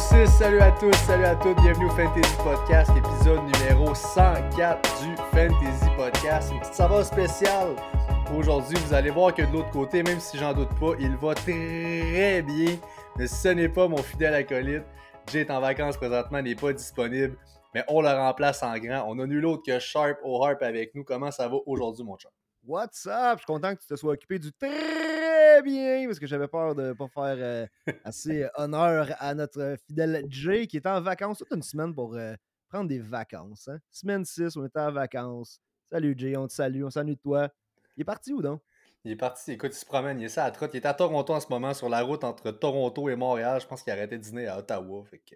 6, salut à tous, salut à toutes, bienvenue au Fantasy Podcast, épisode numéro 104 du Fantasy Podcast. Une petite saveur spéciale aujourd'hui. Vous allez voir que de l'autre côté, même si j'en doute pas, il va très bien. Mais ce n'est pas mon fidèle acolyte. Jay est en vacances présentement, n'est pas disponible, mais on le remplace en grand. On a nul autre que Sharp O'Harp avec nous. Comment ça va aujourd'hui, mon chat? What's up? Je suis content que tu te sois occupé du très bien parce que j'avais peur de ne pas faire euh, assez honneur à notre fidèle Jay qui était en vacances toute une semaine pour euh, prendre des vacances. Hein? Semaine 6, on était en vacances. Salut Jay, on te salue, on s'ennuie de toi. Il est parti où donc? Il est parti, écoute, il se promène, il est ça à trotte. Il est à Toronto en ce moment, sur la route entre Toronto et Montréal. Je pense qu'il a arrêté de dîner à Ottawa. Fait que...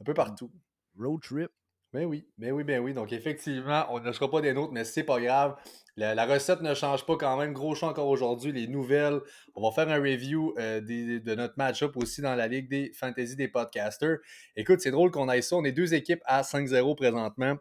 Un peu partout. Road trip. Ben oui, ben oui, ben oui. Donc effectivement, on ne sera pas des nôtres, mais c'est pas grave. La, recette ne change pas quand même. Gros champ encore aujourd'hui. Les nouvelles. On va faire un review euh, de notre match-up aussi dans la Ligue des Fantasy des podcasters. Écoute, c'est drôle qu'on aille ça. On est deux équipes à 5-0 présentement.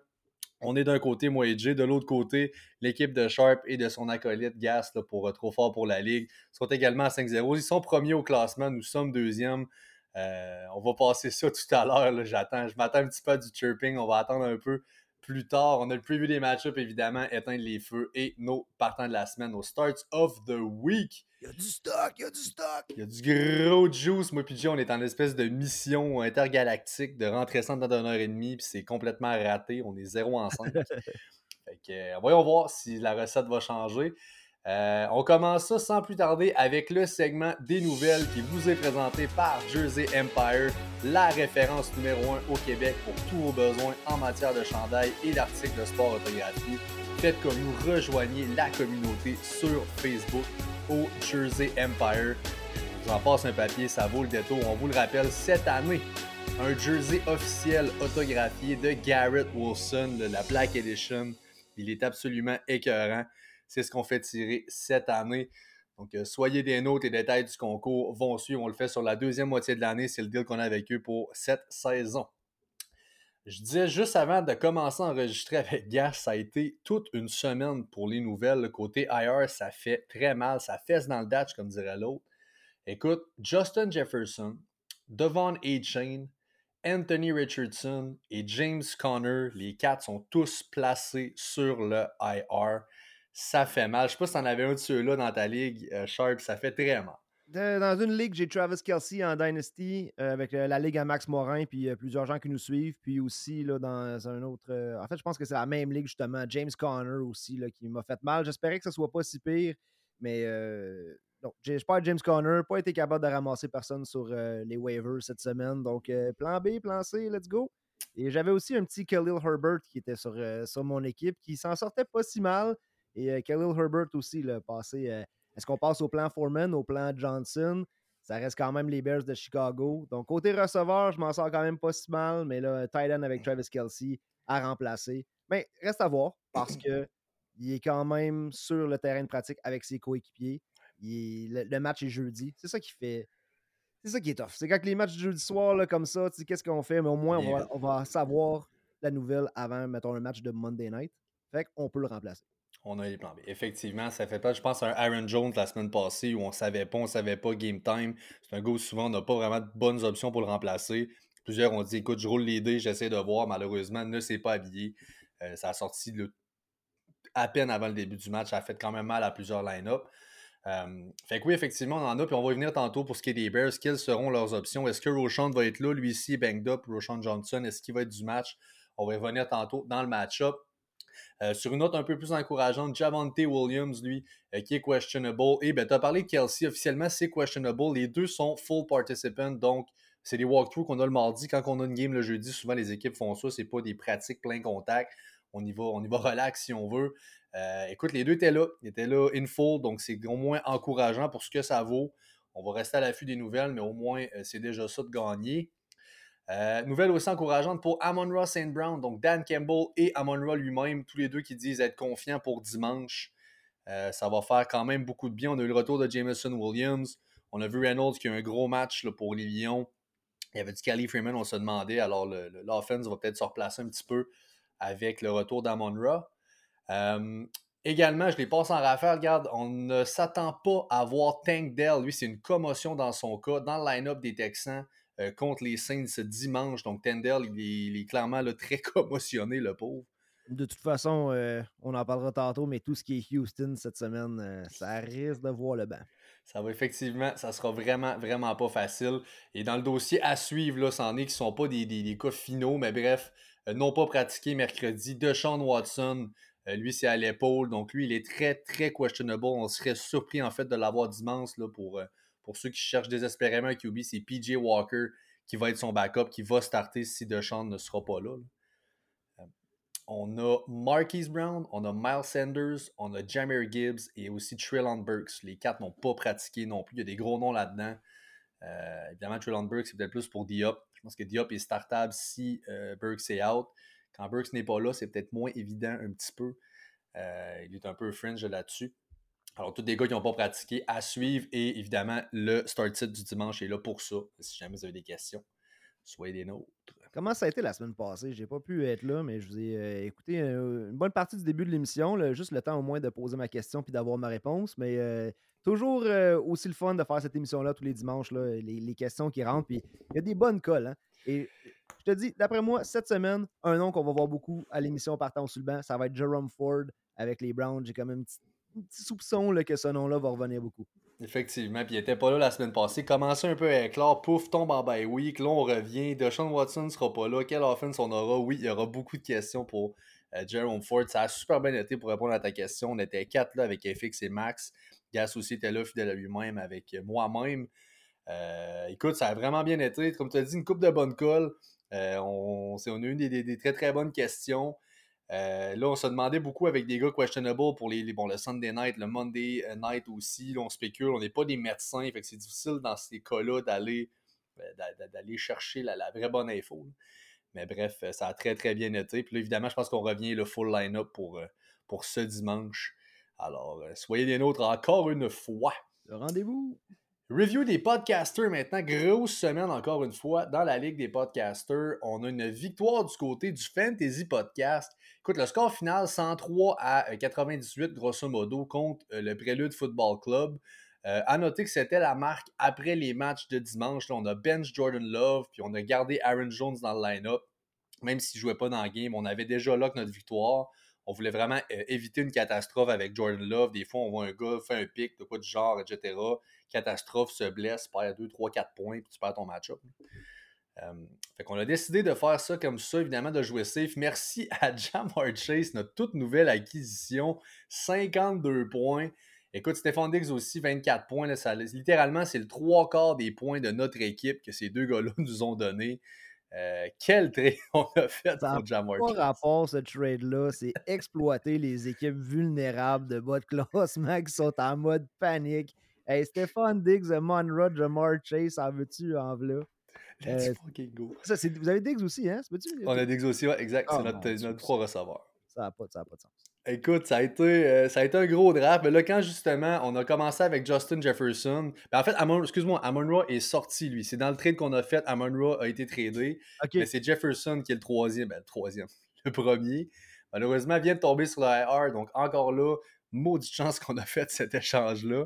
On est d'un côté, moi et Jay. De l'autre côté, l'équipe de Sharp et de son acolyte Gas pour euh, Trop Fort pour la Ligue sont également à 5-0. Ils sont premiers au classement. Nous sommes deuxième. Euh, on va passer ça tout à l'heure. J'attends. Je m'attends un petit peu à du chirping. On va attendre un peu plus tard. On a le preview des match-ups, évidemment, éteindre les feux et nos partants de la semaine, nos starts of the week. Il y a du stock, il y a du stock. Il y a du gros juice. Moi, puis on est en espèce de mission intergalactique de rentrer ça dans une heure et demie, puis c'est complètement raté. On est zéro ensemble. fait que, euh, voyons voir si la recette va changer. Euh, on commence ça sans plus tarder avec le segment des nouvelles qui vous est présenté par Jersey Empire, la référence numéro 1 au Québec pour tous vos besoins en matière de chandail et d'articles de sport autographié. Faites comme nous, rejoignez la communauté sur Facebook au Jersey Empire. Je vous en passe un papier, ça vaut le détour. On vous le rappelle, cette année, un jersey officiel autographié de Garrett Wilson de la Black Edition. Il est absolument écœurant. C'est ce qu'on fait tirer cette année. Donc, euh, soyez des notes et détails du concours vont suivre. On le fait sur la deuxième moitié de l'année. C'est le deal qu'on a avec eux pour cette saison. Je disais juste avant de commencer à enregistrer avec Gas, ça a été toute une semaine pour les nouvelles. Le côté IR, ça fait très mal. Ça fesse dans le Dutch, comme dirait l'autre. Écoute, Justin Jefferson, Devon A. Chain, Anthony Richardson et James Conner, les quatre sont tous placés sur le IR ça fait mal. Je sais pas si t'en avais un de ceux-là dans ta ligue, euh, Sharp, ça fait très mal. Dans une ligue, j'ai Travis Kelsey en Dynasty euh, avec euh, la ligue à Max Morin, puis plusieurs gens qui nous suivent. Puis aussi, là, dans un autre. en fait, je pense que c'est la même ligue, justement. James Conner aussi, là, qui m'a fait mal. J'espérais que ce soit pas si pire, mais donc, j'ai pas James Conner, pas été capable de ramasser personne sur les waivers cette semaine. Donc, plan B, plan C, let's go. Et j'avais aussi un petit Khalil Herbert qui était sur, sur mon équipe, qui s'en sortait pas si mal. Et euh, Khalil Herbert aussi, le passé. Euh, est-ce qu'on passe au plan Foreman, au plan Johnson? Ça reste quand même les Bears de Chicago. Donc, côté receveur, je m'en sors quand même pas si mal, mais là, tight end avec Travis Kelsey à remplacer. Mais reste à voir parce que il est quand même sur le terrain de pratique avec ses coéquipiers. le, match est jeudi. C'est ça qui fait. C'est ça qui est tough. C'est quand les matchs du jeudi soir, là, comme ça, tu sais, qu'est-ce qu'on fait? Mais au moins, on va, on va, savoir la nouvelle avant, mettons, un match de Monday night. Fait qu'on peut le remplacer. On a les plans B. Effectivement, ça fait pas, je pense, un Aaron Jones la semaine passée où on savait pas, on savait pas game time. C'est un gars où souvent on n'a pas vraiment de bonnes options pour le remplacer. Plusieurs ont dit écoute, je roule les dés, j'essaie de voir. Malheureusement, ne s'est pas habillé. Euh, ça a sorti à peine avant le début du match. Ça a fait quand même mal à plusieurs line-up. Euh, fait que oui, effectivement, on en a, puis on va y venir tantôt pour ce qui est des Bears. Quelles seront leurs options? Est-ce que Roshan va être là, lui ici, banged up, Roshan Johnson? Est-ce qu'il va être du match? On va y revenir tantôt dans le match-up. Euh, sur une note un peu plus encourageante, Javante Williams, lui, euh, qui est questionable. Et ben, tu as parlé de Kelsey, officiellement, c'est questionable. Les deux sont full participants, donc c'est des walkthroughs qu'on a le mardi. Quand on a une game le jeudi, souvent les équipes font ça, c'est pas des pratiques plein contact. On y va, on y va relax si on veut. Euh, écoute, les deux étaient là, ils étaient là in full, donc c'est au moins encourageant pour ce que ça vaut. On va rester à l'affût des nouvelles, mais au moins c'est déjà ça de gagner. Euh, nouvelle aussi encourageante pour Amon-Ra St. Brown, donc Dan Campbell et Amon-Ra lui-même, tous les deux qui disent être confiants pour dimanche. Euh, ça va faire quand même beaucoup de bien. On a eu le retour de Jameson Williams. On a vu Reynolds qui a un gros match pour les Lions. Il y avait du Cali Freeman, on se demandait. Alors, l'offense va peut-être se replacer un petit peu avec le retour d'Amon-Ra. Euh, également, je les passe en rafale. Regarde, on ne s'attend pas à voir Tank Dell. Lui, c'est une commotion dans son cas. Dans le line-up des Texans, contre les Saints ce dimanche. Donc, Tendell, il est, clairement très commotionné, le pauvre. De toute façon, on en parlera tantôt, mais tout ce qui est Houston cette semaine, ça risque de voir le banc. Ça va effectivement, ça sera vraiment, vraiment pas facile. Et dans le dossier à suivre, là, c'en est qui ne sont pas des, des, cas finaux, mais bref, non pas pratiqué mercredi. Deshaun Watson, euh, lui, c'est à l'épaule. Donc, lui, il est très, très questionable. On serait surpris, en fait, de l'avoir dimanche là, pour, euh, pour ceux qui cherchent désespérément un QB. C'est PJ Walker qui va être son backup, qui va starter si Deshaun ne sera pas là. Euh, on a Marquise Brown, on a Miles Sanders, on a Jameer Gibbs et aussi Trillon Burks. Les quatre n'ont pas pratiqué non plus. Il y a des gros noms là-dedans. évidemment, Trillon Burks, c'est peut-être plus pour Diop. Je pense que Diop est startable si Burks est out. Quand Burks n'est pas là, c'est peut-être moins évident un petit peu. Euh, il est un peu fringe là-dessus. Alors, tous les gars qui n'ont pas pratiqué à suivre et évidemment, le start set du dimanche est là pour ça. Si jamais vous avez des questions, soyez des nôtres. Comment ça a été la semaine passée? J'ai pas pu être là, mais je vous ai euh, écouté euh, une bonne partie du début de l'émission, juste le temps au moins de poser ma question puis d'avoir ma réponse. Mais toujours aussi le fun de faire cette émission-là tous les dimanches, les, questions qui rentrent. Puis il y a des bonnes colles. Hein? Et je te dis, d'après moi, cette semaine, un nom qu'on va voir beaucoup à l'émission partant sur le banc, ça va être Jerome Ford avec les Browns. J'ai quand même un petit, soupçon que ce nom-là va revenir beaucoup. Effectivement, puis il n'était pas là la semaine passée. Commencez un peu à éclore, pouf, tombe en bye week. Là, on revient. Deshaun Watson ne sera pas là. Quelle offense on aura? Oui, il y aura beaucoup de questions pour euh, Jerome Ford. Ça a super bien été pour répondre à ta question. On était quatre là avec FX et Max. Gas aussi était là, fidèle à lui-même, avec moi-même. Euh, écoute, ça a vraiment bien été. Comme tu as dit, une coupe de bonne colle. Euh, on, on, a eu des, très très bonnes questions. Euh, là, on se demandait beaucoup avec des gars questionable pour les, bon, le Sunday night, le Monday night aussi. on spécule, on n'est pas des médecins, c'est difficile dans ces cas-là d'aller d'aller chercher la, vraie bonne info. Mais bref, ça a très très bien été. Puis là, évidemment, je pense qu'on revient le full line-up pour, pour ce dimanche. Alors, soyez des nôtres encore une fois. Rendez-vous. Review des podcasters maintenant. Grosse semaine encore une fois dans la Ligue des podcasters. On a une victoire du côté du Fantasy Podcast. Écoute, le score final 103 à 98 grosso modo contre euh, le Prélude Football Club. Euh, à noter que c'était la marque après les matchs de dimanche. on a bench Jordan Love, puis on a gardé Aaron Jones dans le line-up. Même s'il ne jouait pas dans le game, on avait déjà là notre victoire. On voulait vraiment euh, éviter une catastrophe avec Jordan Love. Des fois, on voit un gars faire un pic, de quoi du genre, etc catastrophe, se blesse, perd 2, 3, 4 points, puis tu perds ton match-up. Euh, fait qu'on a décidé de faire ça comme ça, évidemment, de jouer safe. Merci à Jamar Chase, notre toute nouvelle acquisition. 52 points. Écoute, Stéphane Diggs aussi, 24 points. littéralement, c'est le trois quarts des points de notre équipe que ces deux gars-là nous ont donné. Euh, quel trade on a fait pour Jamar Chase? Pas rapport, ce trade-là, c'est exploiter les équipes vulnérables de bas de classement qui sont en mode panique. Hey, Stéphane Diggs, Monroe, Jamar Chase, en veux-tu, en v'là? Let's euh, fucking go. Ça, vous avez Diggs aussi, hein? On a Diggs? Aussi, ouais, exact. c'est oh notre, notre trois receveurs. Ça n'a pas, pas, de sens. Écoute, ça a, été, euh, ça a été un gros draft. Mais là, quand justement, on a commencé avec Justin Jefferson, ben, en fait, excuse-moi, Amon est sorti, lui. C'est dans le trade qu'on a fait. Amon a été tradé. Mais c'est Jefferson qui est le troisième. Ben, le troisième. Le premier. Malheureusement, il vient de tomber sur la IR. Donc, encore là, maudite chance qu'on a fait cet échange-là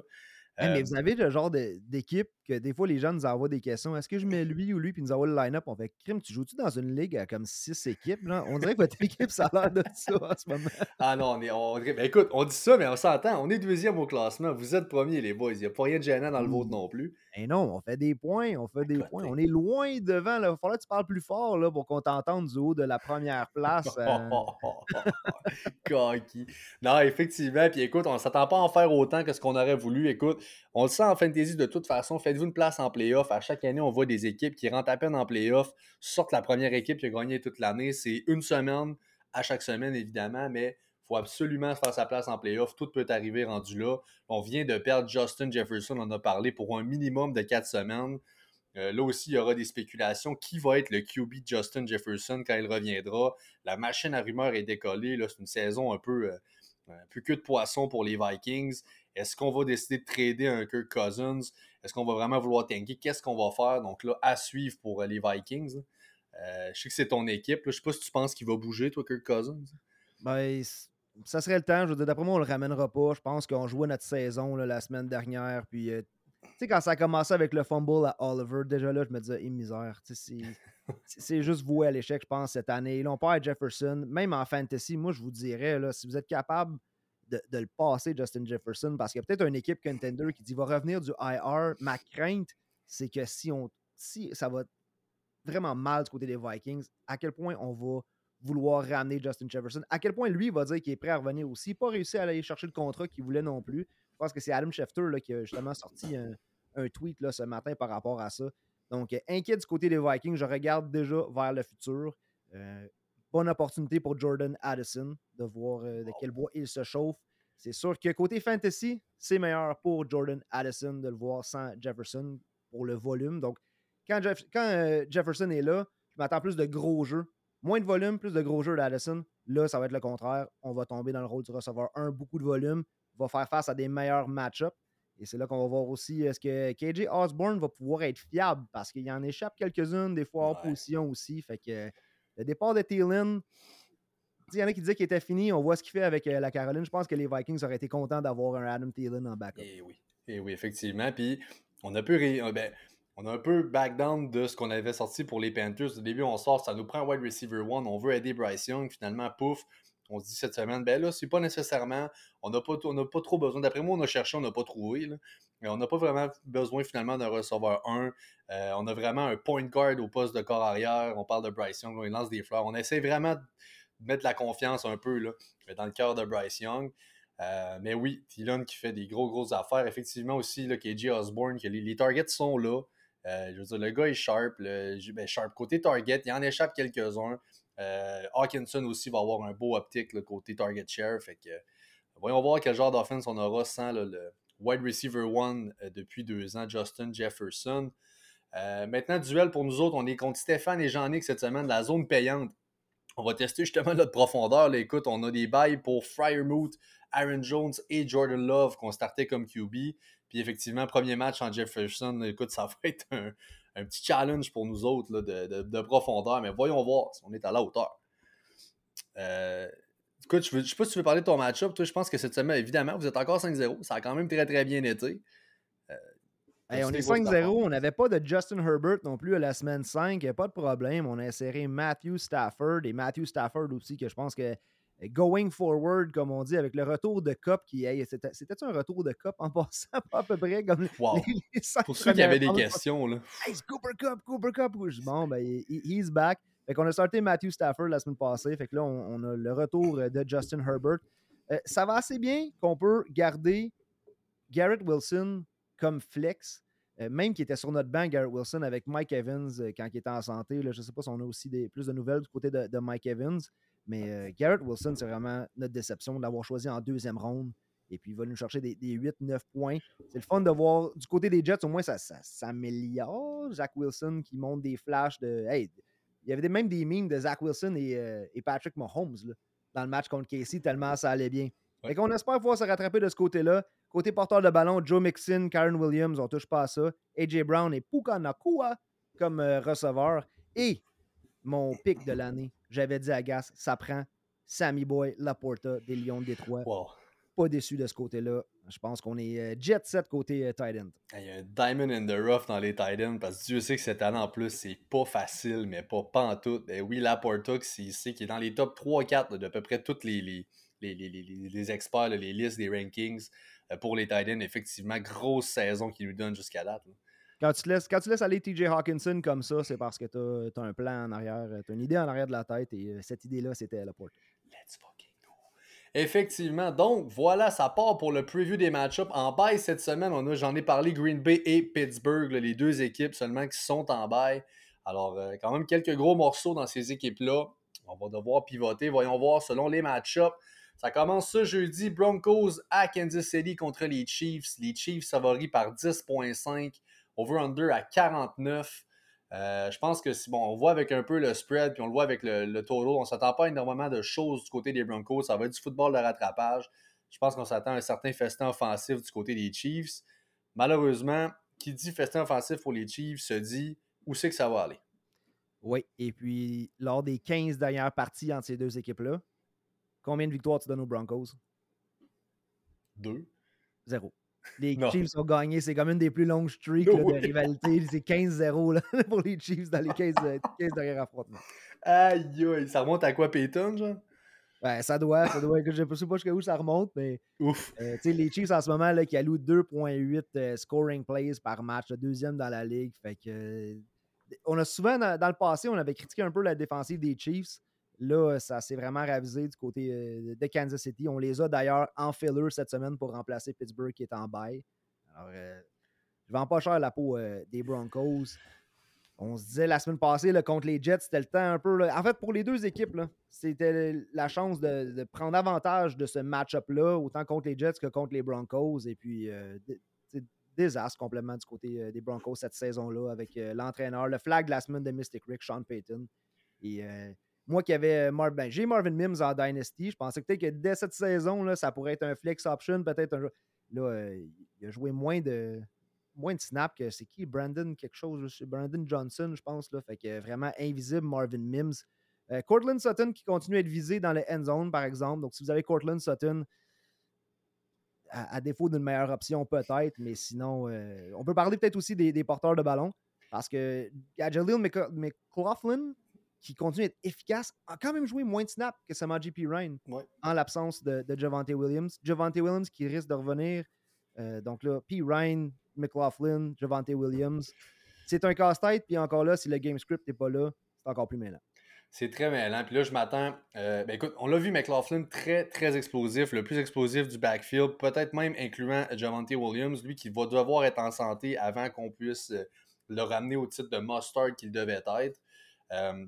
mais vous avez le genre d'équipe que des fois les gens nous envoient des questions. Est-ce que je mets lui ou lui puis nous envoie le line-up? On fait crime, tu joues-tu dans une ligue à comme six équipes? Là? On dirait que votre équipe, ça a l'air de ça en ce moment. ah non, on est. On, ben écoute, on dit ça, mais on s'entend. On est deuxième au classement. Vous êtes premier, les boys. Il n'y a pas rien de gênant dans le vôtre non plus. Et non, on fait des points, on fait des points. On est loin devant. Il va falloir que tu parles plus fort là, pour qu'on t'entende du haut de la première place. Euh... non, effectivement. Puis écoute, on ne s'attend pas à en faire autant que ce qu'on aurait voulu. Écoute, on le sent en fantasy de toute façon. Faites-vous une place en playoff? À chaque année, on voit des équipes qui rentrent à peine en playoff, sortent la première équipe qui a gagné toute l'année. C'est une semaine à chaque semaine, évidemment, mais il faut absolument faire sa place en playoff. Tout peut arriver rendu là. On vient de perdre Justin Jefferson, on en a parlé, pour un minimum de quatre semaines. Euh, là aussi, il y aura des spéculations. Qui va être le QB Justin Jefferson quand il reviendra? La machine à rumeurs est décollée. C'est une saison un peu, euh, un de poisson pour les Vikings. Est-ce qu'on va décider de trader un Kirk Cousins? Est-ce qu'on va vraiment vouloir tanker? Qu'est-ce qu'on va faire? Donc là, à suivre pour euh, les Vikings. je sais que c'est ton équipe. Je ne sais pas si tu penses qu'il va bouger, toi, Kirk Cousins. Ben, ça serait le temps. Je veux dire, d'après moi, on le ramènera pas. Je pense qu'on jouait notre saison la semaine dernière. Puis, euh, sais, quand ça a commencé avec le fumble à Oliver, déjà là, je me disais, eh, misère. C'est juste voué à l'échec, je pense, cette année. Là, on part à Jefferson. Même en fantasy, moi, je vous dirais, là, si vous êtes capable de, le passer, Justin Jefferson, parce qu'il y a peut-être une équipe contender qui dit va revenir du IR. Ma crainte, c'est que si, on, si ça va vraiment mal du côté des Vikings, à quel point on va vouloir ramener Justin Jefferson, à quel point lui va dire qu'il est prêt à revenir aussi, pas réussi à aller chercher le contrat qu'il voulait non plus. Je pense que c'est Adam Schefter là, qui a justement sorti un, tweet là, ce matin par rapport à ça. Donc, inquiet du côté des Vikings, je regarde déjà vers le futur. Euh, bonne opportunité pour Jordan Addison de voir euh, de quel bois il se chauffe. C'est sûr que côté fantasy, c'est meilleur pour Jordan Addison de le voir sans Jefferson pour le volume. Donc, quand, euh, Jefferson est là, je m'attends plus de gros jeux. Moins de volume, plus de gros jeux d'Addison. Là, ça va être le contraire. On va tomber dans le rôle du receveur 1, beaucoup de volume, va faire face à des meilleurs match-ups. Et c'est là qu'on va voir aussi est-ce que KJ Osborne va pouvoir être fiable parce qu'il en échappe quelques-unes, des fois en position aussi. Fait que le départ de Thielen, il y en a qui disaient qu'il était fini. On voit ce qu'il fait avec euh, la Caroline. Je pense que les Vikings auraient été contents d'avoir un Adam Thielen en backup. Et eh oui, et eh oui, effectivement. Puis on a pu. Euh, ben, on a un peu back down de ce qu'on avait sorti pour les Panthers. Au début, on sort, ça nous prend wide receiver one, on veut aider Bryce Young. Finalement, pouf, on se dit cette semaine, ben là, c'est pas nécessairement, on n'a pas, pas trop besoin. D'après moi, on a cherché, on n'a pas trouvé. Mais on n'a pas vraiment besoin finalement d'un receveur 1. Euh, on a vraiment un point guard au poste de corps arrière. On parle de Bryce Young, on lance des fleurs. On essaie vraiment de mettre la confiance un peu là, dans le cœur de Bryce Young. Euh, mais oui, Thielen qui fait des gros, grosses affaires. Effectivement aussi, là, KJ Osborne, que les targets sont là. Euh, je veux dire, le gars est sharp. Ben, sharp côté target, il en échappe quelques-uns. Euh, Hawkinson aussi va avoir un beau optique le côté target share. Fait que, voyons voir quel genre d'offense on aura sans le wide receiver one euh, depuis deux ans, Justin Jefferson. maintenant, duel pour nous autres, on est contre Stéphane et Jean-Nic cette semaine, la zone payante. On va tester justement notre profondeur. écoute, on a des bails pour Fryermuth, Aaron Jones et Jordan Love qu'on startait comme QB. Puis effectivement, premier match en Jefferson, écoute, ça va être un, petit challenge pour nous autres de, profondeur, mais voyons voir si on est à la hauteur. Euh, écoute, je ne sais pas si tu veux parler de ton match-up. Toi, je pense que cette semaine, évidemment, vous êtes encore 5-0. Ça a quand même très, très bien été. Euh, on est 5-0. On n'avait pas de Justin Herbert non plus à la semaine 5. Pas de problème. On a inséré Matthew Stafford et Matthew Stafford aussi, que je pense que going forward, comme on dit, avec le retour de Cup qui c'était un retour de Cup en passant pas à peu près comme wow. Pour ceux qui avaient des questions là. Hey, Cooper Cup, Cooper Cup. Bon, ben, he's back. Fait qu'on a starté Matthew Stafford la semaine passée. Fait que là, on, a le retour euh, de Justin Herbert. Euh, ça va assez bien qu'on peut garder Garrett Wilson comme flex. Euh, même qui était sur notre banc, Garrett Wilson, avec Mike Evans quand il était en santé. Là, je ne sais pas si on a aussi des, plus de nouvelles du côté de Mike Evans. Mais euh, Garrett Wilson, c'est vraiment notre déception d'avoir choisi en deuxième ronde. Et puis, il va nous chercher des, 8-9 points. C'est le fun de voir du côté des Jets, au moins, ça, s'améliore. Zach Wilson qui monte des flashs de. Hey, il y avait même des memes de Zach Wilson et, euh, Patrick Mahomes dans le match contre Casey, tellement ça allait bien. Et qu'on espère pouvoir se rattraper de ce côté-là. Côté porteur de ballon, Joe Mixon, Karen Williams, on touche pas à ça. AJ Brown et Puka Nakua comme euh, receveur. Et mon pic de l'année, j'avais dit à Gas, ça prend Sammy Boy, Laporta des Lions de Détroit. Pas déçu de ce côté-là. Je pense qu'on est euh, jet set côté euh, tight end. Il y a un diamond in the rough dans les tight ends parce que Dieu sait que cette année en plus, c'est pas facile, mais pas, tout. Et oui, Laporta, c'est qui est dans les top 3-4 de peu près tous les, les, les, les experts, les listes des rankings euh, pour les tight ends. Effectivement, grosse saison qu'il nous donne jusqu'à date. Quand tu, laisses, quand tu laisses aller TJ Hawkinson comme ça, c'est parce que tu as, un plan en arrière, tu as une idée en arrière de la tête et euh, cette idée-là, c'était la porte. Let's fucking go. Effectivement, donc voilà, ça part pour le preview des match-ups. En bail cette semaine, j'en ai parlé, Green Bay et Pittsburgh, les deux équipes seulement qui sont en bail. Alors, euh, quand même quelques gros morceaux dans ces équipes-là. On va devoir pivoter. Voyons voir selon les match-ups. Ça commence ce jeudi, Broncos à Kansas City contre les Chiefs. Les Chiefs favoris par 10.5 over-under à 49. Euh, je pense que si bon, on voit avec un peu le spread, puis on le voit avec le, total, on ne s'attend pas énormément de choses du côté des Broncos. Ça va être du football de rattrapage. Je pense qu'on s'attend à un certain festin offensif du côté des Chiefs. Malheureusement, qui dit festin offensif pour les Chiefs se dit où c'est que ça va aller. Oui, et puis lors des 15 dernières parties entre ces deux équipes-là, combien de victoires tu donnes aux Broncos? Deux. Zéro. Les Chiefs ont gagné. C'est comme une des plus longues streaks de rivalité. C'est 15-0 pour les Chiefs dans les 15, 15 derniers affrontements. Aïe, aïe. Ça remonte à quoi, Peyton, genre? Ben, ça doit, ça doit. Je ne sais pas jusqu'à où ça remonte, mais. Ouf. Euh, les Chiefs en ce moment là, qui allouent 2,8 euh, scoring plays par match, le deuxième dans la ligue. Fait que. on a souvent, dans, le passé, on avait critiqué un peu la défensive des Chiefs. Là, ça s'est vraiment ravisé du côté euh, de Kansas City. On les a d'ailleurs en filler cette semaine pour remplacer Pittsburgh qui est en bail. Alors, je vends pas cher la peau des Broncos on se disait la semaine passée contre les Jets, c'était le temps un peu. En fait, pour les deux équipes, c'était la chance de, prendre avantage de ce match-up-là, autant contre les Jets que contre les Broncos. Et puis, euh, désastre complètement du côté euh, des Broncos cette saison-là avec euh, l'entraîneur, le flag de la semaine de Mystic Rick, Sean Payton. Moi qui avais Marvin, ben, j'ai Marvin Mims en Dynasty, je pensais peut-être que dès cette saison, là, ça pourrait être un flex option, peut-être un Là, il a joué moins de moins de snap que c'est qui? Brandon quelque chose, Brandon Johnson, je pense. Là, fait que vraiment invisible Marvin Mims. Euh, Cortland Sutton qui continue à être visé dans les end zone, par exemple. Donc, si vous avez Cortland Sutton, à, défaut d'une meilleure option, peut-être, mais sinon, euh, on peut parler peut-être aussi des, porteurs de ballon. Parce que Jaleel McLaughlin, qui continue d'être efficace, a quand même joué moins de snaps que Samaji P. Ryan en l'absence de, de Javante Williams. Javante Williams qui risque de revenir. Euh, donc là, P. Ryan, McLaughlin, Javante Williams. C'est un casse-tête, puis encore là, si le game script n'est pas là, c'est encore plus mêlant. C'est très mêlant. Puis là, je m'attends. Euh, ben écoute, on l'a vu, McLaughlin, très, très explosif, le plus explosif du backfield, peut-être même incluant Javante Williams, lui qui va devoir être en santé avant qu'on puisse euh, le ramener au titre de mustard qu'il devait être. Euh,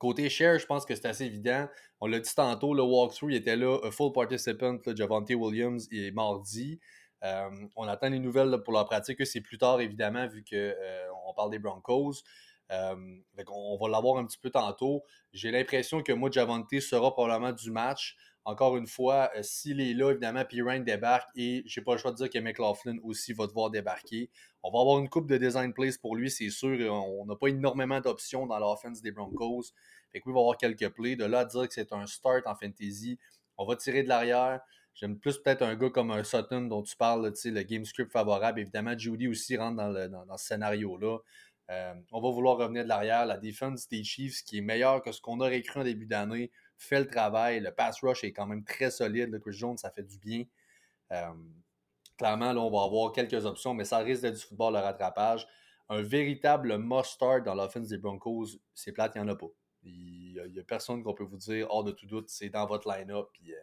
côté share, je pense que c'est assez évident. On l'a dit tantôt, le walkthrough, il était là, a full participant, Javante Williams, il est mardi. Euh, on attend les nouvelles pour leur pratique. C'est plus tard, évidemment, vu qu'on euh, parle des Broncos. Euh, on, va l'avoir un petit peu tantôt. J'ai l'impression que moi, Javante sera probablement du match. Encore une fois, s'il est là, évidemment, Pirine débarque et j'ai pas le choix de dire que McLaughlin aussi va devoir débarquer. On va avoir une coupe de design plays pour lui, c'est sûr. On n'a pas énormément d'options dans l'offense des Broncos. Fait il va avoir quelques plays. De là à dire que c'est un start en fantasy, on va tirer de l'arrière. J'aime plus peut-être un gars comme un Sutton dont tu parles, le game script favorable. Évidemment, Judy aussi rentre dans, ce scénario-là. Euh, on va vouloir revenir de l'arrière. La défense des Chiefs, qui est meilleure que ce qu'on aurait cru en début d'année, fait le travail. Le pass rush est quand même très solide. Le Chris Jones, ça fait du bien. Euh, clairement, là, on va avoir quelques options, mais ça risque d'être du football de rattrapage. Un véritable must-start dans l'offense des Broncos, c'est plate, il n'y en a pas. Il n'y a, personne qu'on peut vous dire, hors de tout doute, c'est dans votre line-up. Puis, euh,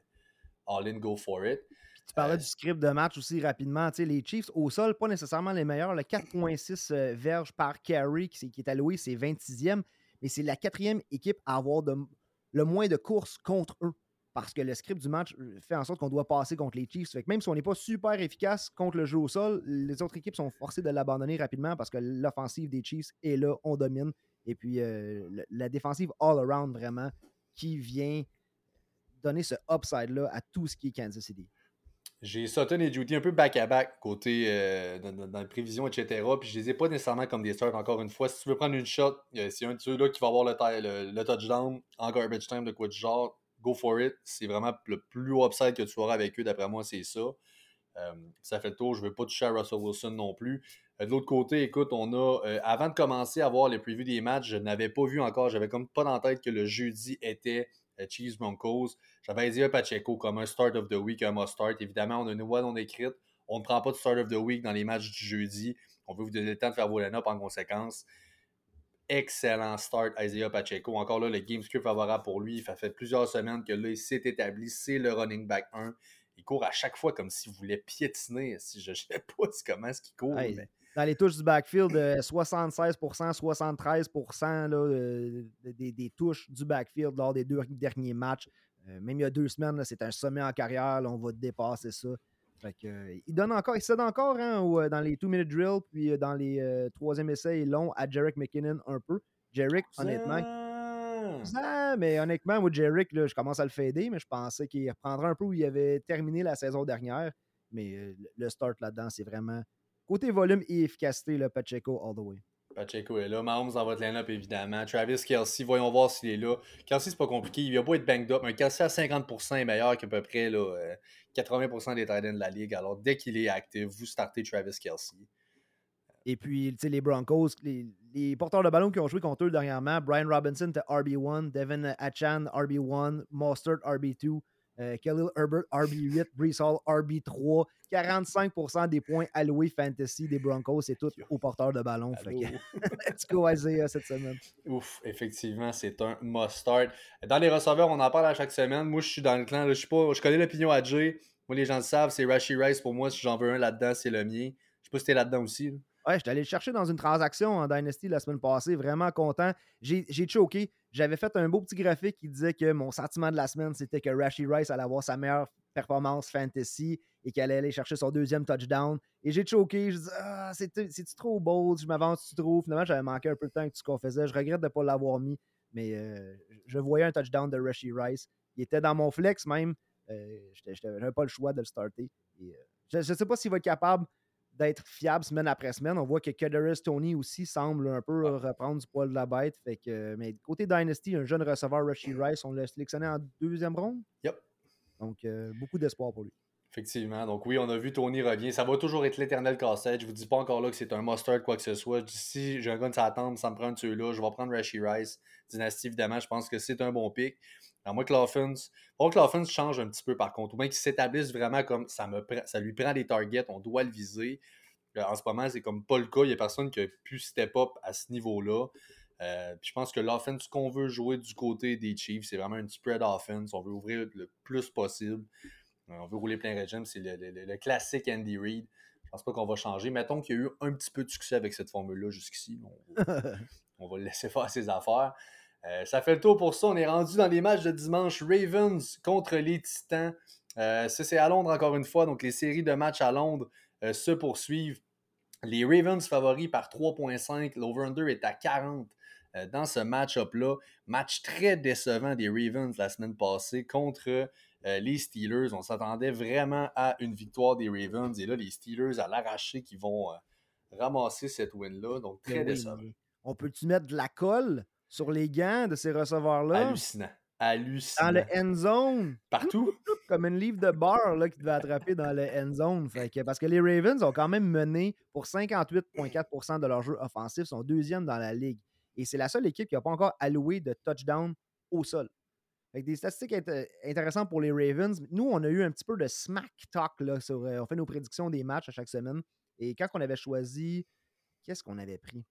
all in, go for it. tu parlais euh, du script de match aussi rapidement. les Chiefs, au sol, pas nécessairement les meilleurs. Le 4,6 euh, verges par carry qui, est alloué, c'est 26e, mais c'est la quatrième équipe à avoir le moins de courses contre eux. Parce que le script du match euh, fait en sorte qu'on doit passer contre les Chiefs. même si on n'est pas super efficace contre le jeu au sol, les autres équipes sont forcées de l'abandonner rapidement parce que l'offensive des Chiefs est là, on domine. Et puis la défensive all-around vraiment qui vient donner ce upside-là à tout ce qui est Kansas City. J'ai Sutton et Judy un peu back-à-back côté euh, dans, les prévisions, etc. Puis je les ai pas nécessairement comme des starts encore une fois. Si tu veux prendre une shot, c'est un de ceux-là qui va avoir le, le, touchdown en garbage time de quoi du genre. Go for it. C'est vraiment le plus upside que tu auras avec eux, d'après moi, c'est ça. Euh, ça fait le tour. Je ne veux pas toucher à Russell Wilson non plus. Euh, de l'autre côté, écoute, on a, avant de commencer à voir les previews des matchs, je n'avais pas vu encore, j'avais comme pas dans la tête que le jeudi était Chiefs Broncos. J'avais Isaiah Pacheco comme un start of the week, un must start. Évidemment, on a une voix non écrite. On ne prend pas de start of the week dans les matchs du jeudi. On veut vous donner le temps de faire vos line-up en conséquence. Excellent start, Isaiah Pacheco. Encore là, le game script favorable pour lui. Ça fait plusieurs semaines que là, il s'est établi. C'est le running back 1. Il court à chaque fois comme s'il voulait piétiner. Si je ne sais pas comment est-ce qu'il court. mais dans les touches du backfield, 76% 73% des, touches du backfield lors des deux derniers matchs. Euh, même il y a deux semaines, c'est un sommet en carrière. on va dépasser ça. il donne encore, il cède encore hein, euh, dans les two-minute drills, puis euh, dans les troisième essais longs à Jarek McKinnon un peu. Jarek, honnêtement. mais honnêtement, moi, Jarek, je commence à le fader, mais je pensais qu'il reprendrait un peu où il avait terminé la saison dernière. Mais le start là-dedans, c'est vraiment Côté volume et efficacité, Pacheco all the way. Pacheco est là. Mahomes dans votre line-up, évidemment. Travis Kelsey, voyons voir s'il est là. Kelsey, c'est pas compliqué. Il va pas être banged up. Un Kelsey à 50% est meilleur qu'à peu près là, 80% euh, des tight de la ligue. Alors, dès qu'il est actif, vous startez Travis Kelsey. Et puis, tu sais, les Broncos, les, porteurs de ballon qui ont joué contre eux dernièrement, Brian Robinson était RB1, Devin Achan RB1, Mostert RB2, euh, Khalil Herbert RB8, Brees Hall RB3. 45% des points alloués fantasy des Broncos, c'est tout aux porteurs de ballon. let's go Isaiah cette semaine. Ouf, effectivement, c'est un must-start. Dans les receveurs, on en parle à chaque semaine. Moi, je suis dans le clan. je, suis pas, je connais l'opinion à Jay. Moi, les gens le savent, c'est Rashi Rice pour moi. Si j'en veux un là-dedans, c'est le mien. Je sais pas si t'es là-dedans aussi. Ouais, je suis allé le chercher dans une transaction en Dynasty la semaine passée. Vraiment content. J'ai choqué. J'avais fait un beau petit graphique qui disait que mon sentiment de la semaine, c'était que Rashi Rice allait avoir sa meilleure performance fantasy et qu'elle allait aller chercher son deuxième touchdown. Et j'ai choqué. Je dis Ah, c'est-tu trop bold? Je m'avance-tu trop? Finalement, j'avais manqué un peu de temps avec tout ce qu'on faisait. Je regrette de ne pas l'avoir mis, mais euh, je voyais un touchdown de Rashi Rice. Il était dans mon flex même. Euh, je n'avais pas le choix de le starter. Euh, je ne sais pas s'il va être capable d'être fiable semaine après semaine. On voit que Kadarius Tony aussi semble un peu reprendre du poil de la bête. Fait que, mais côté Dynasty, un jeune receveur, Rushy Rice, on l'a sélectionné en deuxième ronde. Yep. Donc, euh, beaucoup d'espoir pour lui. Effectivement. Donc oui, on a vu Tony revient. Ça va toujours être l'éternel casse-tête. Je vous dis pas encore là que c'est un mustard quoi que ce soit. Si j'ai un de sa tente, ça me prend celui-là. Je vais prendre Rashi Rice. Dynasty, évidemment, je pense que c'est un bon pic. Alors moi que l'offense. Faut que change un petit peu par contre. Ou bien qu'il s'établisse vraiment comme ça me ça lui prend des targets, on doit le viser. Euh, en ce moment, c'est comme pas le cas. Il n'y a personne qui a pu step up à ce niveau-là. Euh, je pense que l'offense qu'on veut jouer du côté des Chiefs, c'est vraiment une spread offense. On veut ouvrir le plus possible. Euh, on veut rouler plein régime. C'est le, classique Andy Reid. Je pense pas qu'on va changer. Mettons qu'il y a eu un petit peu de succès avec cette formule-là jusqu'ici. On, va le laisser faire ses affaires. ça fait le tour pour ça. On est rendu dans les matchs de dimanche. Ravens contre les Titans. ça, c'est à Londres encore une fois. Donc, les séries de matchs à Londres se poursuivent. Les Ravens favoris par 3.5. L'over-under est à 40 euh, dans ce match-up-là. Match très décevant des Ravens la semaine passée contre euh, les Steelers. On s'attendait vraiment à une victoire des Ravens. Et là, les Steelers à l'arraché qui vont euh, ramasser cette win-là. Donc, très décevant. On peut-tu mettre de la colle sur les gants de ces receveurs-là? Hallucinant. Hallucinant. Dans le end zone. Partout. Comme une livre de bar là, qui devait attraper dans le end zone. parce que les Ravens ont quand même mené pour 58,4% de leur jeu offensif, sont deuxième dans la ligue. Et c'est la seule équipe qui n'a pas encore alloué de touchdown au sol. Avec des statistiques intéressantes pour les Ravens. Nous, on a eu un petit peu de smack talk. Là, sur, euh, on fait nos prédictions des matchs à chaque semaine. Et quand on avait choisi, qu'est-ce qu'on avait pris?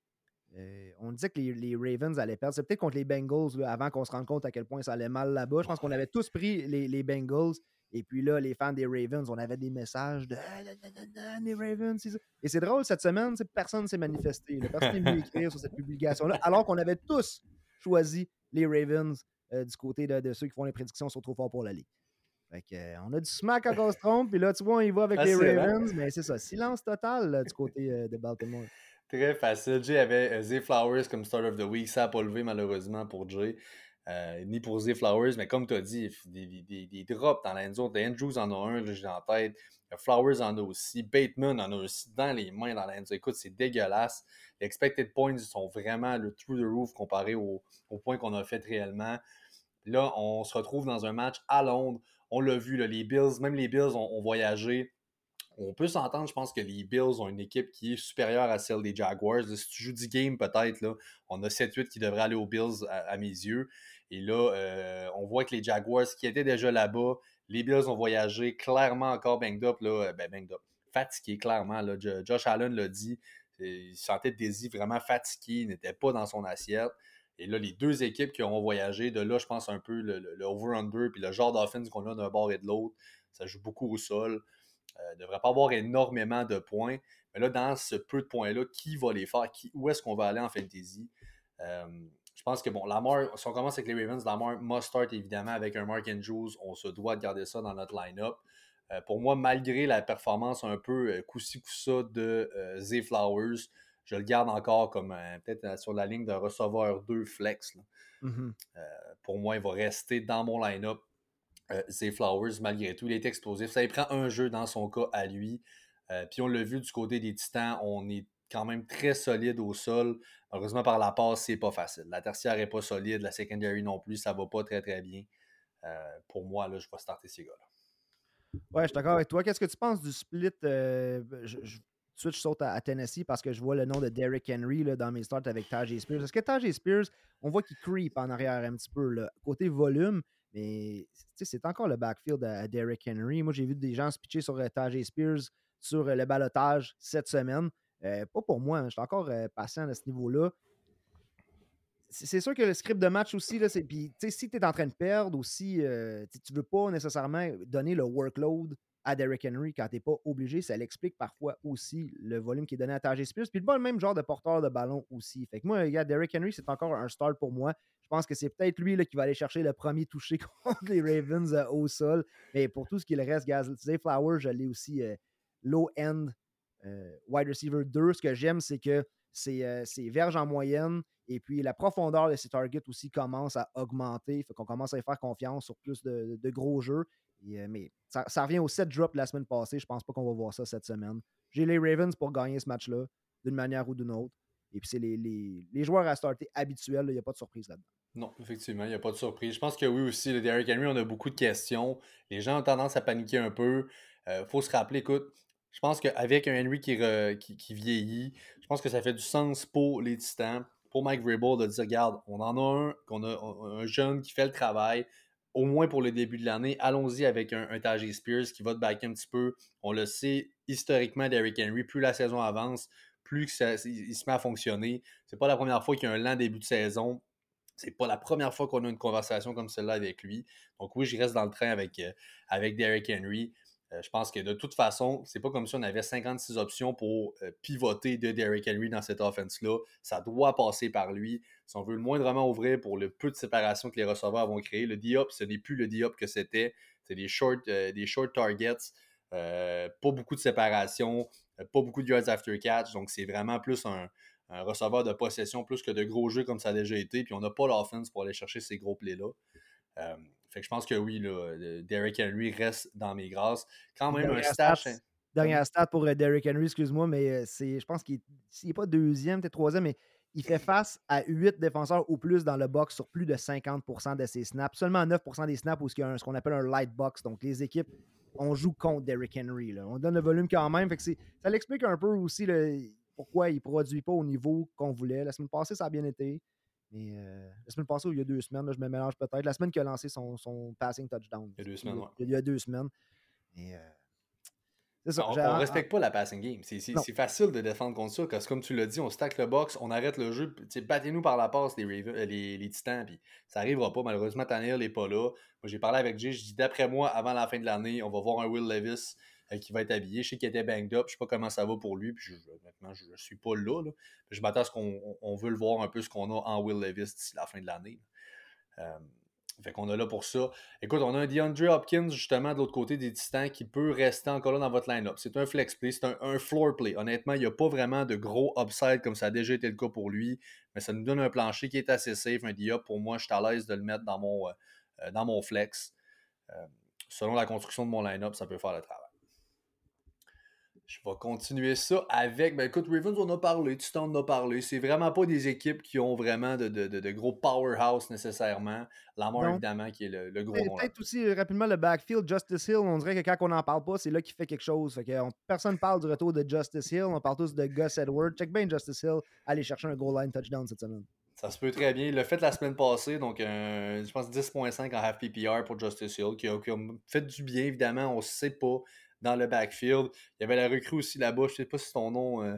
Euh, on disait que les, Ravens allaient perdre. C'est peut-être contre les Bengals avant qu'on se rende compte à quel point ça allait mal là-bas. Je pense qu'on avait tous pris les, Bengals. Et puis là, les fans des Ravens, on avait des messages de ah, les Ravens. Et c'est drôle, cette semaine, personne ne s'est manifesté. Personne n'est venu écrire sur cette publication-là, alors qu'on avait tous choisi les Ravens euh, du côté de, ceux qui font les prédictions sont trop forts pour la Ligue. Euh, on a du smack à cause trompe, puis là, tu vois, on y va avec les Ravens, mais c'est ça, silence total du côté de Baltimore. Très facile. Jay avait euh, Zay Flowers comme Start of the Week. Ça n'a pas levé malheureusement pour Jay. Euh, ni pour Zay Flowers, mais comme tu as dit, des, des, des, drops dans la zone. Andrews en a un, j'ai en tête. Flowers en a aussi. Bateman en a aussi dans les mains dans la. Écoute, c'est dégueulasse. Les expected points sont vraiment le through the roof comparé au, au point qu'on a fait réellement. Là, on se retrouve dans un match à Londres. On l'a vu, les Bills, même les Bills ont voyagé on peut s'entendre, je pense que les Bills ont une équipe qui est supérieure à celle des Jaguars. si tu joues 10 games, peut-être, là, on a 7-8 qui devraient aller aux Bills à, mes yeux. Et là, euh, on voit que les Jaguars qui étaient déjà là-bas, les Bills ont voyagé clairement encore banged up, là, euh, ben banged up, fatigué clairement. Là. Josh Allen l'a dit, il sentait Daisy vraiment fatigué, il n'était pas dans son assiette. Et là, les deux équipes qui ont voyagé, de là, je pense un peu le, le over-under, puis le genre d'offense qu'on a d'un bord et de l'autre, ça joue beaucoup au sol. Euh, ne devrait pas avoir énormément de points. Mais là, dans ce peu de points-là, qui va les faire? Où est-ce qu'on va aller en fantasy? Euh, pense que, bon, Lamar, si on commence avec les Ravens, Lamar must start évidemment avec un Mark Andrews. On se doit de garder ça dans notre line-up. Euh, pour moi, malgré la performance un peu coussi coussa de Z Flowers, je le garde encore comme peut-être sur la ligne de receveur 2 flex. Mm-hmm. pour moi, il va rester dans mon line-up euh, Zay Flowers, malgré tout, il est explosif. Ça il prend un jeu dans son cas à lui. Euh, puis on l'a vu du côté des Titans, on est quand même très solide au sol. Heureusement, par la passe, c'est pas facile. La tertiaire n'est pas solide, la secondary non plus, ça va pas très très bien. Euh, pour moi, là, je vais starter ces gars-là. Ouais, je suis d'accord avec toi. Qu'est-ce que tu penses du split? Euh, je, je, saute à, Tennessee parce que je vois le nom de Derrick Henry là, dans mes starts avec Tajay Spears. Est-ce que Tajay Spears, on voit qu'il creep en arrière un petit peu, là, côté volume, mais c'est encore le backfield à, Derrick Henry. Moi, j'ai vu des gens se pitcher sur euh, Tajay Spears sur euh, le balotage cette semaine. Pas pour moi, hein, je suis encore patient à ce niveau-là c'est sûr que le script de match aussi, là, si tu es en train de perdre ou si euh, tu ne veux pas nécessairement donner le workload à Derrick Henry quand tu n'es pas obligé, ça l'explique parfois aussi le volume qui est donné à Tajay Spears. Puis le même genre de porteur de ballon aussi. Fait que moi, regarde, Derrick Henry, c'est encore un start pour moi. Je pense que c'est peut-être lui là, qui va aller chercher le premier touché contre les Ravens euh, au sol. Mais pour tout ce qui le reste, Gaz, Zay Flower, je l'ai aussi euh, low-end wide receiver 2. Ce que j'aime, c'est que c'est verge en moyenne. Et puis, la profondeur de ses targets aussi commence à augmenter. Fait qu'on commence à y faire confiance sur plus de, gros jeux. Euh, mais ça, revient au 7 drop la semaine passée. Je pense pas qu'on va voir ça cette semaine. J'ai les Ravens pour gagner ce match-là, d'une manière ou d'une autre. Et puis, c'est les, joueurs à starter habituels. Il n'y a pas de surprise là-dedans. Non, effectivement, il n'y a pas de surprise. Je pense que oui aussi, le Derrick Henry, on a beaucoup de questions. Les gens ont tendance à paniquer un peu. Il euh, faut se rappeler, écoute, je pense qu'avec un Henry qui, qui, vieillit, je pense que ça fait du sens pour les Titans pour Mike Vrabel de dire regarde, on en a un, qu'on a un jeune qui fait le travail, au moins pour le début de l'année. Allons-y avec un, un Spears qui va te backer un petit peu. On le sait historiquement d'Eric Henry, plus la saison avance, plus il, se met à fonctionner. C'est pas la première fois qu'il y a un lent début de saison. C'est pas la première fois qu'on a une conversation comme celle-là avec lui. Donc oui, je reste dans le train avec, euh, avec Derrick Henry. Euh, je pense que de toute façon, c'est pas comme si on avait 56 options pour euh, pivoter de Derrick Henry dans cette offense-là. Ça doit passer par lui. Si on veut le moindrement ouvrir pour le peu de séparation que les receveurs vont créer, le Diop, ce n'est plus le Diop que c'était. C'est des short, euh, des short targets, pas beaucoup de séparation, pas beaucoup de yards after catch. Donc, c'est vraiment plus un, receveur de possession plus que de gros jeux comme ça a déjà été. Puis, on n'a pas l'offense pour aller chercher ces gros plays-là je pense que oui, là, Derrick Henry reste dans mes grâces. Quand même un stash. Hein. Dernière stat pour euh, Derrick Henry, excuse-moi, mais euh, c'est, je pense qu'il n'est pas deuxième, peut-être troisième, mais il fait face à huit défenseurs ou plus dans le box sur plus de 50% de ses snaps. Seulement 9% des snaps où il y a ce qu'on appelle un light box. Donc les équipes, on joue contre Derrick Henry. On donne le volume quand même. Fait que ça l'explique un peu aussi pourquoi il ne produit pas au niveau qu'on voulait. La semaine passée, ça a bien été. Mais euh, la semaine passée, ou il y a deux semaines, je me mélange peut-être. La semaine qu'il a lancé son, son, passing touchdown. Il y a deux semaines, Il y a deux semaines. Mais, euh, ça, on ne respecte pas la passing game. C'est facile de défendre contre ça, parce que comme tu l'as dit, on stack le box, on arrête le jeu. Battez-nous par la passe, les, euh, les, les, Titans, puis ça n'arrivera pas. Malheureusement, Tanner n'est pas là. Moi, j'ai parlé avec Jay, je dis d'après moi, avant la fin de l'année, on va voir un Will Levis qui va être habillé. Je sais qu'il était banged up. Je sais pas comment ça va pour lui. Puis je, maintenant, je ne suis pas là. Je m'attends à ce qu'on veut le voir un peu ce qu'on a en Will Levis d'ici la fin de l'année. Euh, fait qu'on a là pour ça. Écoute, on a un DeAndre Hopkins, justement, de l'autre côté des Titans, qui peut rester encore là dans votre line-up. C'est un flex play, c'est un, floor play. Honnêtement, il n'y a pas vraiment de gros upside comme ça a déjà été le cas pour lui, mais ça nous donne un plancher qui est assez safe. Un Diop, pour moi, je suis à l'aise de le mettre dans mon, euh, dans mon flex. selon la construction de mon line-up, ça peut faire le travail. Je vais continuer ça avec. Ben écoute, Ravens, on a parlé, tu t'en as parlé. C'est vraiment pas des équipes qui ont vraiment de, de, de, gros powerhouse nécessairement. Lamar, évidemment, qui est le, le gros nom. Peut-être aussi euh, rapidement le backfield, Justice Hill. On dirait que quand on n'en parle pas, c'est là qu'il fait quelque chose. Fait que, personne ne parle du retour de Justice Hill. On parle tous de Gus Edwards. Check bien Justice Hill. Aller chercher un goal line touchdown cette semaine. Ça se peut très bien. Il l'a fait la semaine passée, donc je pense 10.5 en half PPR pour Justice Hill, qui a, qui a, fait du bien, évidemment. On ne sait pas dans le backfield. Il y avait la recrue aussi là-bas. Je ne sais pas si ton nom euh,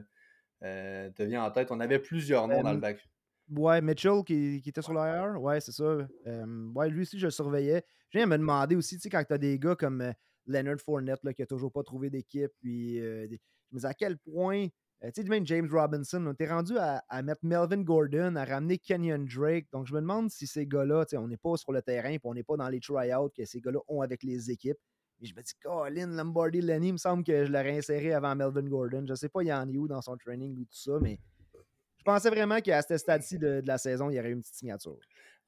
euh, te vient en tête. On avait plusieurs noms dans le backfield. Ouais, Mitchell qui, était sur l'AR. Ouais, c'est ça. Euh, ouais, lui aussi, je le surveillais. Je viens me demander aussi, tu sais, quand tu as des gars comme Leonard Fournette là, qui n'a toujours pas trouvé d'équipe, puis je me dis à quel point. tu sais, même James Robinson, on était rendu à, mettre Melvin Gordon, à ramener Kenyon Drake. Donc, je me demande si ces gars-là, tu sais, on n'est pas sur le terrain, puis on n'est pas dans les tryouts que ces gars-là ont avec les équipes. Et je me dis, Colin, Lombardi, Lenny, il me semble que je l'aurais inséré avant Melvin Gordon. Je ne sais pas, il en a où dans son training ou tout ça, mais je pensais vraiment qu'à ce stade-ci de, la saison, il y aurait une petite signature.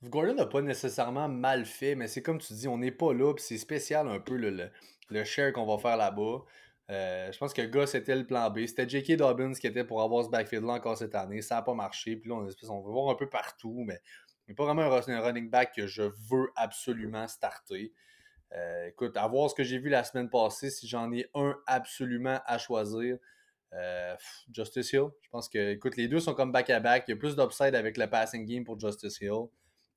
Gordon n'a pas nécessairement mal fait, mais c'est comme tu dis, on n'est pas là, puis c'est spécial un peu le, le, share qu'on va faire là-bas. Euh, je pense que Gus était le plan B. C'était J.K. Dobbins qui était pour avoir ce backfield-là encore cette année. Ça n'a pas marché. Puis là, on, on veut voir un peu partout, mais il n'est pas vraiment un running back que je veux absolument starter. Euh, écoute, à voir ce que j'ai vu la semaine passée, si j'en ai un absolument à choisir, euh, Justice Hill. Je pense que, écoute, les deux sont comme back-à-back. Il y a plus d'upside avec le passing game pour Justice Hill.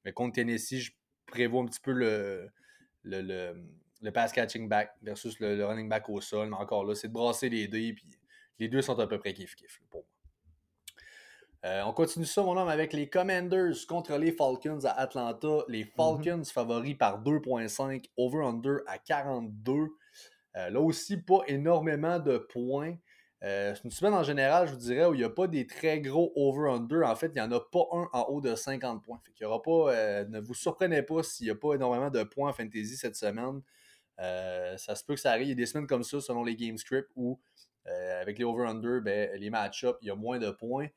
Mais contre Tennessee, je prévois un petit peu le, le, le, pass catching back versus le, running back au sol. Mais encore là, c'est de brasser les deux. Puis les deux sont à peu près kiff-kiff pour. Euh, on continue ça, mon homme, avec les Commanders contre les Falcons à Atlanta. Les mm-hmm. Falcons favoris par 2.5, over-under à 42. Euh, là aussi, pas énormément de points. Euh, c'est une semaine en général, je vous dirais, où il n'y a pas des très gros over-under. En fait, il n'y en a pas un en haut de 50 points. Fait qu'il y aura pas, ne vous surprenez pas s'il n'y a pas énormément de points en fantasy cette semaine. ça se peut que ça arrive. Il y a des semaines comme ça, selon les game scripts, où avec les over-under, ben, les match-ups, il y a moins de points.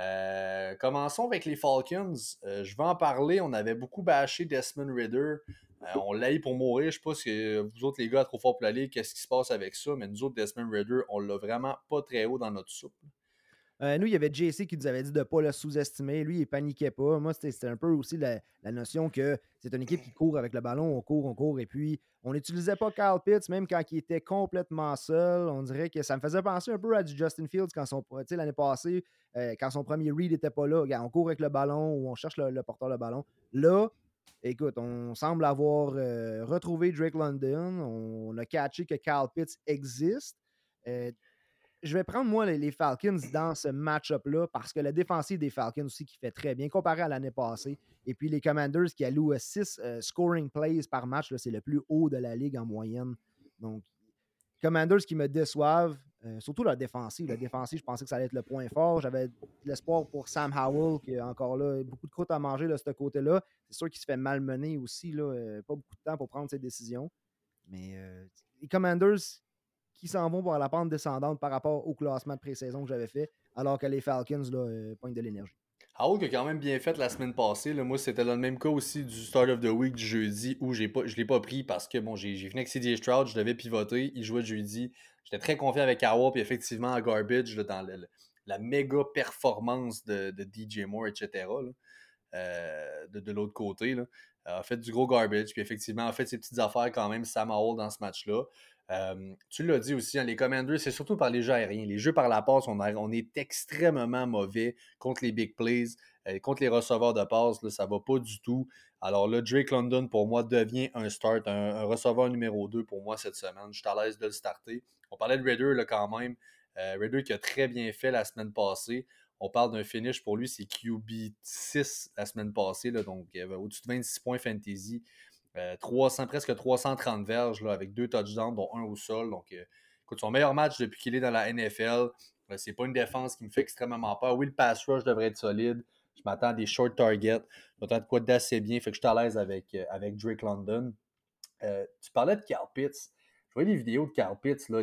Euh, commençons avec les Falcons. Euh, je vais en parler. On avait beaucoup bâché Desmond Ritter. Euh, on l'a eu pour mourir. Je sais pas si vous autres, les gars, trop fort pour l'aller, qu'est-ce qui se passe avec ça? Mais nous autres, Desmond Ritter, on l'a vraiment pas très haut dans notre soupe. Euh, nous, il y avait JC qui nous avait dit de ne pas le sous-estimer. Lui, il paniquait pas. Moi, c'était un peu aussi la, notion que c'est une équipe qui court avec le ballon, on court, on court. Et puis, on n'utilisait pas Kyle Pitts, même quand il était complètement seul. On dirait que ça me faisait penser un peu à du Justin Fields quand son, l'année passée, euh, quand son premier read n'était pas là. on court avec le ballon ou on cherche le, porteur de ballon. Là, écoute, on semble avoir euh, retrouvé Drake London. On, a catché que Kyle Pitts existe je vais prendre, moi, les, Falcons dans ce match-up-là parce que la défensive des Falcons aussi qui fait très bien comparé à l'année passée. Et puis les Commanders qui allouent 6 euh, scoring plays par match, c'est le plus haut de la ligue en moyenne. Donc, Commanders qui me déçoivent, euh, surtout la défensive. La défensive, je pensais que ça allait être le point fort. J'avais l'espoir pour Sam Howell, qui a encore là beaucoup de croûte à manger de ce côté-là. C'est sûr qu'il se fait malmener aussi, là, euh, pas beaucoup de temps pour prendre ses décisions. Mais les Commanders, qui s'en vont voir la pente descendante par rapport au classement de pré-saison que j'avais fait, alors que les Falcons là, euh, pointent de l'énergie. Qui a quand même bien fait la semaine passée. Moi, c'était le même cas aussi du Start of the Week du jeudi où j'ai pas, je ne l'ai pas pris parce que bon, j'ai fini avec CDH Stroud, je devais pivoter, il jouait jeudi. J'étais très confiant avec Howell, puis effectivement, à Garbage, dans la méga performance de, DJ Moore, etc. Euh, de, l'autre côté. Là. a fait du gros garbage, puis effectivement, a fait ses petites affaires quand même, Sam Howell dans ce match-là tu l'as dit aussi, hein, les Commanders, c'est surtout par les jeux aériens. Les jeux par la passe, on, est extrêmement mauvais contre les big plays, euh, contre les receveurs de passe, ça va pas du tout. Alors là, Drake London, pour moi, devient un start, un, receveur numéro 2 pour moi cette semaine. Je suis à l'aise de le starter. On parlait de Raider là, quand même. Euh, Raider qui a très bien fait la semaine passée. On parle d'un finish pour lui, c'est QB 6 la semaine passée, là, donc au-dessus de 26 points fantasy. 300, euh, presque 330 verges là, avec deux touchdowns, dont un au sol. Donc, euh, écoute, son meilleur match depuis qu'il est dans la NFL. Euh, c'est pas une défense qui me fait extrêmement peur. Oui, le pass rush devrait être solide. Je m'attends à des short targets. Je quoi d'assez bien. Fait que je suis à l'aise avec, avec Drake London. tu parlais de Carl Pitts. Je vois les vidéos de Carl Pitts. Là,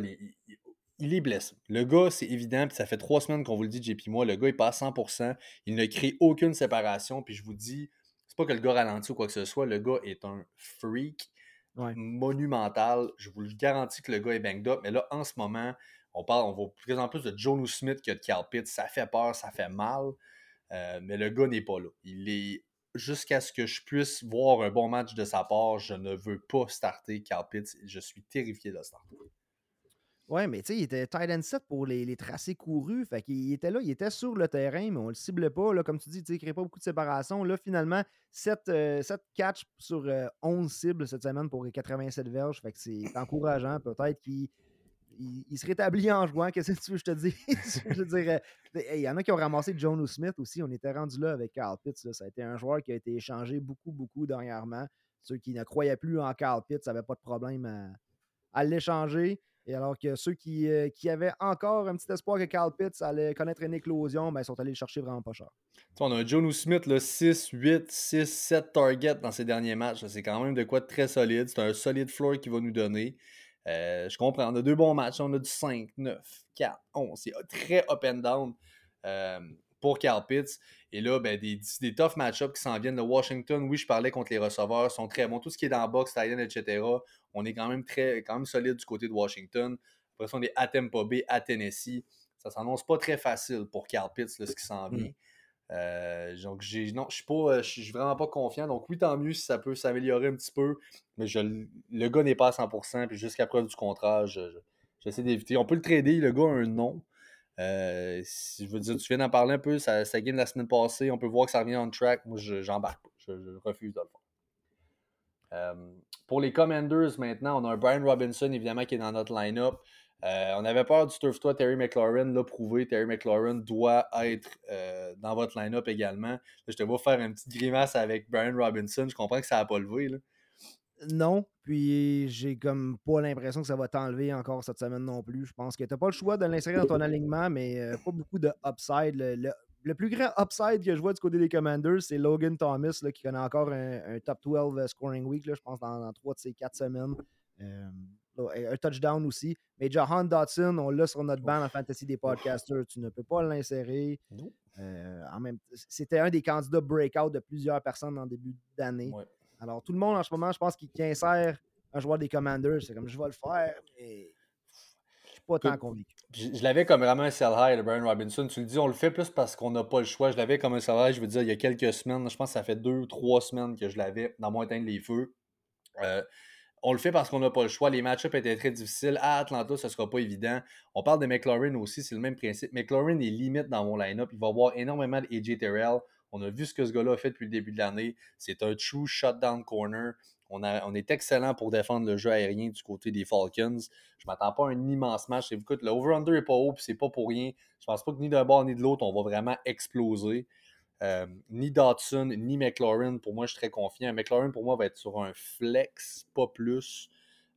il, est blessé. Le gars, c'est évident, puis ça fait trois semaines qu'on vous le dit, JP moi, le gars est pas à 100%. Il ne crée aucune séparation. Puis je vous dis, c'est pas que le gars ralentit ou quoi que ce soit. Le gars est un freak monumental. Je vous le garantis que le gars est banged up. Mais là, en ce moment, on parle, on voit plus en plus de Jono Smith que de Carl Pitt. Ça fait peur, ça fait mal. Euh, mais le gars n'est pas là. Il est jusqu'à ce que je puisse voir un bon match de sa part, je ne veux pas starter Carl Pitts. Je suis terrifié de starter. Ouais, mais tu sais, il était tight end set pour les, tracés courus. Fait qu'il était là, il était sur le terrain, mais on le ciblait pas. Là, comme tu dis, il ne crée pas beaucoup de séparation. Là, finalement, 7, euh, catchs sur 11 euh, cibles cette semaine pour 87 verges. Fait que c'est encourageant. Peut-être qu'il il, se rétablit en jouant. Qu'est-ce que tu veux je te dis? je dirais, il y en a qui ont ramassé John Smith aussi. On était rendu là avec Carl Pitts. Ça a été un joueur qui a été échangé beaucoup, beaucoup dernièrement. Ceux qui ne croyaient plus en Carl Pitts n'avaient pas de problème à, à l'échanger. Et alors que ceux qui, euh, qui, avaient encore un petit espoir que Carl Pitts allait connaître une éclosion, ben, ils sont allés le chercher vraiment pas cher. on a un John Smith, 6, 8, 6, 7 targets dans ses derniers matchs. C'est quand même de quoi de très solide. C'est un solide floor qu'il va nous donner. Euh, je comprends. On a deux bons matchs. On a du 5, 9, 4, 11. C'est très up and down. Euh, pour Carl Pitts. Et là, ben, des, des tough match-ups qui s'en viennent de Washington. Oui, je parlais contre les receveurs, sont très bons. Tout ce qui est dans la box, Titan, etc., on est quand même très quand même solide du côté de Washington. Après ça, on est à Tampa Bay, à Tennessee. Ça s'annonce pas très facile pour Carl Pitts, ce qui s'en Mm. vient. Euh, donc, j'ai, non, je suis pas, euh, je suis vraiment pas confiant. Donc, oui, tant mieux si ça peut s'améliorer un petit peu. Mais je, le gars n'est pas à 100%. Puis jusqu'à preuve du contrat, je- je- j'essaie d'éviter. On peut le trader. Le gars a un nom. Euh, si, je veux dire, tu viens d'en parler un peu. Ça, ça la semaine passée. On peut voir que ça revient on track. Moi, je, j'embarque pas. Je, je refuse de le faire. Euh, pour les Commanders, maintenant, on a un Brian Robinson, évidemment, qui est dans notre line-up. Euh, on avait peur du turf toi Terry McLaurin l'a prouvé. Terry McLaurin doit être dans votre line-up également. Je te vois faire une petite grimace avec Brian Robinson. Je comprends que ça n'a pas levé. Là. Non, puis j'ai comme pas l'impression que ça va t'enlever encore cette semaine non plus. Je pense que t'as pas le choix de l'insérer dans ton alignement, mais euh, pas beaucoup de upside. Le, le- le plus grand upside que je vois du côté des Commanders, c'est Logan Thomas, là, qui connaît encore un, un top 12 scoring week, là, je pense, dans, 3 de ses 4 semaines. Euh, un touchdown aussi. Mais Jahan Dotson, on l'a sur notre banc en fantasy des podcasters. Tu ne peux pas l'insérer. Non. Euh, C'était un des candidats breakout de plusieurs personnes en début d'année. Ouais. Alors, tout le monde en ce moment, je pense qu'il qui insère un joueur des Commanders. C'est comme je vais le faire, mais je suis pas tant convaincu. Je, je l'avais comme vraiment un sell high de Brian Robinson. Tu le dis, on le fait plus parce qu'on n'a pas le choix. Je l'avais comme un sell high, je veux dire, il y a quelques semaines. Je pense que ça fait deux ou trois semaines que je l'avais dans mon éteindre les feux. Euh, on le fait parce qu'on n'a pas le choix. Les match-ups étaient très difficiles. À Atlanta, ce ne sera pas évident. On parle de McLaurin aussi, c'est le même principe. McLaurin est limite dans mon line-up. Il va avoir énormément d'AJ Terrell. On a vu ce que ce gars-là a fait depuis le début de l'année. C'est un true shutdown corner. On, est excellent pour défendre le jeu aérien du côté des Falcons. Je ne m'attends pas à un immense match. Écoute, le over-under n'est pas haut, puis c'est pas pour rien. Je pense pas que ni d'un bord ni de l'autre, on va vraiment exploser. Euh, ni Dodson, ni McLaurin, pour moi, je suis très confiant. McLaurin, pour moi, va être sur un flex, pas plus.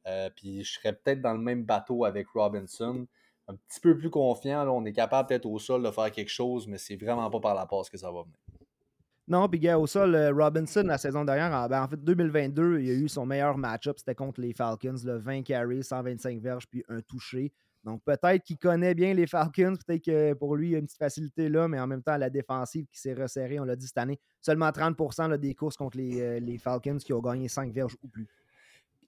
Euh, puis je serais peut-être dans le même bateau avec Robinson. Un petit peu plus confiant. On est capable peut-être au sol de faire quelque chose, mais c'est vraiment pas par la passe que ça va venir. Non, puis au sol, euh, Robinson, la saison dernière, en, ben, en, fait, 2022, il a eu son meilleur match-up, c'était contre les Falcons, le 20 carries, 125 verges, puis un touché. Donc peut-être qu'il connaît bien les Falcons, peut-être que pour lui, il y a une petite facilité là, mais en même temps, la défensive qui s'est resserrée, on l'a dit cette année, seulement 30% là, des courses contre les, euh, les, Falcons qui ont gagné 5 verges ou plus.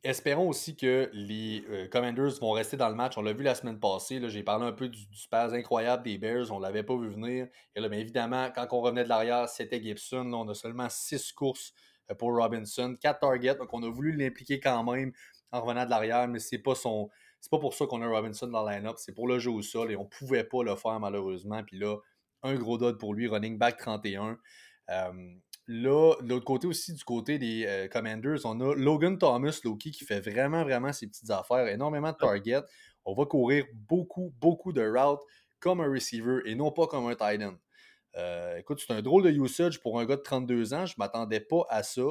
Espérons aussi que les euh, Commanders vont rester dans le match. On l'a vu la semaine passée. J'ai parlé un peu du, du spaz incroyable des Bears. On ne l'avait pas vu venir. Et là, évidemment, quand on revenait de l'arrière, c'était Gibson. Là, on a seulement 6 courses euh, pour Robinson, 4 targets. Donc, on a voulu l'impliquer quand même en revenant de l'arrière, mais c'est pas son. C'est pas pour ça qu'on a Robinson dans la line-up, c'est pour le jeu au sol et on pouvait pas le faire malheureusement. Puis là, un gros dot pour lui, running back 31. Euh, là, de l'autre côté aussi, du côté des euh, Commanders, on a Logan Thomas, Loki, qui fait vraiment, vraiment ses petites affaires, énormément de targets. On va courir beaucoup, beaucoup de routes comme un receiver et non pas comme un tight end. Euh, écoute, c'est un drôle de usage pour un gars de 32 ans. Je ne m'attendais pas à ça.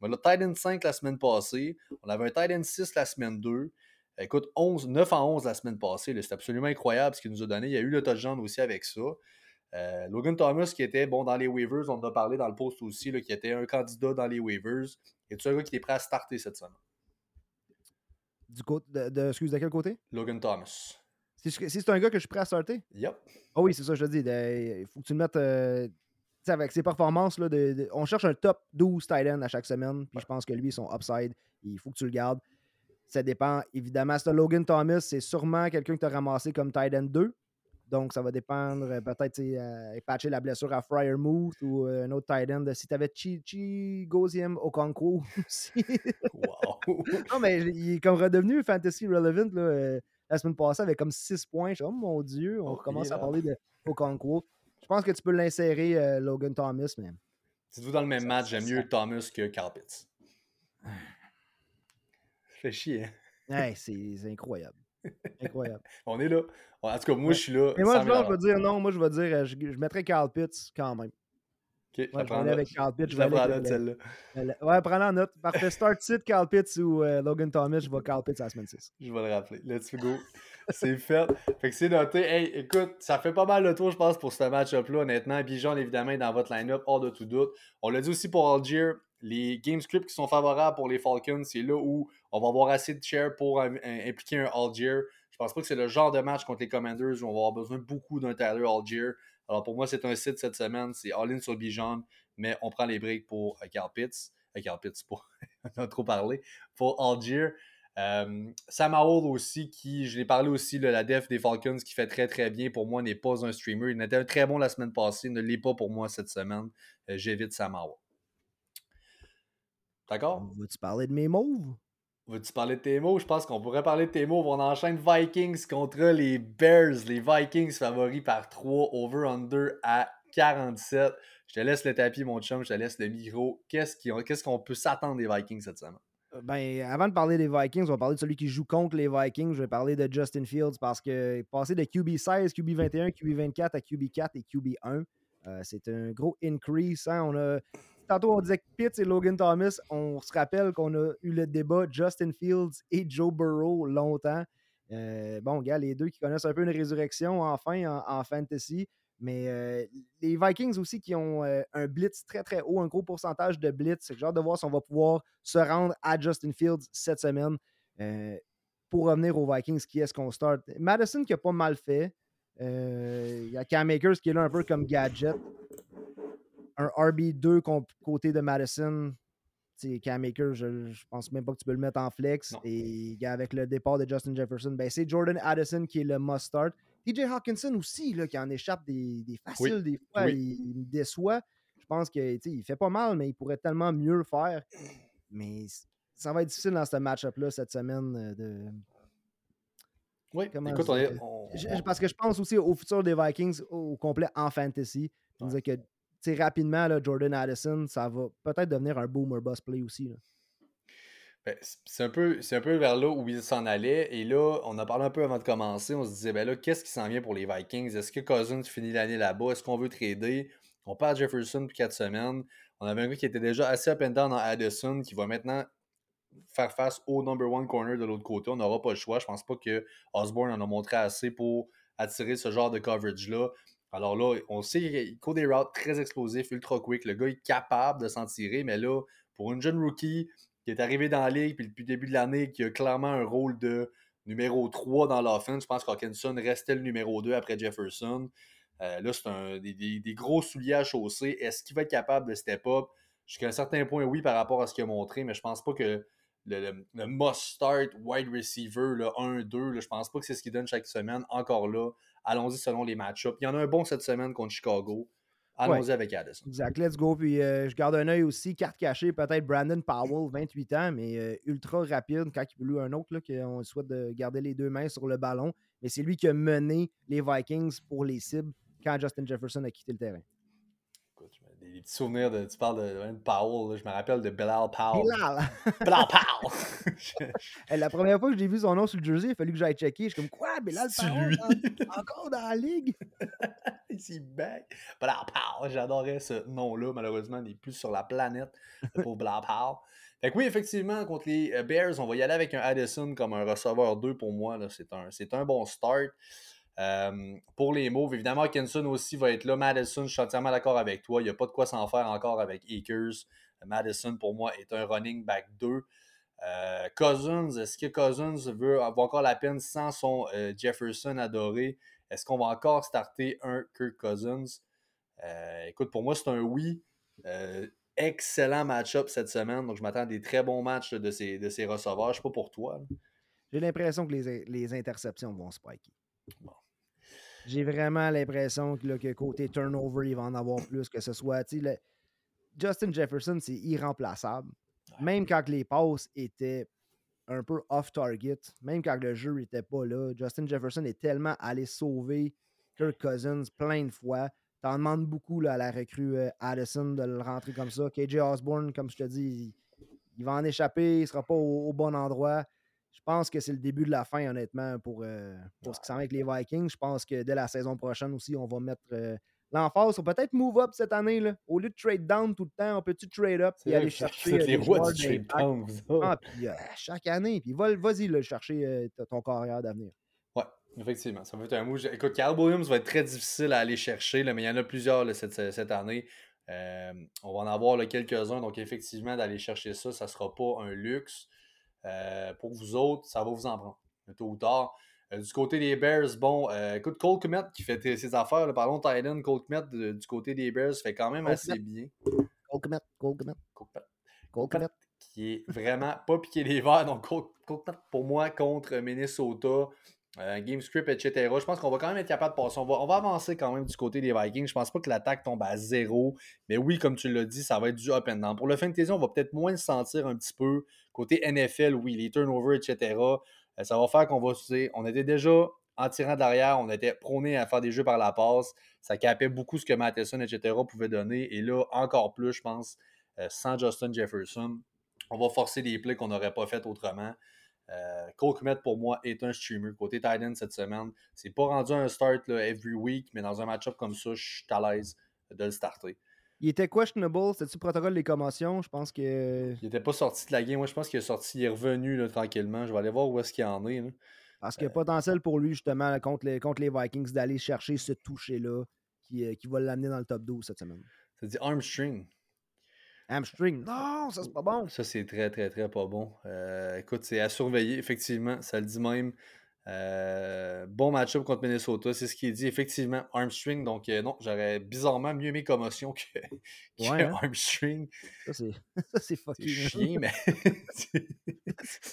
On a le tight end 5 la semaine passée. On avait un tight end 6 la semaine 2. Écoute, 11, 9 à 11 la semaine passée. C'est absolument incroyable ce qu'il nous a donné. Il y a eu le touchdown aussi avec ça. Euh, Logan Thomas, qui était bon dans les waivers, on en a parlé dans le post aussi, là, qui était un candidat dans les waivers. Et tu un gars qui est prêt à starter cette semaine? Du côté de, de, excuse, de quel côté? Logan Thomas. Si, c'est un gars que je suis prêt à starter? Yep. Oh oui, c'est ça, je te dis. Il faut que tu le mettes. Euh, avec ses performances, là, de, de, on cherche un top 12 tight end à chaque semaine. Puis ouais. je pense que lui, son upside, il faut que tu le gardes. Ça dépend. Évidemment, c'est Logan Thomas, c'est sûrement quelqu'un que tu as ramassé comme tight end 2. Donc, ça va dépendre. Peut-être euh, patcher la blessure à Fryermouth ou euh, un autre tight end. Si tu avais Chi Goziem Okonkwo aussi. wow! non, mais il est comme redevenu fantasy relevant là, euh, la semaine passée avec comme 6 points. Je oh mon Dieu, on oh, commence à parler de Okonkwo. Je pense que tu peux l'insérer, euh, Logan Thomas, mais. Dites-vous dans le même match, j'aime mieux Thomas que Carl Pitts. fait chier. Hein? Hey, c'est incroyable. Incroyable. On est là. En tout cas, moi, je suis là. Et moi, je, je vais dire non. Moi, je vais dire, je, je mettrais Carl Pitts quand même. Ok, je ouais, vais aller avec Carl Pitts. Je vais prendre note, celle-là. Ouais, prends-la en note. Parfait. Start sit, Carl Pitts ou euh, Logan Thomas. Je vais Carl Pitts à la semaine 6. Je vais le rappeler. Let's go. c'est fait. Fait que c'est noté. Hey, écoute, ça fait pas mal de tour, je pense, pour ce match-up-là, honnêtement. Bijon, évidemment, est dans votre line-up, hors de tout doute. On l'a dit aussi pour Algier. Les game scripts qui sont favorables pour les Falcons, c'est là où on va avoir assez de share pour euh, impliquer un Algier. Je pense pas que c'est le genre de match contre les Commanders où on va avoir besoin beaucoup d'un Tyler Algier. Alors pour moi, c'est un site cette semaine. C'est all-in sur Bijan, mais on prend les breaks pour euh, Carl Pitts. Euh, Carl Pitts, pour on a trop parlé. Pour Algier. Sam Howell aussi, qui, je l'ai parlé aussi, de la def des Falcons, qui fait très très bien. Pour moi, n'est pas un streamer. Il était très bon la semaine passée, ne l'est pas pour moi cette semaine. J'évite Sam Howell. D'accord? Veux-tu parler de mes moves? Veux-tu parler de tes mots? Je pense qu'on pourrait parler de tes mots. On enchaîne Vikings contre les Bears. Les Vikings favoris par 3, over-under à 47. Je te laisse le tapis, mon chum. Je te laisse le micro. Qu'est-ce qu'on peut s'attendre des Vikings cette semaine? Euh, ben, avant de parler des Vikings, on va parler de celui qui joue contre les Vikings. Je vais parler de Justin Fields parce que passer de QB 16, QB 21, QB 24 à QB 4 et QB 1, euh, c'est un gros increase. Hein. On a tantôt, on disait que Pitts et Logan Thomas, on se rappelle qu'on a eu le débat Justin Fields et Joe Burrow longtemps. Euh, bon, gars, les deux qui connaissent un peu une résurrection enfin en, fantasy. Mais euh, les Vikings aussi qui ont euh, un blitz très très haut, un gros pourcentage de blitz. C'est genre de voir si on va pouvoir se rendre à Justin Fields cette semaine. pour revenir aux Vikings, qui est-ce qu'on start? Madison qui a pas mal fait. Il y a Cam Makers qui est là un peu comme gadget un RB2 côté de Madison, Cam Maker, je, pense même pas que tu peux le mettre en flex. Et avec le départ de Justin Jefferson, ben, c'est Jordan Addison qui est le must-start. TJ Hawkinson aussi, là, qui en échappe des, des faciles, des fois, il, me déçoit. Je pense qu'il fait pas mal, mais il pourrait tellement mieux le faire. Mais ça va être difficile dans ce match-up-là cette semaine euh, de. Oui, écoute, on Parce que je pense aussi au futur des Vikings au complet en fantasy. Ouais. que rapidement, là, Jordan Addison, ça va peut-être devenir un boomer boss play aussi. Ben, c'est un, peu, un peu vers là où il s'en allait. Et là, on a parlé un peu avant de commencer. On se disait, ben là, qu'est-ce qui s'en vient pour les Vikings? Est-ce que Cousins finit l'année là-bas? Est-ce qu'on veut trader? On de Jefferson depuis quatre semaines. On avait un gars qui était déjà assez up and down dans Addison, qui va maintenant faire face au number one corner de l'autre côté. On n'aura pas le choix. Je pense pas que Osborne en a montré assez pour attirer ce genre de coverage-là. Alors là, on sait qu'il court des routes très explosifs, ultra quick. Le gars est capable de s'en tirer, mais là, pour une jeune rookie qui est arrivé dans la ligue puis depuis le début de l'année, qui a clairement un rôle de numéro 3 dans l'offense, je pense qu'Hawkinson restait le numéro 2 après Jefferson. Euh, là, c'est des, gros souliers à chausser. Est-ce qu'il va être capable de step up? Jusqu'à un certain point, oui, par rapport à ce qu'il a montré, mais je pense pas que le, must-start wide receiver, le 1-2, je pense pas que c'est ce qu'il donne chaque semaine. Encore là, allons-y selon les match-ups. Il y en a un bon cette semaine contre Chicago. Allons-y avec Addison. Exact, let's go. Puis euh, je garde un œil aussi, carte cachée, peut-être Brandon Powell, 28 ans, mais euh, ultra rapide quand il peut un autre, qu'on souhaite de garder les deux mains sur le ballon. Mais c'est lui qui a mené les Vikings pour les cibles quand Justin Jefferson a quitté le terrain des petits souvenirs de. Tu parles de, Powell, je me rappelle de Bilal Powell. Bilal! Bilal Powell! la première fois que j'ai vu son nom sur le jersey, il a fallu que j'aille checker. Je suis comme quoi, Bilal Powell? encore dans la ligue? Ici, back. J'adorais ce nom-là. Malheureusement, il n'est plus sur la planète pour Powell. Fait que oui, effectivement, contre les euh, Bears, on va y aller avec un Addison comme un receveur 2 pour moi. C'est un, un bon start. Euh, pour les moves, évidemment, Kenson aussi va être là. Madison, je suis entièrement d'accord avec toi. Il n'y a pas de quoi s'en faire encore avec Akers. Madison, pour moi, est un running back 2. Euh, Cousins, est-ce que Cousins veut avoir encore la peine sans son euh, Jefferson adoré? Est-ce qu'on va encore starter un Kirk Cousins? écoute, pour moi, c'est un oui. excellent match-up cette semaine. Donc, je m'attends à des très bons matchs de ces, de ces receveurs. Je ne sais pas pour toi. J'ai l'impression que les, les, interceptions vont spiker. Bon. J'ai vraiment l'impression que, côté turnover, il va en avoir plus, que ce soit. Justin Jefferson, c'est irremplaçable. Même quand les passes étaient un peu off-target, même quand le jeu n'était pas là, Justin Jefferson est tellement allé sauver Kirk Cousins plein de fois. T'en demandes beaucoup là, à la recrue euh, Addison de le rentrer comme ça. KJ Osborne, comme je te dis, il, va en échapper, il ne sera pas au bon endroit. Je pense que c'est le début de la fin, honnêtement, pour, euh, pour ce qui s'en va avec les Vikings. Je pense que dès la saison prochaine aussi, on va mettre euh, l'emphase sur peut-être move up cette année. Là. Au lieu de trade down tout le temps, on peut-tu trade up et aller chercher. Euh, les rois du trade down, ah, puis, chaque année. Puis vas-y le chercher ton carrière d'avenir. Ouais, effectivement. Ça va être un move. Écoute, Carl Williams va être très difficile à aller chercher, là, mais il y en a plusieurs cette, cette, année. on va en avoir quelques-uns. Donc, effectivement, d'aller chercher ça, ça ne sera pas un luxe. Euh, pour vous autres, ça va vous en prendre, tôt ou tard. Euh, du côté des Bears, bon, euh, écoute, Cole Kmet qui fait ses affaires, parlons de Titan, Cole Kmet du côté des Bears fait quand même assez bien. Cole Kmet, Cole Kmet. Cole Kmet. qui est vraiment pas piqué les verres. Donc, pour moi, contre Minnesota, euh, game script, etc. Je pense qu'on va quand même être capable de passer. On va, on va avancer quand même du côté des Vikings. Je pense pas que l'attaque tombe à zéro. Mais oui, comme tu l'as dit, ça va être du up and down. Pour le fantasy, on va peut-être moins le sentir un petit peu. Côté NFL, oui, les turnovers, etc. Euh, ça va faire qu'on va. On était déjà en tirant de on était prôné à faire des jeux par la passe. Ça capait beaucoup ce que Matheson, etc. pouvait donner. Et là, encore plus, je pense, euh, sans Justin Jefferson, on va forcer des plays qu'on n'aurait pas fait autrement. Euh, pour moi, est un streamer. Côté Titan cette semaine, c'est pas rendu un start every week, mais dans un match-up comme ça, je suis à l'aise de le starter. Il était questionable, c'était-tu protocole des commotions? Je pense que. Il était pas sorti de la game. Moi, je pense qu'il est sorti, il est revenu là, tranquillement. Je vais aller voir où est-ce qu'il en est. Parce qu'il y a potentiel pour lui, justement, contre les, contre les Vikings, d'aller chercher ce toucher-là qui, euh, qui va l'amener dans le top 12 cette semaine. Ça dit armstring. Hamstring? Non, ça c'est pas bon. Ça c'est très très très pas bon. Euh, écoute, c'est à surveiller, effectivement, ça le dit même. Euh, bon match-up contre Minnesota, c'est ce qu'il dit. Effectivement, armstring. Donc, euh, non, j'aurais bizarrement mieux mes commotions que, que hein? armstring. Ça, c'est fucking. chien, mais.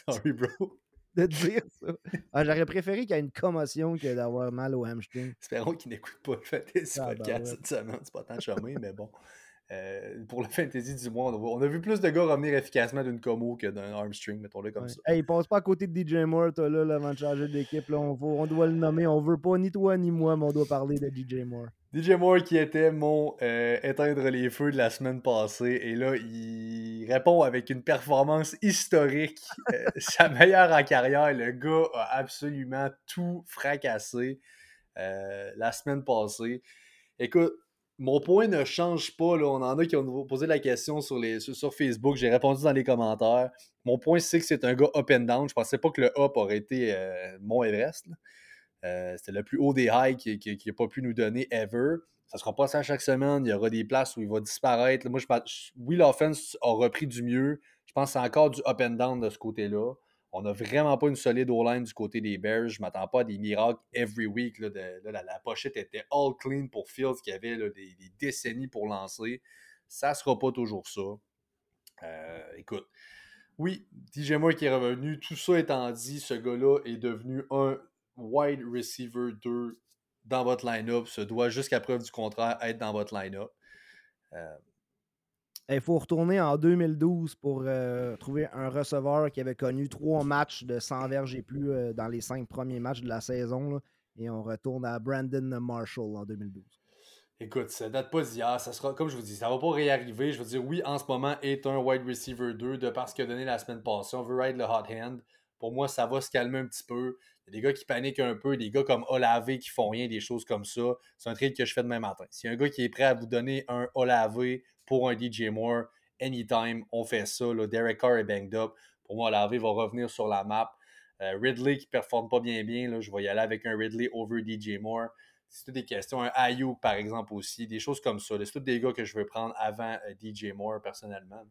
Sorry, bro. De dire ça. Ah, j'aurais préféré qu'il y ait une commotion que d'avoir mal au hamstring. Espérons qu'il n'écoute pas le fait ce ah, ben podcast cette semaine. C'est pas tant chômé, mais bon. Euh, pour la fantasy du mois, on a, vu plus de gars revenir efficacement d'une commo que d'un armstring, mettons-le comme ça. Hey, il passe pas à côté de DJ Moore, toi, là, avant de changer d'équipe. On, on doit le nommer. On veut pas ni toi ni moi, mais on doit parler de DJ Moore. DJ Moore qui était mon euh, éteindre les feux de la semaine passée. Et là, il répond avec une performance historique. Euh, sa meilleure en carrière. Le gars a absolument tout fracassé la semaine passée. Écoute, mon point ne change pas. Là. On en a qui ont posé la question sur, Facebook. J'ai répondu dans les commentaires. Mon point, c'est que c'est un gars up and down. Je pensais pas que le up aurait été euh, mon Everest. Euh, c'était le plus haut des highs qu'il n'a pas pu nous donner ever. Ça sera pas ça chaque semaine. Il y aura des places où il va disparaître. Moi, je pense, oui, l'offense a repris du mieux. Je pense que c'est encore du up and down de ce côté-là. On n'a vraiment pas une solide O-line du côté des Bears. Je ne m'attends pas à des miracles every week. Là, la, pochette était all clean pour Fields qui avait des, décennies pour lancer. Ça ne sera pas toujours ça. Euh, écoute, oui, DJ Moore qui est revenu. Tout ça étant dit, ce gars-là est devenu un wide receiver 2 dans votre line-up. Se doit jusqu'à preuve du contraire être dans votre line-up. Euh, il faut retourner en 2012 pour euh, trouver un receveur qui avait connu trois matchs de 100 verges et plus euh, dans les cinq premiers matchs de la saison. et on retourne à Brandon Marshall en 2012. Écoute, ça date pas d'hier. Ça sera, comme je vous dis, ça va pas réarriver. Je veux dire, oui, en ce moment, est un wide receiver 2 de parce qu'il a donné la semaine passée. On veut ride le hot hand. Pour moi, ça va se calmer un petit peu. Des gars qui paniquent un peu, des gars comme Olave qui font rien, des choses comme ça. C'est un trade que je fais demain matin. S'il y a un gars qui est prêt à vous donner un Olave pour un DJ Moore, anytime, on fait ça. Derek Carr est banged up. Pour moi, Lavé va revenir sur la map. Euh, Ridley qui performe pas bien bien, là, je vais y aller avec un Ridley over DJ Moore. C'est toutes des questions. Un Ayuk, par exemple, aussi. Des choses comme ça. C'est tous des gars que je veux prendre avant euh, DJ Moore, personnellement.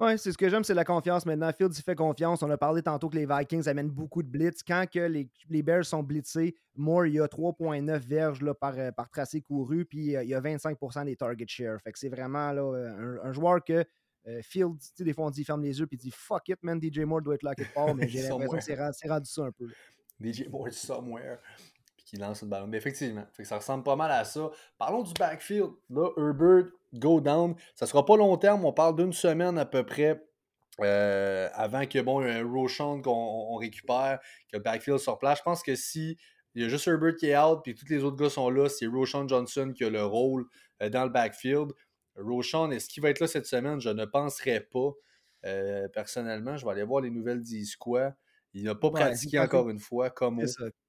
Oui, c'est ce que j'aime, c'est la confiance. Maintenant, Fields, il fait confiance. On a parlé tantôt que les Vikings amènent beaucoup de blitz. Quand que les, les Bears sont blitzés, Moore, il y a 3,9 verges là, par, euh, par tracé couru, puis il y a 25% des target share. Fait que c'est vraiment là, un, joueur que euh, Fields, tu sais, des fois, on dit ferme les yeux, puis il dit fuck it, man, DJ Moore doit être là quelque part, mais j'ai l'impression que c'est rendu, ça un peu. DJ Moore somewhere qui lance une ballon. Mais effectivement, ça ressemble pas mal à ça. Parlons du backfield. Là, Herbert, go down. Ça sera pas long terme. On parle d'une semaine à peu près euh, avant que bon, un Roshan qu'on récupère, que le backfield sur place. Je pense que si il y a juste Herbert qui est out, puis tous les autres gars sont là, c'est Roshan Johnson qui a le rôle euh, dans le backfield. Roshan, est-ce qu'il va être là cette semaine? Je ne penserais pas. Euh, personnellement, je vais aller voir les nouvelles d'Isqua. Il n'a pas pratiqué encore une fois comme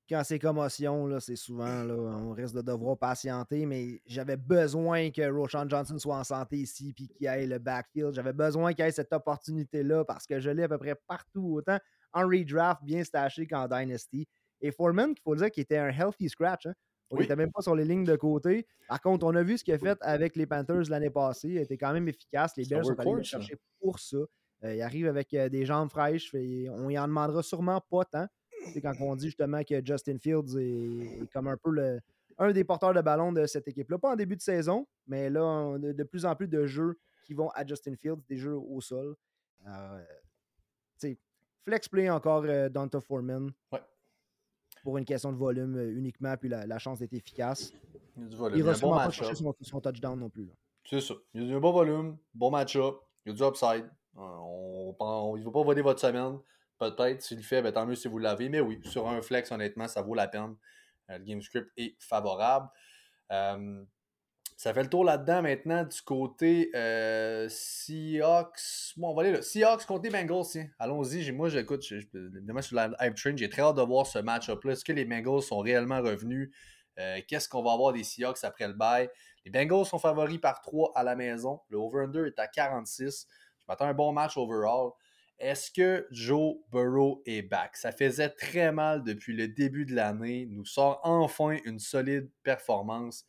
quand c'est commotion, c'est souvent, là, on risque de devoir patienter, mais j'avais besoin que Roshan Johnson soit en santé ici puis qu'il ait le backfield. J'avais besoin qu'il ait cette opportunité-là parce que je l'ai à peu près partout, autant en redraft bien staché qu'en Dynasty. Et Foreman, il faut dire qu'il était un healthy scratch. Hein. Il n'était même pas sur les lignes de côté. Par contre, on a vu ce qu'il a fait avec les Panthers l'année passée. Il était quand même efficace. Les Bears sont allés le chercher pour ça. Euh, il arrive avec euh, des jambes fraîches. on y en demandera sûrement pas tant. C'est quand on dit justement que Justin Fields est, comme un peu le, un des porteurs de ballon de cette équipe-là. Pas en début de saison, mais là, de, plus en plus de jeux qui vont à Justin Fields, des jeux au sol. flex play encore euh, Donta Foreman. Ouais. Pour une question de volume uniquement, puis la, chance d'être efficace. Il, du volume. il, il bon pas son, son, touchdown non plus. C'est ça. Il y a du bon volume, bon match-up, il y a du upside. On, on, il ne va pas voler votre semaine. Peut-être, s'il le fait, ben, tant mieux si vous l'avez. Mais oui, sur un flex, honnêtement, ça vaut la peine. le game script est favorable. Euh, ça fait le tour là-dedans maintenant du côté euh, Seahawks. Bon, on va aller là. Seahawks contre les Bengals. Allons-y. Moi, j'écoute. Demain sur la hype train, j'ai très hâte de voir ce match-up-là. Est-ce que les Bengals sont réellement revenus? Euh, qu'est-ce qu'on va avoir des Seahawks après le bail? Les Bengals sont favoris par 3 à la maison. Le over-under est à 46. Je m'attends à un bon match overall. Est-ce que Joe Burrow est back? Ça faisait très mal depuis le début de l'année. Nous sort enfin une solide performance.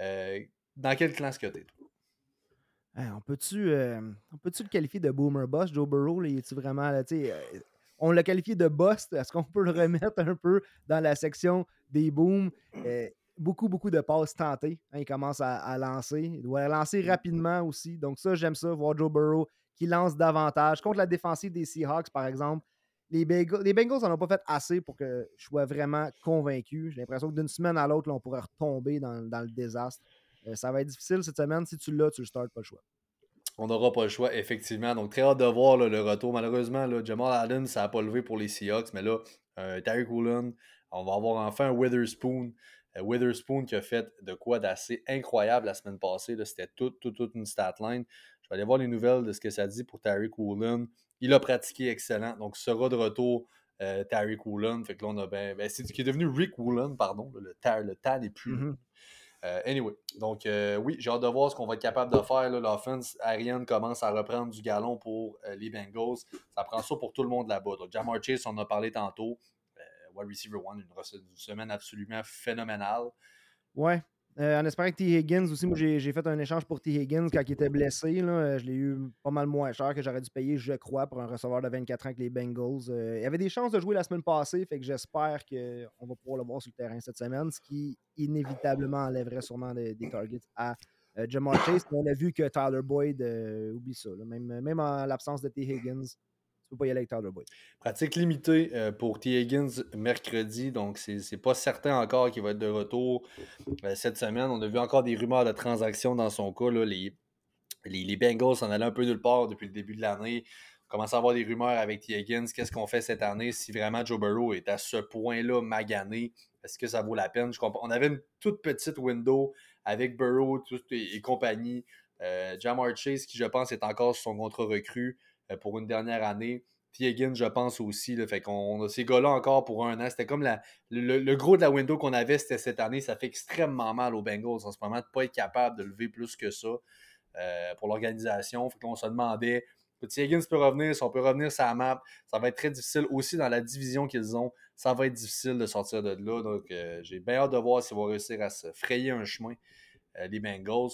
Euh, dans quelle classe que tu es, hein, on peut-tu euh, peut le qualifier de boomer boss, Joe Burrow? est vraiment. Là, euh, on l'a qualifié de boss. Est-ce qu'on peut le remettre un peu dans la section des booms? beaucoup, beaucoup de passes tentées. Hein, il commence à, lancer. Il doit lancer rapidement aussi. Donc, ça, j'aime ça, voir Joe Burrow qui lance davantage. Contre la défensive des Seahawks, par exemple, les Bengals, les n'en ont pas fait assez pour que je sois vraiment convaincu. J'ai l'impression que d'une semaine à l'autre, on pourrait retomber dans, le désastre. Euh, ça va être difficile cette semaine. Si tu l'as, tu le startes, pas le choix. On n'aura pas le choix, effectivement. Donc, très hâte de voir le retour. Malheureusement, Jamal Allen, ça n'a pas levé pour les Seahawks. Mais là, euh, Woolen, on va avoir enfin un Witherspoon. Euh, Witherspoon qui a fait de quoi d'assez incroyable la semaine passée. C'était toute, toute, toute une stat line. Vais aller voir les nouvelles de ce que ça dit pour Tyreek Woolen. Il a pratiqué excellent. Donc, sera de retour euh, Tyreek Woolen. Fait que là, on a ben, ben c'est qui est devenu Rick Woolen, pardon. Le, le tas n'est plus. Mm-hmm. Euh, anyway, donc euh, oui, j'ai hâte de voir ce qu'on va être capable de faire. L'offense Ariane commence à reprendre du galon pour euh, les Bengals. Ça prend ça pour tout le monde là-bas. Donc, Jamar Chase, on en a parlé tantôt. wide receiver one, une, semaine absolument phénoménale. Ouais, euh, en espérant que T. Higgins aussi, moi j'ai fait un échange pour T. Higgins quand il était blessé. Là, je l'ai eu pas mal moins cher que j'aurais dû payer, je crois, pour un receveur de 24 ans avec les Bengals. Euh, il avait des chances de jouer la semaine passée, fait que j'espère qu'on va pouvoir le voir sur le terrain cette semaine, ce qui inévitablement enlèverait sûrement des, targets à euh, Jamar Chase. On a vu que Tyler Boyd oublie ça. Même, même en l'absence de T. Higgins, pas y aller. Pratique limitée euh, pour T. Higgins mercredi, donc c'est pas certain encore qu'il va être de retour euh, cette semaine. On a vu encore des rumeurs de transactions dans son cas. les, les, Bengals en allaient un peu nulle part depuis le début de l'année. On commence à avoir des rumeurs avec T. Higgins. Qu'est-ce qu'on fait cette année si vraiment Joe Burrow est à ce point-là magané? Est-ce que ça vaut la peine? On avait une toute petite window avec Burrow et, compagnie. Euh, Jamar Chase, qui je pense est encore son contrat recru. Euh, pour une dernière année. T. Je pense aussi. Là, fait qu'on a ces gars-là encore pour un an. C'était comme la, le, gros de la window qu'on avait, c'était cette année. Ça fait extrêmement mal aux Bengals en ce moment de ne pas être capable de lever plus que ça euh, pour l'organisation. Fait qu'on se demandait T. Higgins peut revenir, si on peut revenir la map, ça va être très difficile aussi dans la division qu'ils ont. Ça va être difficile de sortir de là. Donc, euh, j'ai bien hâte de voir s'ils vont réussir à se frayer un chemin, les Bengals.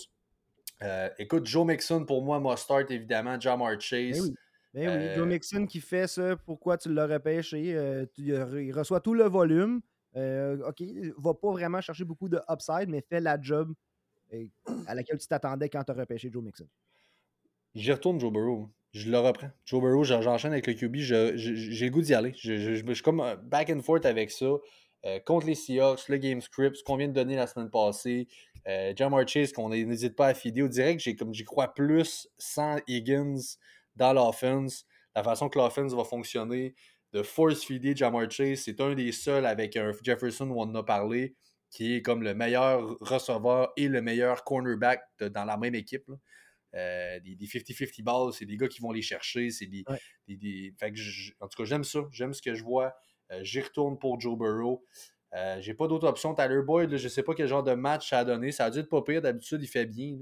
écoute, Joe Mixon, pour moi, must start évidemment. Jamar Chase. Ben oui, Joe euh, Mixon qui fait ça, pourquoi tu l'aurais pêché? Euh, il reçoit tout le volume. Euh, OK, il va pas vraiment chercher beaucoup de upside, mais fait la job à laquelle tu t'attendais quand tu as repêché Joe Mixon. J'y retourne Joe Burrow. Je le reprends. Joe Burrow, j'enchaîne avec le QB. J'ai le goût d'y aller. Je, suis comme back and forth avec ça. contre les Seahawks, le game script, ce qu'on vient de donner la semaine passée. Jamar Chase, qu'on n'hésite pas à fider. Au direct, j'y crois plus sans Higgins dans l'offense, la façon que l'offense va fonctionner, de force-feeder Jamar Chase, c'est un des seuls avec un Jefferson où on en a parlé, qui est comme le meilleur receveur et le meilleur cornerback dans la même équipe. Euh, des 50-50 balles, c'est des gars qui vont les chercher. C'est des, en tout cas, j'aime ça. J'aime ce que je vois. Euh, j'y retourne pour Joe Burrow. Euh, j'ai pas d'autre option. Tyler Boyd, je sais pas quel genre de match ça a donné. Ça a dû être pas pire. D'habitude, il fait bien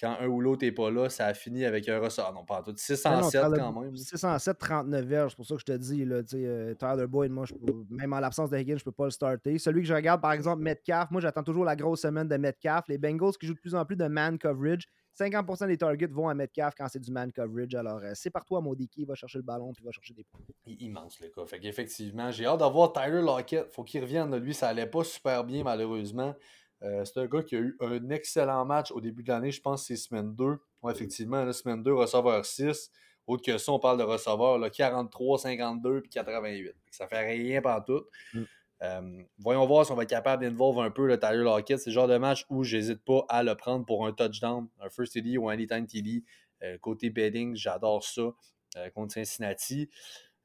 quand un ou l'autre n'est pas là, ça a fini avec un ressort. Non, pas tout. 607 quand même. 607, 39 verges, c'est pour ça que je te dis, là, euh, Tyler Boyd, moi, je même en l'absence de Higgins, je ne peux pas le starter. Celui que je regarde, par exemple, Metcalf, moi, j'attends toujours la grosse semaine de Metcalf. Les Bengals qui jouent de plus en plus de man coverage. 50% des targets vont à Metcalf quand c'est du man coverage. Alors, euh, c'est par toi, Maudiki, va chercher le ballon puis va chercher des points. Immense, le cas. Fait qu'effectivement, j'ai hâte d'avoir Tyler Lockett. Faut qu'il revienne. Lui, ça allait pas super bien, malheureusement. Euh, c'est un gars qui a eu un excellent match au début de l'année. Je pense que c'est semaine 2. effectivement, la semaine 2, receveur 6. Autre que ça, on parle de receveurs 43, 52 puis 88. Ça fait rien par tout. Mm. Euh, voyons voir si on va être capable d'involver un peu le Tyler Lockett. C'est le genre de match où j'hésite pas à le prendre pour un touchdown, un first TD ou un anytime TD. Euh, côté bedding, j'adore ça euh, contre Cincinnati.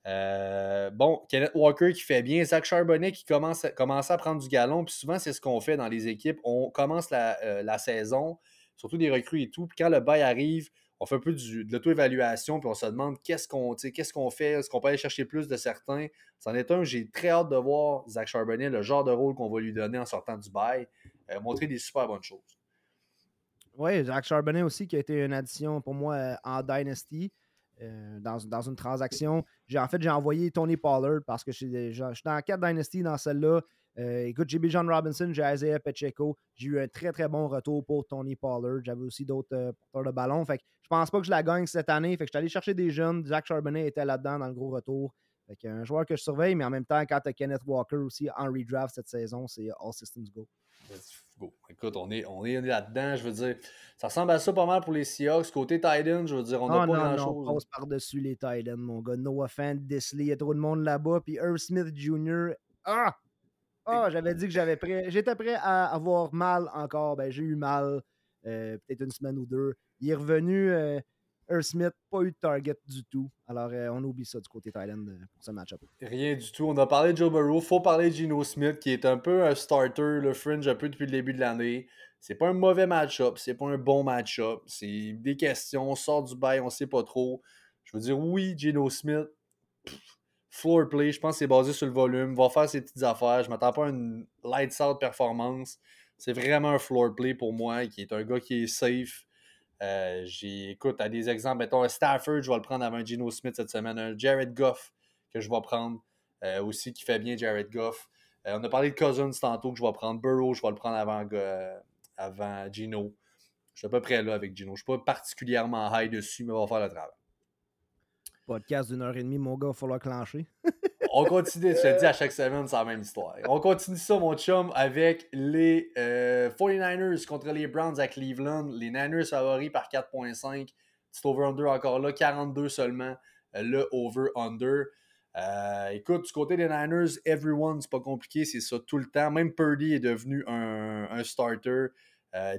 Bon, Kenneth Walker qui fait bien, Zach Charbonnet qui commence, à prendre du galon. Puis souvent, c'est ce qu'on fait dans les équipes. On commence la, la saison, surtout des recrues et tout. Puis quand le bail arrive, on fait un peu de l'auto-évaluation, puis on se demande qu'est-ce qu'on qu'est-ce qu'on fait, est-ce qu'on peut aller chercher plus de certains. C'en est un, j'ai très hâte de voir Zach Charbonnet, le genre de rôle qu'on va lui donner en sortant du bail, euh, montrer des super bonnes choses. Oui, Zach Charbonnet aussi, qui a été une addition pour moi euh, en Dynasty. Euh, dans, une transaction. en fait, j'ai envoyé Tony Pollard parce que je suis dans 4 Dynasty dans celle-là. Euh, écoute, j'ai John Robinson, j'ai Isaiah Pacheco. J'ai eu un très très bon retour pour Tony Pollard. J'avais aussi d'autres euh, porteurs de ballon. Fait que je pense pas que je la gagne cette année. Fait que je suis allé chercher des jeunes. Zach Charbonnet était là-dedans dans le gros retour. Fait que un joueur que je surveille, mais en même temps, quand tu as Kenneth Walker aussi en redraft cette saison, c'est All Systems Go. Go. Écoute, on est, on est là-dedans. Je veux dire, ça ressemble à ça pas mal pour les Seahawks. Côté Titan, je veux dire, on n'a ah, pas grand-chose. On passe par-dessus les Titans, mon gars. Noah Fant, Disley, il y a trop de monde là-bas. Puis Irv Smith Jr. Ah! Ah, j'avais dit que j'avais prêt. J'étais prêt à avoir mal encore. Ben, j'ai eu mal euh, peut-être une semaine ou deux. Il est revenu. Euh, Smith, pas eu de target du tout. Alors, euh, on oublie ça du côté Thailand pour ce match-up. Rien du tout. On a parlé de Joe Burrow. faut parler de Gino Smith, qui est un peu un starter, le fringe un peu depuis le début de l'année. C'est pas un mauvais match-up. C'est pas un bon match-up. C'est des questions. On sort du bail, on sait pas trop. Je veux dire, oui, Gino Smith, floor play, je pense que c'est basé sur le volume, va faire ses petites affaires. Je m'attends pas à une lights out performance. C'est vraiment un floor play pour moi, qui est un gars qui est safe. Euh, j'ai, écoute, à des exemples, mettons un Stafford, je vais le prendre avant Gino Smith cette semaine, un Jared Goff que je vais prendre euh, aussi, qui fait bien Jared Goff. Euh, on a parlé de Cousins tantôt que je vais prendre Burrow, je vais le prendre avant, avant Gino. Je suis à peu près là avec Gino. Je ne suis pas particulièrement high dessus, mais on va faire le travail. Podcast d'une heure et demie, mon gars, il va falloir clencher. On continue, je te dis à chaque semaine, c'est la même histoire. On continue ça, mon chum, avec les 49ers euh, contre les Browns à Cleveland. Les Niners favoris par 4.5. Petit over-under encore là, 42 seulement, euh, le over-under. Euh, écoute, du côté des Niners, everyone, c'est pas compliqué, c'est ça tout le temps. Même Purdy est devenu un, starter.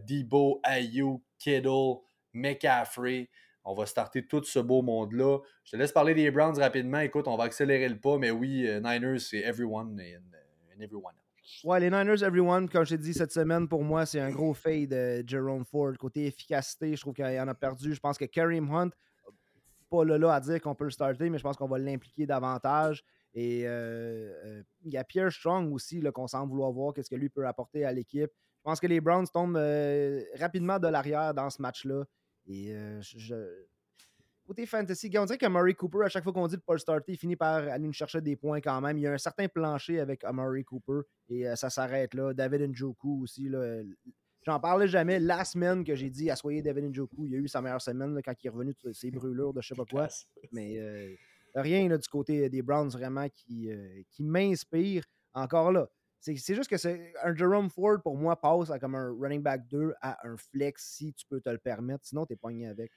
Debo, Ayuk, Kittle, McCaffrey. On va starter tout ce beau monde-là. Je te laisse parler des Browns rapidement. Écoute, on va accélérer le pas, mais oui, euh, Niners, c'est everyone and, everyone Ouais, les Niners, everyone, comme je t'ai dit cette semaine, pour moi, c'est un gros fade de Jerome Ford. Côté efficacité, je trouve qu'il en a perdu. Je pense que Kareem Hunt, pas là, là à dire qu'on peut le starter, mais je pense qu'on va l'impliquer davantage. Et euh, euh, il y a Pierre Strong aussi qu'on semble vouloir voir qu'est-ce que lui peut apporter à l'équipe. Je pense que les Browns tombent rapidement de l'arrière dans ce match-là. Et je, côté fantasy, on dirait que Murray Cooper, à chaque fois qu'on dit le starter, il finit par aller nous chercher des points quand même. Il y a un certain plancher avec Murray Cooper et ça s'arrête là. David Njoku aussi. J'en parlais jamais. La semaine que j'ai dit à soyez David Njoku, il a eu sa meilleure semaine quand il est revenu de ses brûlures de je sais pas quoi. Mais rien du côté des Browns vraiment qui, qui m'inspire. Encore là, c'est juste que c'est un Jerome Ford, pour moi, passe à comme un running back 2 à un flex si tu peux te le permettre. Sinon, tu es pogné avec.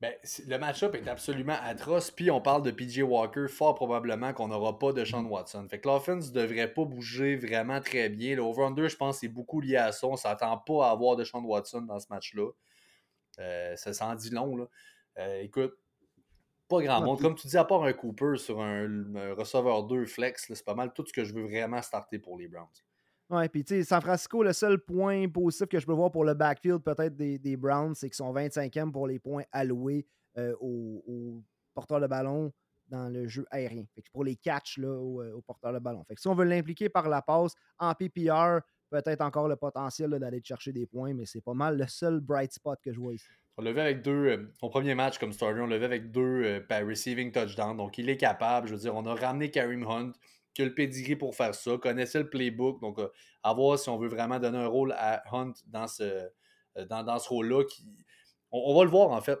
Ben, le match-up est absolument atroce. Puis on parle de PJ Walker, fort probablement qu'on n'aura pas de Sean mm. Watson. Fait que l'offense ne devrait pas bouger vraiment très bien. Le over-under, je pense, c'est beaucoup lié à ça. On ne s'attend pas à avoir de Sean Watson dans ce match-là. Euh, ça s'en dit long. Là. Euh, écoute, pas grand monde. Comme tu dis, à part un Cooper sur un, receveur 2 flex, c'est pas mal tout ce que je veux vraiment starter pour les Browns. Ouais, puis tu sais, San Francisco, le seul point positif que je peux voir pour le backfield peut-être des, des, Browns, c'est qu'ils sont 25e pour les points alloués euh, aux, porteurs de ballon dans le jeu aérien. Fait que pour les catchs là, aux, euh, porteurs de ballon. Fait que si on veut l'impliquer par la passe en PPR, peut-être encore le potentiel d'aller chercher des points, mais c'est pas mal le seul bright spot que je vois ici. On vu avec deux, euh, son premier match comme starter, on vu avec deux euh, receiving touchdowns. Donc, il est capable. Je veux dire, on a ramené Kareem Hunt, qui a le pedigree pour faire ça, connaissait le playbook. Donc, euh, à voir si on veut vraiment donner un rôle à Hunt dans ce, dans, ce rôle-là. On, va le voir, en fait.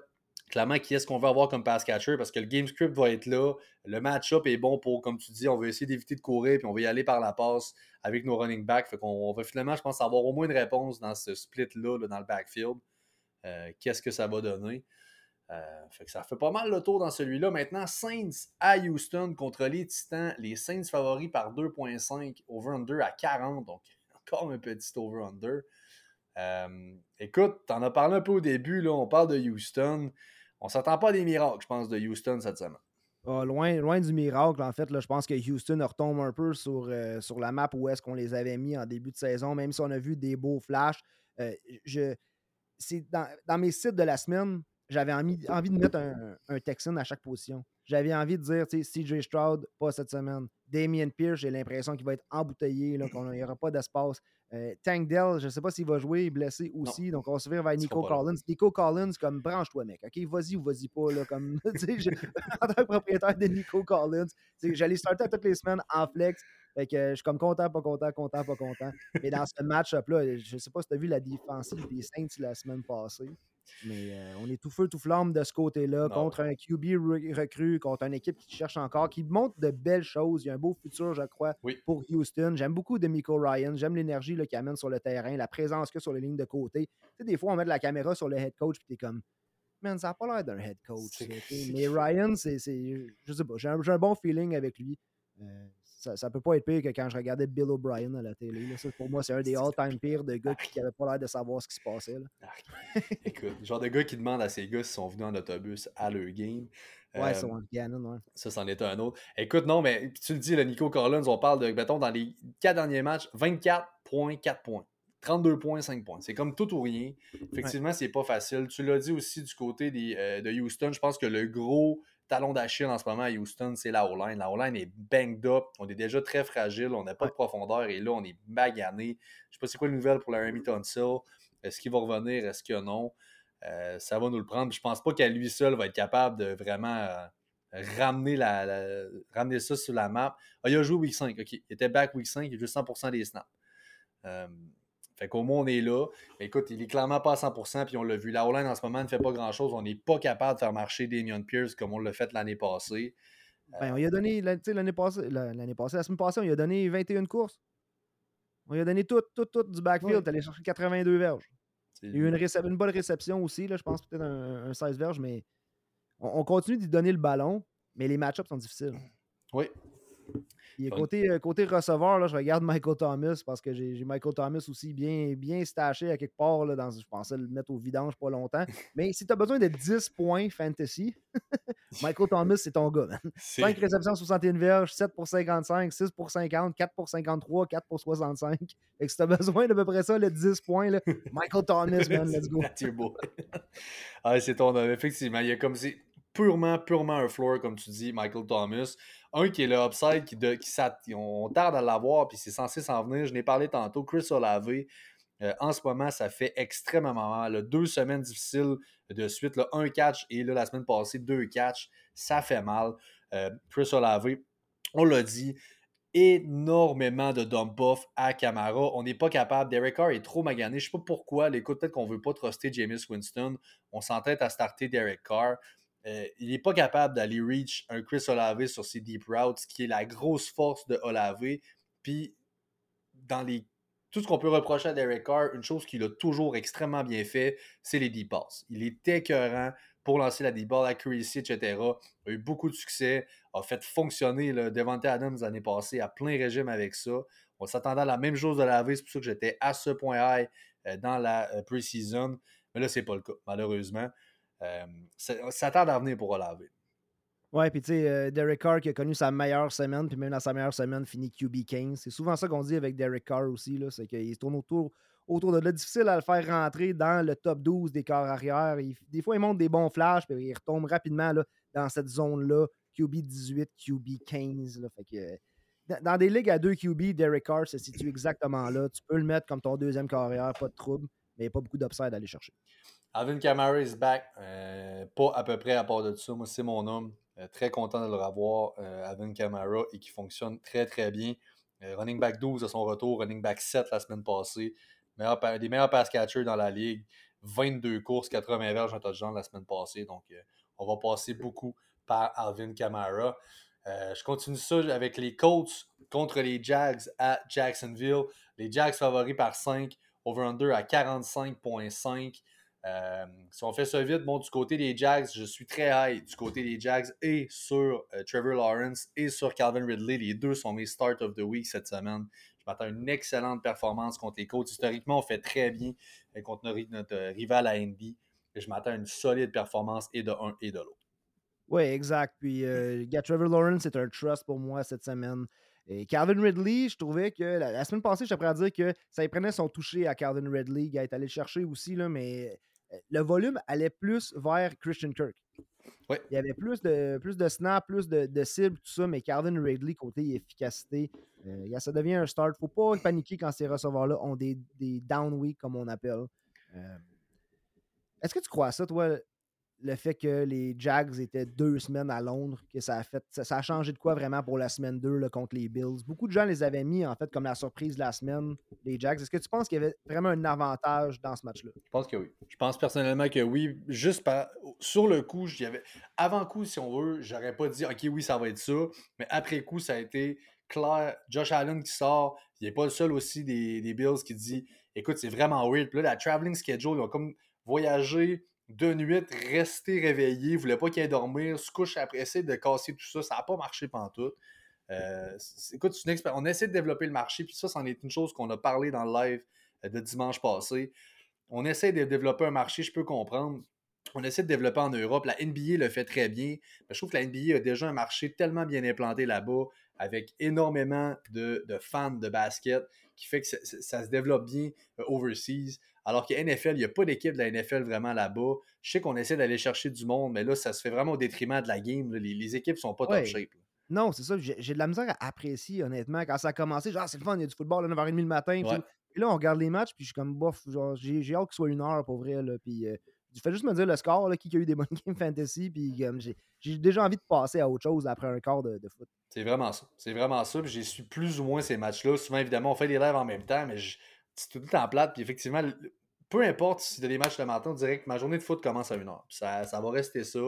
Clairement, qui est-ce qu'on veut avoir comme pass catcher? Parce que le game script va être là. Le match-up est bon pour, comme tu dis, on veut essayer d'éviter de courir puis on va y aller par la passe avec nos running backs. Fait qu'on va finalement, je pense, avoir au moins une réponse dans ce split-là, là, dans le backfield. Euh, qu'est-ce que ça va donner? fait que ça fait pas mal le tour dans celui-là. Maintenant, Saints à Houston contre les Titans. Les Saints favoris par 2.5, over-under à 40. Donc, encore un petit over-under. Écoute, t'en as parlé un peu au début. Là, on parle de Houston. On s'attend pas à des miracles, je pense, de Houston cette semaine. Ah, loin, du miracle, en fait. Je pense que Houston retombe un peu sur, euh, sur la map où est-ce qu'on les avait mis en début de saison, même si on a vu des beaux flashs. Euh, dans, mes sites de la semaine, j'avais envie, de mettre un, Texan à chaque position. J'avais envie de dire, CJ Stroud, pas cette semaine. Damien Pierce, j'ai l'impression qu'il va être embouteillé, qu'on n'y aura pas d'espace. Euh, Tank Dell, je ne sais pas s'il va jouer, blessé aussi. Donc, on va se faire vers Nico Collins. Nico Collins, comme branche-toi, mec. OK, vas-y ou vas-y pas. Là, comme, en tant que propriétaire de Nico Collins, j'allais starter toutes les semaines en flex. Fait que je suis comme content, pas content, content, pas content. Mais dans ce match-up-là, je ne sais pas si tu as vu la défensive des Saints la semaine passée. Mais euh, on est tout feu, tout flamme de ce côté-là, contre un QB recru, contre une équipe qui cherche encore, qui montre de belles choses. Il y a un beau futur, je crois, pour Houston. J'aime beaucoup de Miko Ryan. J'aime l'énergie qu'il amène sur le terrain, la présence qu'il a sur les lignes de côté. Tu sais, des fois, on met de la caméra sur le head coach, puis t'es comme, man, ça n'a pas l'air d'un head coach. Mais Ryan, c'est, je sais pas, j'ai un, bon feeling avec lui. Euh, ça, ne peut pas être pire que quand je regardais Bill O'Brien à la télé. pour moi, c'est un des all-time pires de gars qui n'avaient pas l'air de savoir ce qui se passait. Écoute, genre de gars qui demandent à ces gars s'ils sont venus en autobus à leur game. Ouais, euh, en Gannon, ouais. Ça, c'en est un autre. Écoute, non, mais tu le dis, le Nico Collins, on parle de, mettons, dans les quatre derniers matchs, 24 points, 4 points. 32 points, 5 points. C'est comme tout ou rien. Effectivement, c'est pas facile. Tu l'as dit aussi du côté des, euh, de Houston. Je pense que le gros talon d'Achille en ce moment à Houston, c'est la O-line. La O-line est banged up. On est déjà très fragile. On n'a pas de profondeur. Et là, on est magané. Je sais pas c'est quoi la nouvelle pour la Remington Tonsil. Est-ce qu'il va revenir? Est-ce que non? Euh, ça va nous le prendre. Je pense pas qu'à lui seul va être capable de vraiment euh, ramener, la, ramener ça sur la map. Ah, il a joué week 5. OK. Il était back week 5. Il a joué 100% des snaps. Euh, fait qu'au moins, on est là. écoute, il est clairement pas à 100%, puis on l'a vu. La O-line, en ce moment, ne fait pas grand-chose. On n'est pas capable de faire marcher Damien Pierce comme on l'a fait l'année passée. Ben, on lui a donné, l'année passée, l'année passée, la semaine passée, on lui a donné 21 courses. On lui a donné tout, tout, tout du backfield. Ouais. allé chercher 82 verges. Il y a eu une, une bonne réception aussi, là, je pense peut-être un, 16 verges, mais on, on continue d'y donner le ballon, mais les match-ups sont difficiles. Oui, côté, euh, côté receveur, là, je regarde Michael Thomas parce que j'ai Michael Thomas aussi bien, bien staché à quelque part. Là, dans, je pensais le mettre au vidange pas longtemps. Mais si tu as besoin de 10 points fantasy, Michael Thomas, c'est ton gars. 5 réceptions, 61 verges, 7 pour 55, 6 pour 50, 4 pour 53, 4 pour 65. Et si tu as besoin d'à peu près ça, le 10 points, là, Michael Thomas, man, let's go. ah, c'est ton homme, effectivement. Il y a comme si purement, purement un floor, comme tu dis, Michael Thomas. Un qui est le upside, qui, de, qui on tarde à l'avoir, puis c'est censé s'en venir. Je n'ai parlé tantôt, Chris Olave. Euh, en ce moment, ça fait extrêmement mal. Deux semaines difficiles de suite. Un catch et la semaine passée, deux catchs. Ça fait mal. Euh, Chris Olave, on l'a dit, énormément de dump off à Camara. On n'est pas capable. Derek Carr est trop magané. Je ne sais pas pourquoi. Écoute, peut-être qu'on ne veut pas truster James Winston. On s'entête à starter Derek Carr. Euh, il n'est pas capable d'aller reach un Chris Olave sur ses deep routes, ce qui est la grosse force de Olave. Puis, dans les tout ce qu'on peut reprocher à Derek Carr, une chose qu'il a toujours extrêmement bien fait, c'est les deep passes. Il est écœurant pour lancer la deep ball, accuracy, etc. Il a eu beaucoup de succès, a fait fonctionner le Devante Adams l'année passée à plein régime avec ça. On s'attendait à la même chose de laver, c'est pour ça que j'étais à ce point high euh, dans la euh, pre-season. Mais là, c'est pas le cas, malheureusement. Euh, ça tarde à venir pour Olave. Ouais, puis tu sais, euh, Derek Carr qui a connu sa meilleure semaine, puis même dans sa meilleure semaine, finit QB 15. C'est souvent ça qu'on dit avec Derek Carr aussi, c'est qu'il tourne autour, autour de là. Difficile à le faire rentrer dans le top 12 des corps arrière. des fois, il monte des bons flashs, puis il retombe rapidement là, dans cette zone-là. QB 18, QB 15. Là, fait que, dans des ligues à deux QB, Derek Carr se situe exactement là. Tu peux le mettre comme ton deuxième carrière, pas de trouble, mais pas beaucoup d'upside à aller chercher. Alvin Kamara is back. Euh, pas à peu près à part de ça. Moi, c'est mon homme. Euh, très content de le revoir, euh, Alvin Kamara, et qui fonctionne très, très bien. running back 12 à son retour, running back 7 la semaine passée. Des meilleurs pass catchers dans la ligue. 22 courses, 80 verges en touchdown la semaine passée. Donc, on va passer beaucoup par Alvin Kamara. je continue ça avec les Colts contre les Jags à Jacksonville. Les Jags favoris par 5, over-under à 45,5. Euh, si on fait ça vite, bon, du côté des Jags, je suis très high du côté des Jags et sur euh, Trevor Lawrence et sur Calvin Ridley. Les deux sont mes start of the week cette semaine. Je m'attends à une excellente performance contre les Colts. Historiquement, on fait très bien euh, contre notre, rival à NB. Et je m'attends à une solide performance et de un et de l'autre. Oui, exact. Puis, Trevor Lawrence, c'est un trust pour moi cette semaine. Et Calvin Ridley, je trouvais que la, semaine passée, j'étais prêt à dire que ça y prenait son toucher à Calvin Ridley. Il est allé le chercher aussi, là, mais le volume allait plus vers Christian Kirk. Il y avait plus de, plus de snaps, plus de, de cibles, tout ça, mais Calvin Ridley, côté efficacité, euh, ça devient un start. Faut pas paniquer quand ces receveurs-là ont des, des down week, comme on appelle. Euh, est-ce que tu crois ça, toi, le fait que les Jags étaient deux semaines à Londres, que ça a fait ça, a changé de quoi vraiment pour la semaine 2 contre les Bills? Beaucoup de gens les avaient mis en fait comme la surprise de la semaine, les Jags. Est-ce que tu penses qu'il y avait vraiment un avantage dans ce match-là? Je pense que oui. Je pense personnellement que oui. Juste sur le coup, j'avais. Avant coup, si on veut, j'aurais pas dit OK, oui, ça va être ça. Mais après coup, ça a été clair. Josh Allen qui sort. Il n'est pas le seul aussi des, des Bills qui dit Écoute, c'est vraiment weird. Puis là, la traveling schedule, ils ont comme voyagé de nuit, rester réveillé, voulait pas qu'il aille dormir, se couche après, essayer de casser tout ça. Ça n'a pas marché pendant tout. Euh, écoute, une on essaie de développer le marché, puis ça, c'en est une chose qu'on a parlé dans le live euh, de dimanche passé. On essaie de développer un marché, je peux comprendre. On essaie de développer en Europe. La NBA le fait très bien. Mais je trouve que la NBA a déjà un marché tellement bien implanté là-bas, avec énormément de, fans de basket, qui fait que ça, ça se développe bien euh, overseas. Alors que NFL, il n'y a pas d'équipe de la NFL vraiment là-bas. Je sais qu'on essaie d'aller chercher du monde, mais là, ça se fait vraiment au détriment de la game. Les, équipes sont pas top shape. Non, c'est ça. J'ai de la misère à apprécier, honnêtement. Quand ça a commencé, genre, c'est le fun, il y a du football à 9h30 le matin. Là, on regarde les matchs, puis je suis comme, bof, j'ai hâte qu'il soit une heure pour vrai. Là, puis, euh, je fais juste me dire le score, là, qui a eu des bonnes games fantasy, puis j'ai déjà envie de passer à autre chose après un quart de, foot. C'est vraiment ça. C'est vraiment ça. Puis j'ai su plus ou moins ces matchs-là. Souvent, évidemment, on fait des lives en même temps, mais je c'est tout le temps plate. Puis effectivement, peu importe si tu as des matchs le matin, on dirait que ma journée de foot commence à une heure. Ça, ça va rester ça.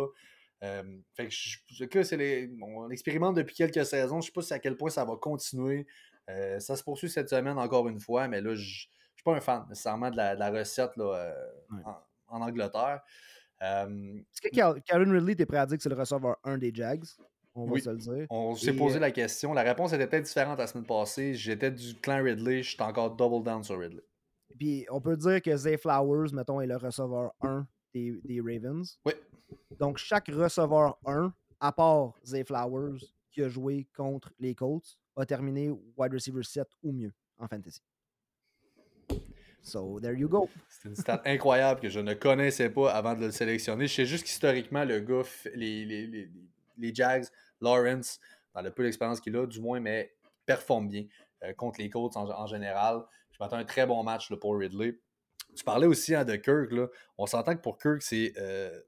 Euh, fait que, je, que c'est les, on expérimente depuis quelques saisons. Je sais pas à quel point ça va continuer. Euh, ça se poursuit cette semaine encore une fois, mais là, je ne suis pas un fan nécessairement de la, recette là, euh, en, Angleterre. Est-ce que Karen Ridley, t'es prêt à dire que c'est le receveur 1 des Jags? On va se le dire. On s'est posé la question. La réponse était peut-être différente la semaine passée. J'étais du clan Ridley, je suis encore double down sur Ridley. Puis on peut dire que Zay Flowers, mettons, est le receveur 1 des, des Ravens. Oui. Donc chaque receveur 1, à part Zay Flowers, qui a joué contre les Colts, a terminé wide receiver 7 ou mieux en fantasy. So, there you go. C'est une stat incroyable que je ne connaissais pas avant de le sélectionner. Je sais juste qu'historiquement, le gars, les, les, les, les, Jags, Lawrence, dans le peu d'expérience qu'il a, du moins, mais performe bien euh, contre les Colts en général. Je m'attends à un très bon match pour Ridley. Tu parlais aussi hein, de Kirk. Là. On s'entend que pour Kirk, c'est euh,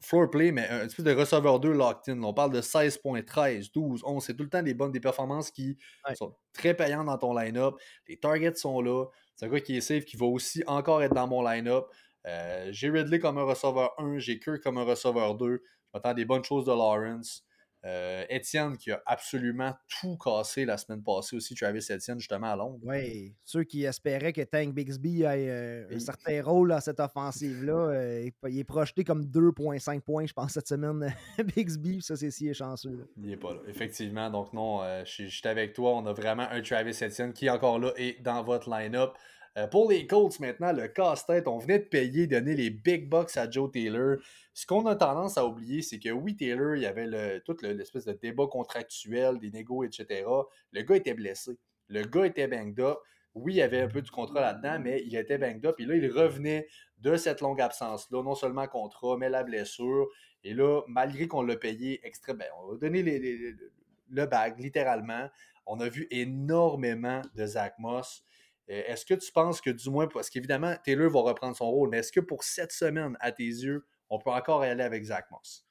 floor play, mais un espèce de receveur 2 locked in. On parle de 16.13, 12, 11. C'est tout le temps des bonnes des performances qui sont très payantes dans ton line-up. Les targets sont là. C'est un gars qui est safe, qui va aussi encore être dans mon line-up. Euh, j'ai Ridley comme un receveur 1, j'ai Kirk comme un receveur 2. Je m'attends à des bonnes choses de Lawrence. Euh, Étienne qui a absolument tout cassé la semaine passée aussi, Travis Etienne justement à Londres. Oui, ceux qui espéraient que Tank Bixby ait euh, un certain rôle dans cette offensive-là, euh, il est projeté comme 2,5 points, je pense, cette semaine, Bixby, ça c'est si chanceux. Il n'est pas là, effectivement. Donc non, je suis avec toi, on a vraiment un Travis Etienne qui est encore là et dans votre line-up. Euh, pour les Colts, maintenant, le casse-tête, on venait de payer, donner les big bucks à Joe Taylor. Ce qu'on a tendance à oublier, c'est que oui, Taylor, il y avait le, l'espèce de débat contractuel, des négos, etc. Le gars était blessé. Le gars était banged up. Oui, il y avait un peu du contrat là-dedans, mais il était banged up. Et là, il revenait de cette longue absence-là, non seulement contrat, mais la blessure. Et là, malgré qu'on l'a payé extra, ben, on a donné le bag, littéralement. On a vu énormément de Zach Moss. Euh, est-ce que tu penses que du moins, parce qu'évidemment, Taylor va reprendre son rôle, mais est-ce que pour cette semaine, à tes yeux, on peut encore y aller avec Zach Moss?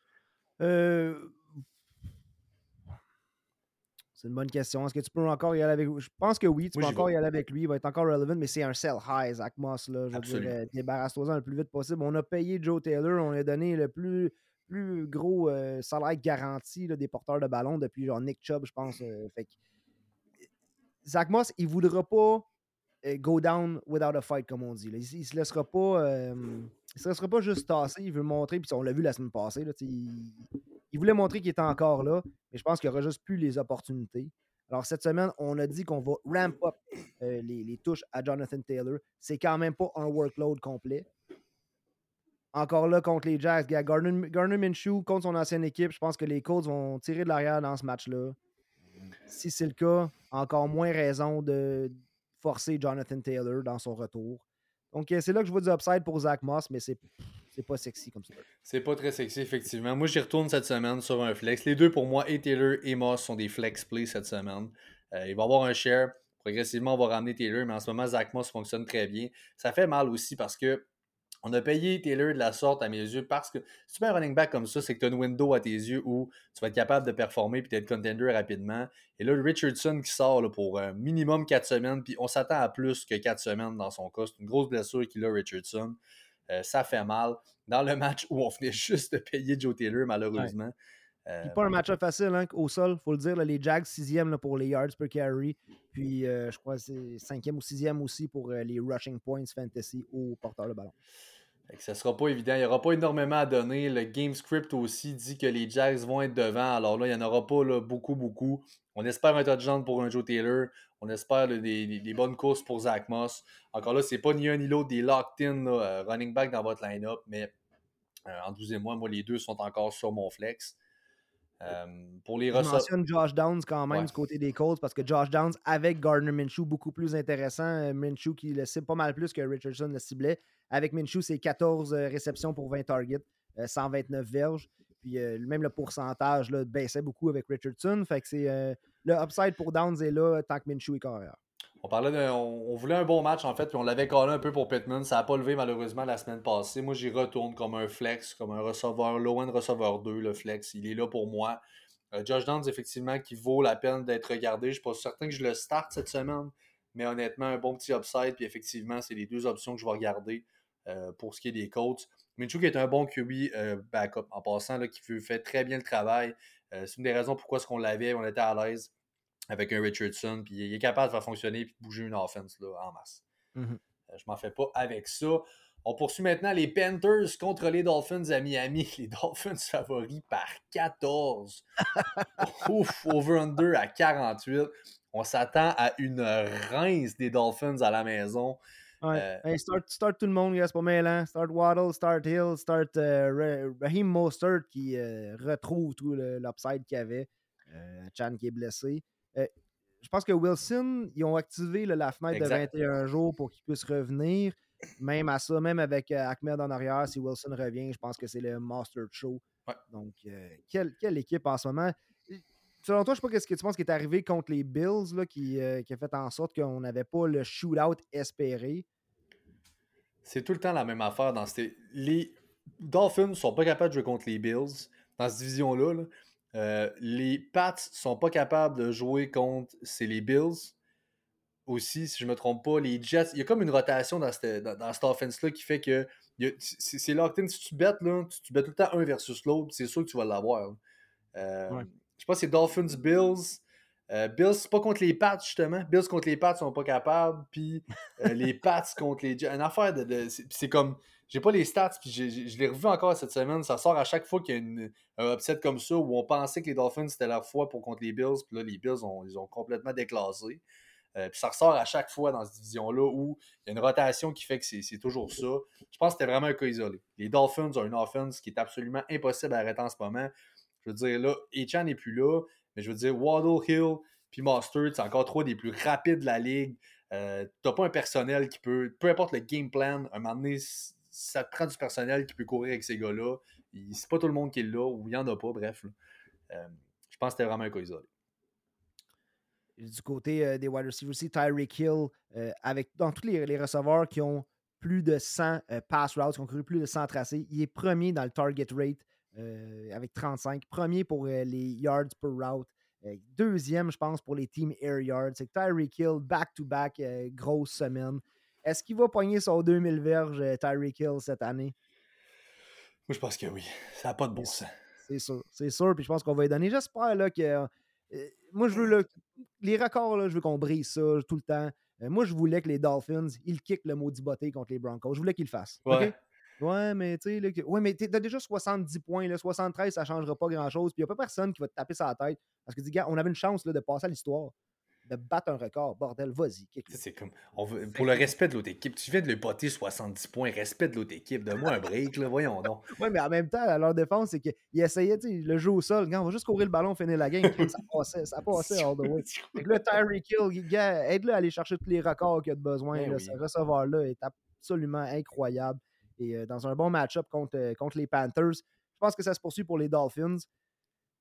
Euh, c'est une bonne question. Est-ce que tu peux encore y aller avec lui? Je pense que oui, tu peux encore y aller avec lui. Il va être encore relevant, mais c'est un sell high, Zach Moss. Là. Je veux débarrasse-toi le plus vite possible. On a payé Joe Taylor, on a donné le plus, plus gros euh, salaire garanti des porteurs de ballon depuis genre Nick Chubb, je pense. fait Zach Moss, il ne voudra pas go down without a fight, comme on dit. Il, ne se laissera pas. il se laissera pas juste tasser. Il veut montrer, puis on l'a vu la semaine passée. Il, voulait montrer qu'il était encore là, mais je pense qu'il aura juste plus les opportunités. Alors, cette semaine, on a dit qu'on va ramp up les, les, touches à Jonathan Taylor. C'est quand même pas un workload complet. Encore là, contre les Jacks, Gardner, Gardner Minshew, contre son ancienne équipe, je pense que les Colts vont tirer de l'arrière dans ce match-là. Si c'est le cas, encore moins raison de forcer Jonathan Taylor dans son retour. Donc, euh, c'est là que je vois du upside pour Zach Moss, mais c'est pas sexy comme ça. C'est pas très sexy, effectivement. Moi, j'y retourne cette semaine sur un flex. Les deux, pour moi, et Taylor et Moss sont des flex plays cette semaine. Euh, il va avoir un share. Progressivement, on va ramener Taylor, mais en ce moment, Zach Moss fonctionne très bien. Ça fait mal aussi parce que on a payé Taylor de la sorte à mes yeux parce que si tu fais un running back comme ça, c'est que tu as une window à tes yeux où tu vas être capable de performer et d'être contender rapidement. Et là, Richardson qui sort là, pour un minimum 4 semaines, puis on s'attend à plus que 4 semaines dans son cas. C'est une grosse blessure qu'il a, Richardson. Euh, ça fait mal. Dans le match où on venait juste de payer Joe Taylor, malheureusement. Euh, pas un match facile hein, au sol, faut le dire. les Jags, sixième pour les yards per carry. Puis euh, je crois que c'est cinquième ou sixième aussi pour les rushing points fantasy au porteur de ballon. Ce ne sera pas évident. Il n'y aura pas énormément à donner. Le game script aussi dit que les Jags vont être devant. Alors là, il n'y en aura pas beaucoup, beaucoup. On espère un touchdown pour un Joe Taylor. On espère des, bonnes courses pour Zach Moss. Encore là, c'est pas ni un ni l'autre des locked-in euh, running back dans votre line-up, mais euh, en 12 et moi, moi, les deux sont encore sur mon flex. Euh, pour les Je mentionne Josh Downs quand même du côté des Colts parce que Josh Downs avec Gardner Minshew, beaucoup plus intéressant. Minshew qui le cible pas mal plus que Richardson le ciblait. Avec Minshew, c'est 14 euh, réceptions pour 20 targets, 129 euh, verges. Puis euh, même le pourcentage là, baissait beaucoup avec Richardson. Fait que le upside pour Downs est là tant que Minshew est carrière. On parlait on, voulait un bon match en fait, puis on l'avait collé un peu pour Pittman. Ça n'a pas levé malheureusement la semaine passée. Moi, j'y retourne comme un flex, comme un receveur, low-end receveur 2, le flex. Il est là pour moi. Josh Downs, effectivement, qui vaut la peine d'être regardé. Je ne suis pas certain que je le starte cette semaine, mais honnêtement, un bon petit upside. Puis effectivement, c'est les deux options que je vais regarder. Euh, pour ce qui est des Colts. Qui est un bon QB euh, backup en passant, là, qui fait très bien le travail. Euh, c'est une des raisons pourquoi ce qu'on l'avait, on était à l'aise avec un Richardson, puis il est capable de faire fonctionner et de bouger une offense là, en masse. Mm-hmm. je m'en fais pas avec ça. On poursuit maintenant les Panthers contre les Dolphins à Miami. Les Dolphins favoris par 14. Ouf, over-under à 48. On s'attend à une rince des Dolphins à la maison. Euh, start, start, tout le monde, c'est pas mêlant. Start Waddle, start Hill, start euh, Raheem Mostert qui euh, retrouve tout l'upside qu'il y avait. Chan qui est blessé. je pense que Wilson, ils ont activé la fenêtre de 21 jours pour qu'il puisse revenir. Même à ça, même avec Ahmed en arrière, si Wilson revient, je pense que c'est le Master Show. Donc, quelle, quelle, équipe en ce moment. Selon toi, je sais pas ce que tu penses qui est arrivé contre les Bills là, qui, qui, a fait en sorte qu'on n'avait pas le shootout espéré. C'est tout le temps la même affaire dans ces. Les Dolphins sont pas capables de jouer contre les Bills dans cette division-là. Euh, les Pats sont pas capables de jouer contre c'est les Bills. Aussi, si je me trompe pas, les Jets. Il y a comme une rotation dans cette, dans, cette offense-là qui fait que c'est locked Si tu bêtes, là, tu, bêtes tout le temps un versus l'autre, c'est sûr que tu vas l'avoir. Euh, je pense que c'est Dolphins Bills. Euh, Bills, c'est pas contre les Pats, justement. Bills contre les Pats sont pas capables. Puis euh, les Pats contre les Une affaire de. c'est comme. J'ai pas les stats, puis je l'ai revu encore cette semaine. Ça sort à chaque fois qu'il y a une, un upset comme ça où on pensait que les Dolphins c'était leur foi pour contre les Bills. Puis là, les Bills, ont, ils ont complètement déclassé. Euh, puis ça ressort à chaque fois dans cette division-là où il y a une rotation qui fait que c'est toujours ça. Je pense que c'était vraiment un cas isolé. Les Dolphins ont une offense qui est absolument impossible à arrêter en ce moment. Je veux dire, là, Echan n'est plus là. Mais je veux dire, Waddle, Hill, puis Mustard, c'est encore trois des plus rapides de la ligue. Euh, t'as pas un personnel qui peut, peu importe le game plan, un moment donné, ça te prend du personnel qui peut courir avec ces gars-là. C'est pas tout le monde qui est là, ou il y en a pas, bref. Euh, je pense que c'était vraiment un cas isolé. Du côté euh, des wide receivers aussi, Tyreek Hill, avec, dans tous les, receveurs qui ont plus de 100 pass routes, qui ont couru plus de 100 tracés, il est premier dans le target rate euh, avec 35. Premier pour euh, les yards per route. Euh, deuxième, je pense, pour les team air yards. C'est Tyreek Hill, back-to-back, grosse semaine. Est-ce qu'il va pogner son 2000 verges, Tyreek Hill, cette année? Moi, je pense que oui. Ça n'a pas de bon sens. C'est sûr. C'est sûr. Puis je pense qu'on va y donner. J'espère là, que. moi, je veux le, les records, là, je veux qu'on brise ça tout le temps. Euh, moi, je voulais que les Dolphins, ils kickent le maudit botté contre les Broncos. Je voulais qu'ils le fassent. Ouais. Ouais, mais tu sais, ouais, mais t'as déjà 70 points, là, 73, ça changera pas grand-chose. Puis il n'y a pas personne qui va te taper sur la tête. Parce que, dis, gars, on avait une chance là, de passer à l'histoire de battre un record. Bordel, vas-y. C'est comme. On veut, pour le respect de l'autre équipe, tu viens de le botter 70 points, respect de l'autre équipe. Donne-moi un break, là, voyons donc. Oui, mais en même temps, à leur défense, c'est qu'ils essayaient le jeu au sol. Quand on va juste courir le ballon, finir la game. ça passait, ça passait all the way. Là, Tyreek Hill, aide-le à aller chercher tous les records qu'il a de besoin. Ben ce receveur-là est absolument incroyable. Et euh, dans un bon match-up contre, euh, contre les Panthers, je pense que ça se poursuit pour les Dolphins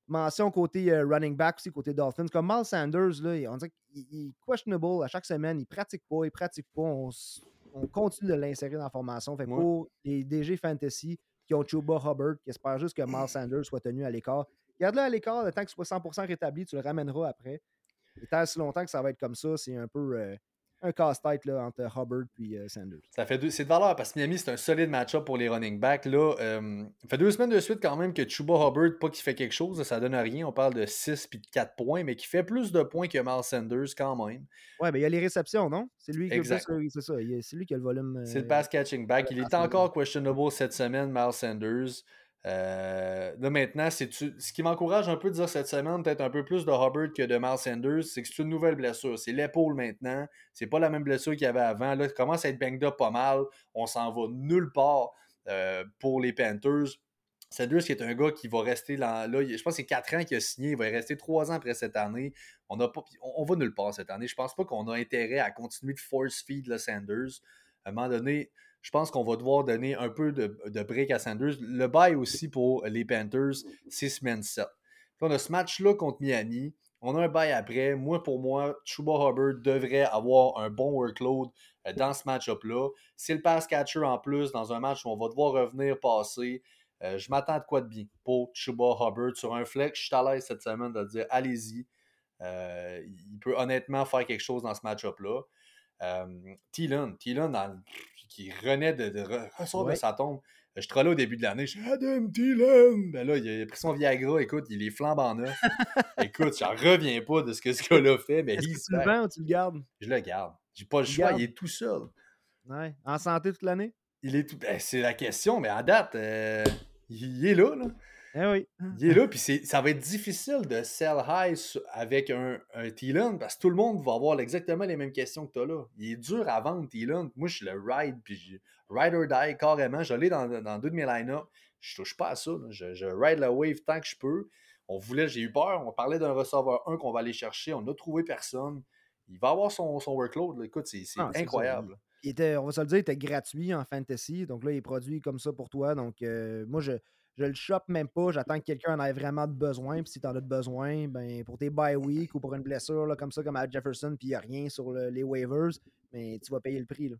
mention côté euh, running back aussi, côté Dolphins. Comme Miles Sanders, là, on dirait qu'il est questionable à chaque semaine. Il pratique pas, il pratique pas. On, continue de l'insérer dans la formation. Fait pour les DG Fantasy qui ont Chuba Hubbard, qui espèrent juste que Miles Sanders soit tenu à l'écart, garde-le à l'écart le temps qu'il soit 100% rétabli, tu le ramèneras après. Et tant si longtemps que ça va être comme ça, c'est un peu. Euh, un casse-tête entre Hubbard et euh, Sanders. Ça fait c'est de valeur parce que Miami, c'est un solide match-up pour les running backs. Là, euh, ça fait deux semaines de suite quand même que Chuba Hubbard, pas qu'il fait quelque chose, ça donne rien. On parle de 6 puis de 4 points, mais qui fait plus de points que Miles Sanders quand même. Ouais, mais il y a les réceptions, non? C'est lui, qui a, c'est ça, c'est lui qui a le volume. c'est le pass catching back. Il est encore questionable cette semaine, Miles Sanders. Euh, là maintenant, c'est ce qui m'encourage un peu de dire cette semaine, peut-être un peu plus de Hubbard que de Miles Sanders, c'est que c'est une nouvelle blessure. C'est l'épaule maintenant. C'est pas la même blessure qu'il y avait avant. Là, il commence à être banged up pas mal. On s'en va nulle part euh, pour les Panthers. Sanders, qui est un gars qui va rester là, je pense que c'est 4 ans qu'il a signé, il va rester 3 ans après cette année. On, a on, va nulle part cette année. Je pense pas qu'on a intérêt à continuer de force feed le Sanders. À un moment donné, je pense qu'on va devoir donner un peu de, de break à Sanders. Le bail aussi pour les Panthers, c'est semaine 7. on a ce match-là contre Miami. On a un bail après. Moi, pour moi, Chuba Hubbard devrait avoir un bon workload euh, dans ce match-up-là. C'est le pass catcher en plus dans un match où on va devoir revenir passer. Euh, je m'attends de quoi de bien pour Chuba Hubbard sur un flex. Je suis à l'aise cette semaine de dire allez-y. Euh, il peut honnêtement faire quelque chose dans ce match-up-là. Euh, Thielen, dans, qui renaît de, de, ressort de sa tombe. Je trollais au début de l'année, je dis Adam Thielen! Ben là, il a pris son Viagra, écoute, il est flambant neuf. écoute, j'en reviens pas de ce que ce gars-là fait, mais Est-ce que tu le vends ou tu le gardes? Je le garde. J'ai pas le choix, il est tout seul. Ouais. En santé toute l'année? Il est tout. Ben, c'est la question, mais à date, euh, il est là, là. Eh oui. Il est là, puis ça va être difficile de sell high avec un, un parce que tout le monde va avoir exactement les mêmes questions que tu as là. Il est dur à vendre, Thielen. Moi, je suis le ride, puis je, ride or die carrément. Je l'ai dans, dans, deux de mes line-up. Je touche pas à ça. Je, ride la wave tant que je peux. On voulait, j'ai eu peur. On parlait d'un receveur 1 qu'on va aller chercher. On n'a trouvé personne. Il va avoir son, son workload. Écoute, c'est ah, incroyable. Il était, on va se le dire, il était gratuit en fantasy. Donc là, il est produit comme ça pour toi. Donc euh, moi, je je le chope même pas, j'attends que quelqu'un en ait vraiment besoin, puis si tu en as besoin, ben, pour tes bye week ou pour une blessure là, comme ça, comme à Jefferson, puis il n'y a rien sur les waivers, mais tu vas payer le prix. Là.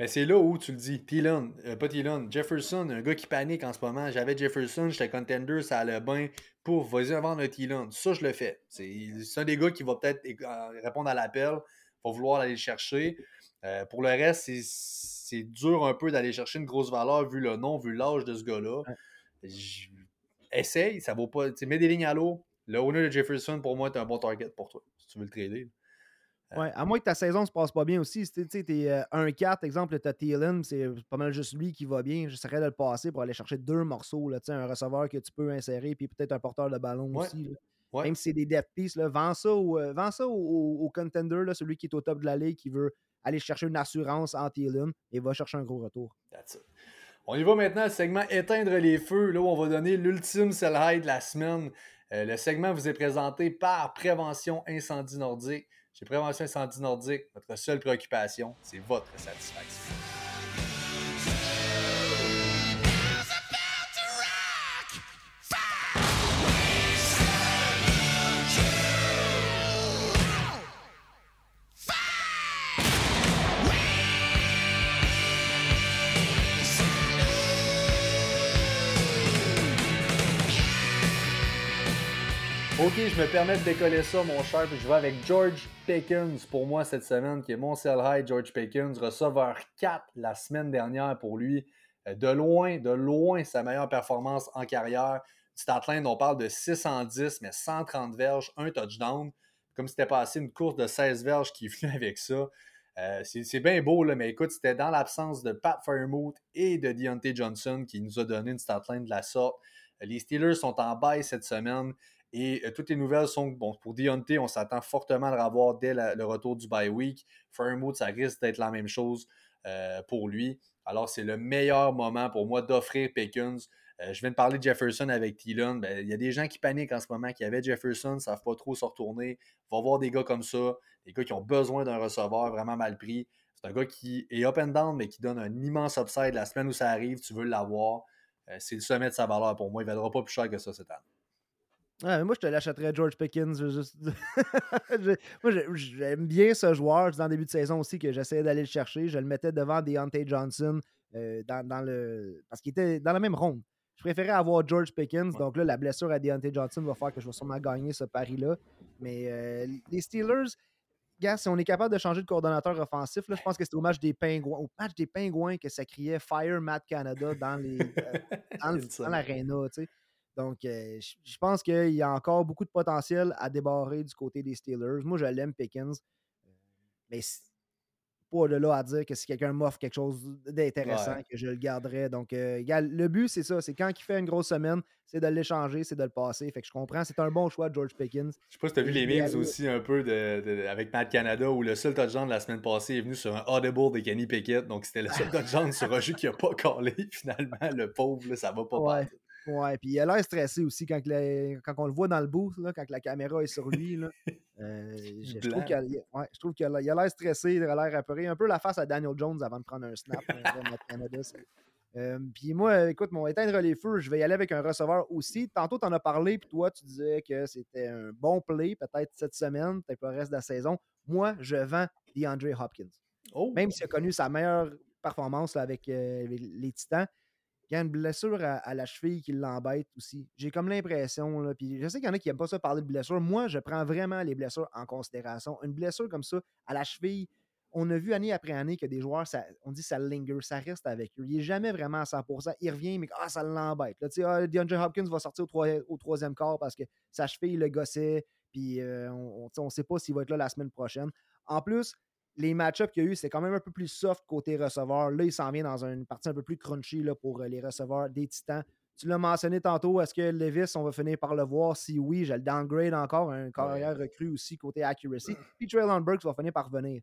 Ben, c'est là où tu le dis. Thielen, euh, pas Thielen, Jefferson, un gars qui panique en ce moment. J'avais Jefferson, j'étais contender, ça allait bien. Pour, vas-y vendre un Thielen. Ça, je le fais. C'est un des gars qui va peut-être euh, répondre à l'appel, va vouloir aller le chercher. Euh, pour le reste, c'est dur un peu d'aller chercher une grosse valeur vu le nom, vu l'âge de ce gars-là essaye, ça vaut pas. Mets des lignes à l'eau. Le owner de Jefferson, pour moi, est un bon target pour toi, si tu veux le trader. Euh, ouais, à moins que ta saison se passe pas bien aussi. Si tu es 1-4, exemple, tu as Thielen, c'est pas mal juste lui qui va bien. J'essaierais de le passer pour aller chercher deux morceaux. Là, un receveur que tu peux insérer, puis peut-être un porteur de ballon aussi. Même si c'est des depth pieces, là, vends ça, au, euh, ça au, contender, là, celui qui est au top de la ligue, qui veut aller chercher une assurance en Thielen et va chercher un gros retour. That's it. On y va maintenant, le segment Éteindre les feux, là où on va donner l'ultime sell high de la semaine. Euh, le segment vous est présenté par Prévention Incendie Nordique. Chez Prévention Incendie Nordique, notre seule préoccupation, c'est votre satisfaction. Ok, je me permets de décoller ça, mon cher, puis je vais avec George Pickens pour moi cette semaine, qui est mon sell high. George Pickens, receveur 4 la semaine dernière pour lui. Euh, de loin, de loin, sa meilleure performance en carrière. Statline, on parle de 610, mais 130 verges, un touchdown. Comme c'était passé une course de 16 verges qui venue avec ça. Euh, c'est bien beau, là, mais écoute, c'était dans l'absence de Pat Firemouth et de Deontay Johnson qui nous a donné une line de la sorte. Les Steelers sont en bail cette semaine. Et toutes les nouvelles sont bon, pour Deontay, on s'attend fortement à le revoir dès le retour du bye week. Firemouth, ça risque d'être la même chose pour lui. Alors, c'est le meilleur moment pour moi d'offrir Pickens. Euh, je viens de parler de Jefferson avec Thielen. Ben, il y a des gens qui paniquent en ce moment, qui avaient Jefferson, ne savent pas trop se retourner. Va voir des gars comme ça, des gars qui ont besoin d'un receveur vraiment mal pris. C'est un gars qui est up and down, mais qui donne un immense upside. La semaine où ça arrive, tu veux l'avoir. Euh, c'est le sommet de sa valeur pour moi. Il ne vaudra pas plus cher que ça cette année. Ouais, moi, je te l'achèterais George Pickens. moi, j'aime bien ce joueur. Dans le début de saison aussi que j'essayais d'aller le chercher. Je le mettais devant Deontay Johnson euh, dans, le... parce qu'il était dans la même ronde. Je préférais avoir George Pickens. Donc là, la blessure à Deontay Johnson va faire que je vais sûrement gagner ce pari-là. Mais euh, les Steelers, gars, si on est capable de changer de coordonnateur offensif, là, je pense que c'était au match des Pingouins, au match des Pingouins que ça criait Fire Matt Canada dans les euh, dans l'aréna. Donc, euh, je pense qu'il y a encore beaucoup de potentiel à débarrer du côté des Steelers. Moi, je l'aime, Pickens. Mais pas de là à dire que si quelqu'un m'offre quelque chose d'intéressant, que je le garderai. Donc, euh, le but, c'est ça. C'est quand il fait une grosse semaine, c'est de l'échanger, c'est de le passer. Fait que je comprends. C'est un bon choix de George Pickens. Je sais pas si tu as vu les memes aussi un peu de, avec Matt Canada où le seul touchdown de la semaine passée est venu sur un audible de Kenny Pickett. Donc, c'était le seul touchdown sur un jeu qui a pas collé. Finalement, le pauvre, ça va pas ouais. Ouais, puis il a l'air stressé aussi quand, quand on le voit dans le booth, là, quand la caméra est sur lui. Là, euh, je, trouve qu'il a, a l'air stressé, il a l'air apeuré. Un peu la face à Daniel Jones avant de prendre un snap. euh, puis moi, écoute, mon éteindre les feux, je vais y aller avec un receveur aussi. Tantôt, tu en as parlé, puis toi, tu disais que c'était un bon play, peut-être cette semaine, peut-être le reste de la saison. Moi, je vends DeAndre Hopkins. Oh! Même s'il a connu sa meilleure performance avec euh, les Titans, il y a une blessure à, la cheville qui l'embête aussi. J'ai comme l'impression, puis je sais qu'il y en a qui n'aiment pas ça parler de blessure. Moi, je prends vraiment les blessures en considération. Une blessure comme ça à la cheville, on a vu année après année que des joueurs, ça, on dit ça linger, ça reste avec eux. Il n'est jamais vraiment à 100%. Il revient, mais ah, ça l'embête. Ah, DeAndre Hopkins va sortir au, troisième quart parce que sa cheville le gossait, puis euh, on ne sait pas s'il va être là la semaine prochaine. En plus, les match-ups qu'il y a eu, c'est quand même un peu plus soft côté receveur. Là, il s'en vient dans une partie un peu plus crunchy là, pour euh, les receveurs des Titans. Tu l'as mentionné tantôt, est-ce que Levis, on va finir par le voir? Si oui, j'ai le downgrade encore, un carrière recru aussi côté accuracy. Puis Traylon Burks va finir par venir.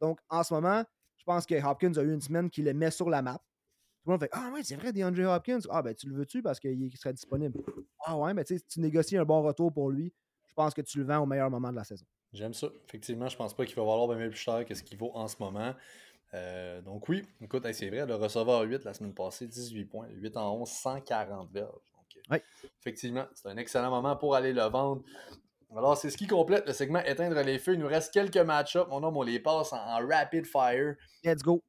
Donc, en ce moment, je pense que Hopkins a eu une semaine qui le met sur la map. Tout le monde fait Ah ouais, c'est vrai, DeAndre Hopkins. Ah ben, tu le veux-tu parce qu'il serait disponible? Ah ouais, mais tu sais, tu négocies un bon retour pour lui. Je pense que tu le vends au meilleur moment de la saison. J'aime ça. Effectivement, je pense pas qu'il va valoir bien plus cher que ce qu'il vaut en ce moment. Euh, donc oui, écoute, c'est vrai, le receveur 8 la semaine passée, 18 points, 8 en 11, 140 verges. Donc, Effectivement, c'est un excellent moment pour aller le vendre. Alors, c'est ce qui complète le segment Éteindre les feux. Il nous reste quelques match-ups. Mon homme, on les passe en rapid fire. Let's go.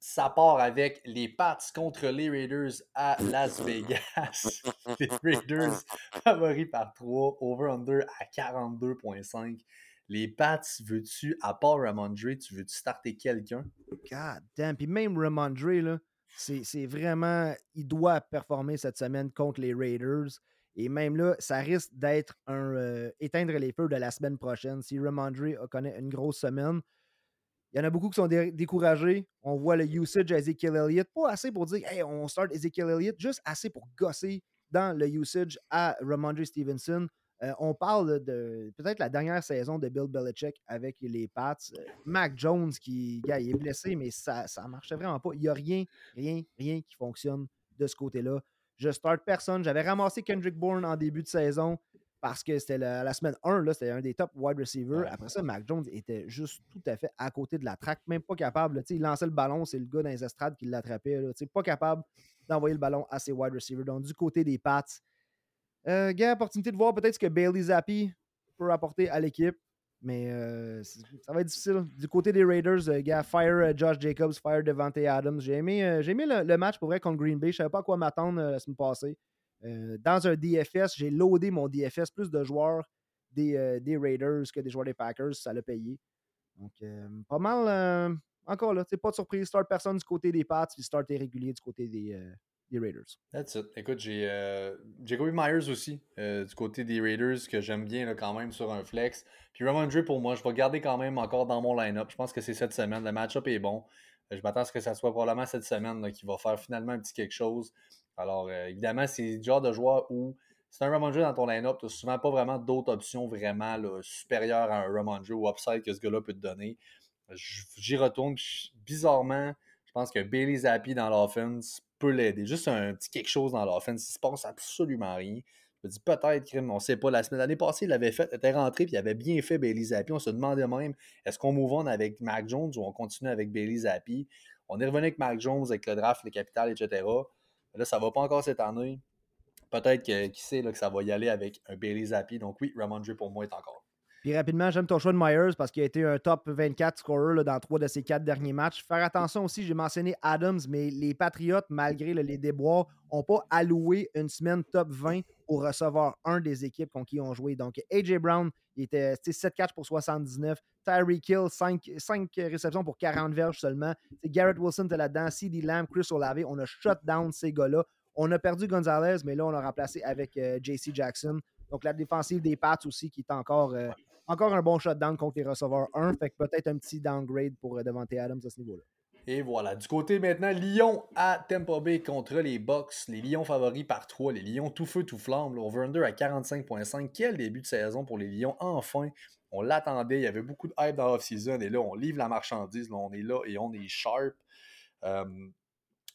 Ça part avec les Pats contre les Raiders à Las Vegas. les Raiders favoris par 3, over-under à 42,5. Les Pats, veux-tu, à part Ramondre, tu veux-tu starter quelqu'un? God damn. Puis même Ramondre, là, c'est vraiment. Il doit performer cette semaine contre les Raiders. Et même là, ça risque d'être un euh, éteindre les feux de la semaine prochaine. Si Ramondre connaît une grosse semaine, il y en a beaucoup qui sont découragés. On voit le usage à Ezekiel Elliott. Pas assez pour dire, hey, on start Ezekiel Elliott, juste assez pour gosser dans le usage à Ramondre Stevenson. Euh, on parle de peut-être la dernière saison de Bill Belichick avec les Pats. Mac Jones, qui il est blessé, mais ça ne marchait vraiment pas. Il n'y a rien, rien, rien qui fonctionne de ce côté-là. Je start personne. J'avais ramassé Kendrick Bourne en début de saison parce que c'était la, semaine 1, c'était un des top wide receivers. Après ça, Mac Jones était juste tout à fait à côté de la traque, même pas capable. il lançait le ballon, c'est le gars dans les estrades qui l'attrapait. Pas capable d'envoyer le ballon à ses wide receivers. Donc, du côté des Pats, euh, gars, opportunité de voir peut-être ce que Bailey Zappi peut apporter à l'équipe. Mais euh, ça va être difficile. Du côté des Raiders, euh, gars, fire euh, Josh Jacobs, fire Devante Adams. J'ai aimé, aimé le, match pour vrai contre Green Bay. Je savais pas à quoi m'attendre la semaine passée. Dans un DFS, j'ai loadé mon DFS, plus de joueurs des, des, Raiders que des joueurs des Packers. Ça l'a payé. Donc, pas mal. encore là, pas de surprise. Start personne du côté des Pats, puis start irrégulier du côté des, Raiders. That's it. Écoute, j'ai euh, Jacoby Myers aussi, euh, du côté des Raiders, que j'aime bien là, quand même sur un flex. Puis Ramondre, pour moi, je vais garder quand même encore dans mon line-up. Je pense que c'est cette semaine. Le match-up est bon. Je m'attends à ce que ça soit probablement cette semaine qui va faire finalement un petit quelque chose. Alors, euh, évidemment, c'est le genre de joueur où c'est un Ramondre dans ton line-up, tu n'as souvent pas vraiment d'autres options vraiment supérieures à un Ramondre ou upside que ce gars-là peut te donner. J'y retourne. Bizarrement, je pense que Bailey Zappi dans l'offense peut l'aider. Juste un petit quelque chose dans l'offense. Il se passe absolument rien. Je me dis peut-être, on ne sait pas. La semaine passée, il l'avait fait, il était rentré, puis il avait bien fait Bailey Zappi. On se demandait même, est-ce qu'on move on avec Mac Jones ou on continue avec Bailey Zappi? On est revenu avec Mac Jones, avec le draft, le capital, etc. Là, ça ne va pas encore cette année. Peut-être que, qui sait, là, que ça va y aller avec un Bailey Zappi. Donc oui, Ramondre pour moi est encore. Puis rapidement, j'aime ton choix de Myers parce qu'il a été un top 24 scorer dans trois de ses quatre derniers matchs. Faire attention aussi, j'ai mentionné Adams, mais les Patriots, malgré les déboires, n'ont pas alloué une semaine top 20 au recevoir un des équipes contre qui ont joué. Donc, A.J. Brown, il était 7 catch pour 79. Tyreek Hill, 5, 5, réceptions pour 40 verges seulement. Garrett Wilson était là-dedans. C.D. Lamb, Chris Olave. On a shut down ces gars-là. On a perdu Gonzalez, mais là, on l'a remplacé avec euh, J.C. Jackson. Donc, la défensive des Pats aussi, qui est encore, euh, encore un bon shutdown contre les receveurs 1. Fait que peut-être un petit downgrade pour euh, Devante Adams à ce niveau-là. Et voilà. Du côté maintenant, Lyon à Tampa Bay contre les Bucks. Les Lions favoris par 3. Les Lions tout feu, tout flamme. Over-under à 45,5. Quel début de saison pour les Lions. Enfin, on l'attendait. Il y avait beaucoup de hype dans l'off-season. Et là, on livre la marchandise. Là, on est là et on est sharp. Euh,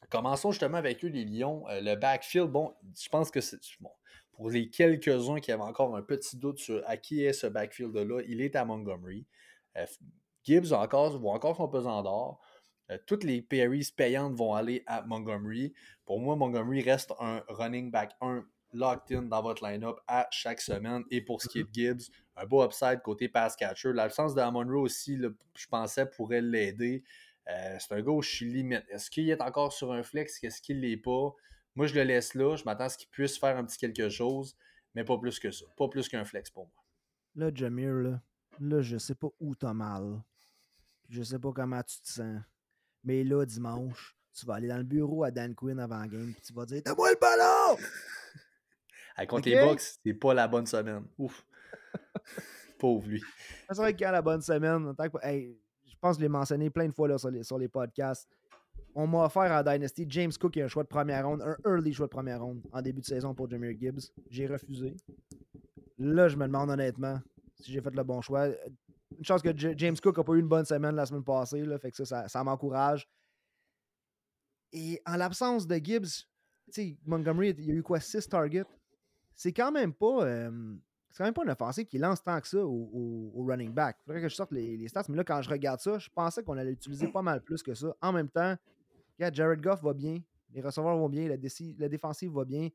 commençons justement avec eux, les Lions. Euh, le backfield, bon, je pense que c'est. Bon, pour les quelques-uns qui avaient encore un petit doute sur à qui est ce backfield-là, il est à Montgomery. Euh, Gibbs encore, voit encore son pesant d'or. Euh, toutes les Perrys payantes vont aller à Montgomery. Pour moi, Montgomery reste un running back 1 locked in dans votre line-up à chaque semaine. Et pour ce qui est de Gibbs, un beau upside côté pass catcher. L'absence de Monroe aussi, je pensais, pourrait l'aider. Euh, c'est un gauche limite. Est-ce qu'il est encore sur un flex? Est-ce qu'il ne l'est pas? Moi, je le laisse là. Je m'attends à ce qu'il puisse faire un petit quelque chose, mais pas plus que ça. Pas plus qu'un flex pour moi. Là, Jamir, là, là je sais pas où t'as mal. Je sais pas comment tu te sens. Mais là, dimanche, tu vas aller dans le bureau à Dan Quinn avant game, et tu vas dire Donne-moi le ballon À contre les Bucks, c'est pas la bonne semaine. Ouf. Pauvre lui. C'est vrai qu'il a la bonne semaine? je pense que je l'ai mentionné plein de fois là, sur, les, sur les podcasts. On m'a offert à Dynasty James Cook un choix de première ronde, un early choix de première ronde en début de saison pour Jameer Gibbs. J'ai refusé. Là, je me demande honnêtement si j'ai fait le bon choix une chance que James Cook n'a pas eu une bonne semaine la semaine passée. Là, fait que ça, ça, m'encourage. Et en l'absence de Gibbs, Montgomery, il a eu quoi, 6 targets? C'est quand même pas. C'est quand même pas une offensive qui lance tant que ça au, running back. Il faudrait que je sorte les, stats, mais là, quand je regarde ça, je pensais qu'on allait l'utiliser pas mal plus que ça. En même temps, Jared Goff va bien, les receveurs vont bien, la, la défensive va bien.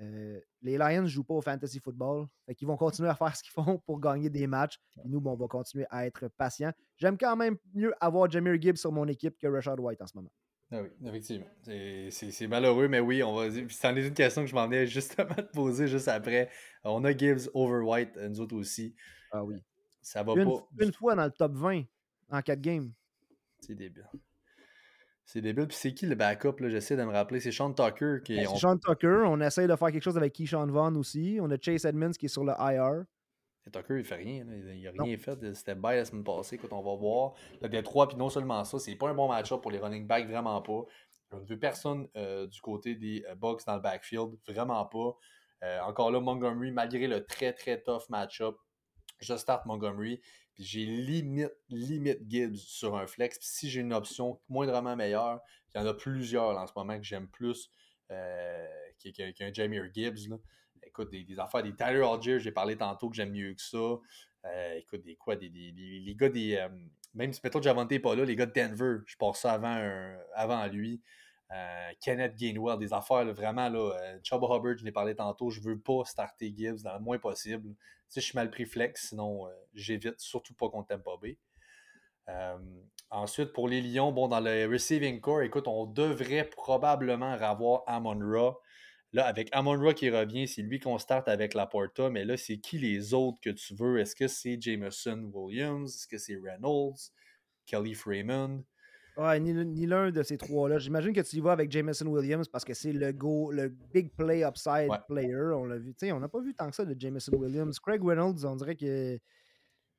Euh, les Lions ne jouent pas au fantasy football. Fait qu'ils vont continuer à faire ce qu'ils font pour gagner des matchs. Et nous, on va continuer à être patients. J'aime quand même mieux avoir Jameer Gibbs sur mon équipe que Rashad White en ce moment. Ah oui, effectivement. C'est malheureux, mais oui, on va. C'en est une question que je m'en venais justement te poser juste après. On a Gibbs over White, nous autres aussi. Ah oui. Ça va une, pas. Une fois dans le top 20 en 4 games. C'est débile. C'est débile. Puis c'est qui le backup? J'essaie de me rappeler. C'est Sean Tucker qui est. Ben, Sean Tucker. On essaie de faire quelque chose avec Keyshawn Vaughn aussi. On a Chase Edmonds qui est sur le IR. Et Tucker, il fait rien. Il n'a rien fait. C'était bye la semaine passée. Écoute, on va voir. Le Détroit, puis non seulement ça, c'est pas un bon match-up pour les running backs, vraiment pas. Je ne veux personne euh, du côté des euh, Bucks dans le backfield, vraiment pas. Euh, encore là, Montgomery, malgré le très très tough match-up, je start Montgomery j'ai limite, limite Gibbs sur un flex. si j'ai une option moindrement meilleure, il y en a plusieurs en ce moment que j'aime plus euh, qu'un Jamie Gibbs. Écoute, des, affaires, des Tyler Algier, j'ai parlé tantôt que j'aime mieux que ça. Euh, écoute, des quoi, des, les gars des. Euh, même si peut-être Javante n'est pas là, les gars de Denver, je passe ça avant, avant lui. Kenneth Gainwell, des affaires vraiment là. Chubb Hubbard, je l'ai parlé tantôt, je veux pas starter Gibbs dans le moins possible je suis mal pris flex, sinon euh, j'évite, surtout pas contre Tampa Bay. Euh, ensuite, pour les Lions, bon, dans le receiving core, écoute, on devrait probablement avoir Amon Ra. Là, avec Amon Ra qui revient, c'est lui qu'on starte avec la Porta, mais là, c'est qui les autres que tu veux? Est-ce que c'est Jameson Williams? Est-ce que c'est Reynolds? Kelly Freeman? Ouais, ni, l'un de ces trois-là. J'imagine que tu y vas avec Jameson Williams parce que c'est le go, le big play upside player. On l'a vu. sais, on n'a pas vu tant que ça de Jameson Williams. Craig Reynolds, on dirait que.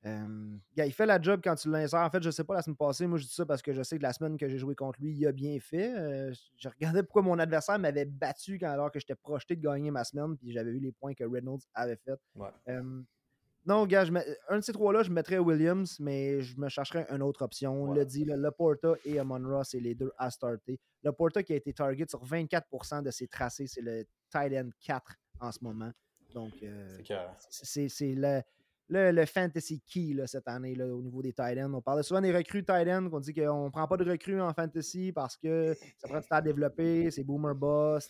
Euh, il fait la job quand tu l'insères. En fait, je sais pas la semaine passée. Moi, je dis ça parce que je sais que la semaine que j'ai joué contre lui, il a bien fait. euh, je regardais pourquoi mon adversaire m'avait battu quand, alors que j'étais projeté de gagner ma semaine. Puis j'avais vu les points que Reynolds avait fait. Ouais. Euh, non, gars, un de ces trois-là, je mettrais Williams, mais je me chercherais une autre option. On l'a dit, le Laporta et Amon Ross, c'est les deux à starter. Laporta qui a été target sur 24% de ses tracés, c'est le tight end 4 en ce moment. Donc, euh, c'est le, le, le, fantasy key là, cette année là, au niveau des tight ends. On parlait souvent des recrues tight ends, qu'on dit qu'on ne prend pas de recrues en fantasy parce que ça prend du temps à développer, c'est boomer boss.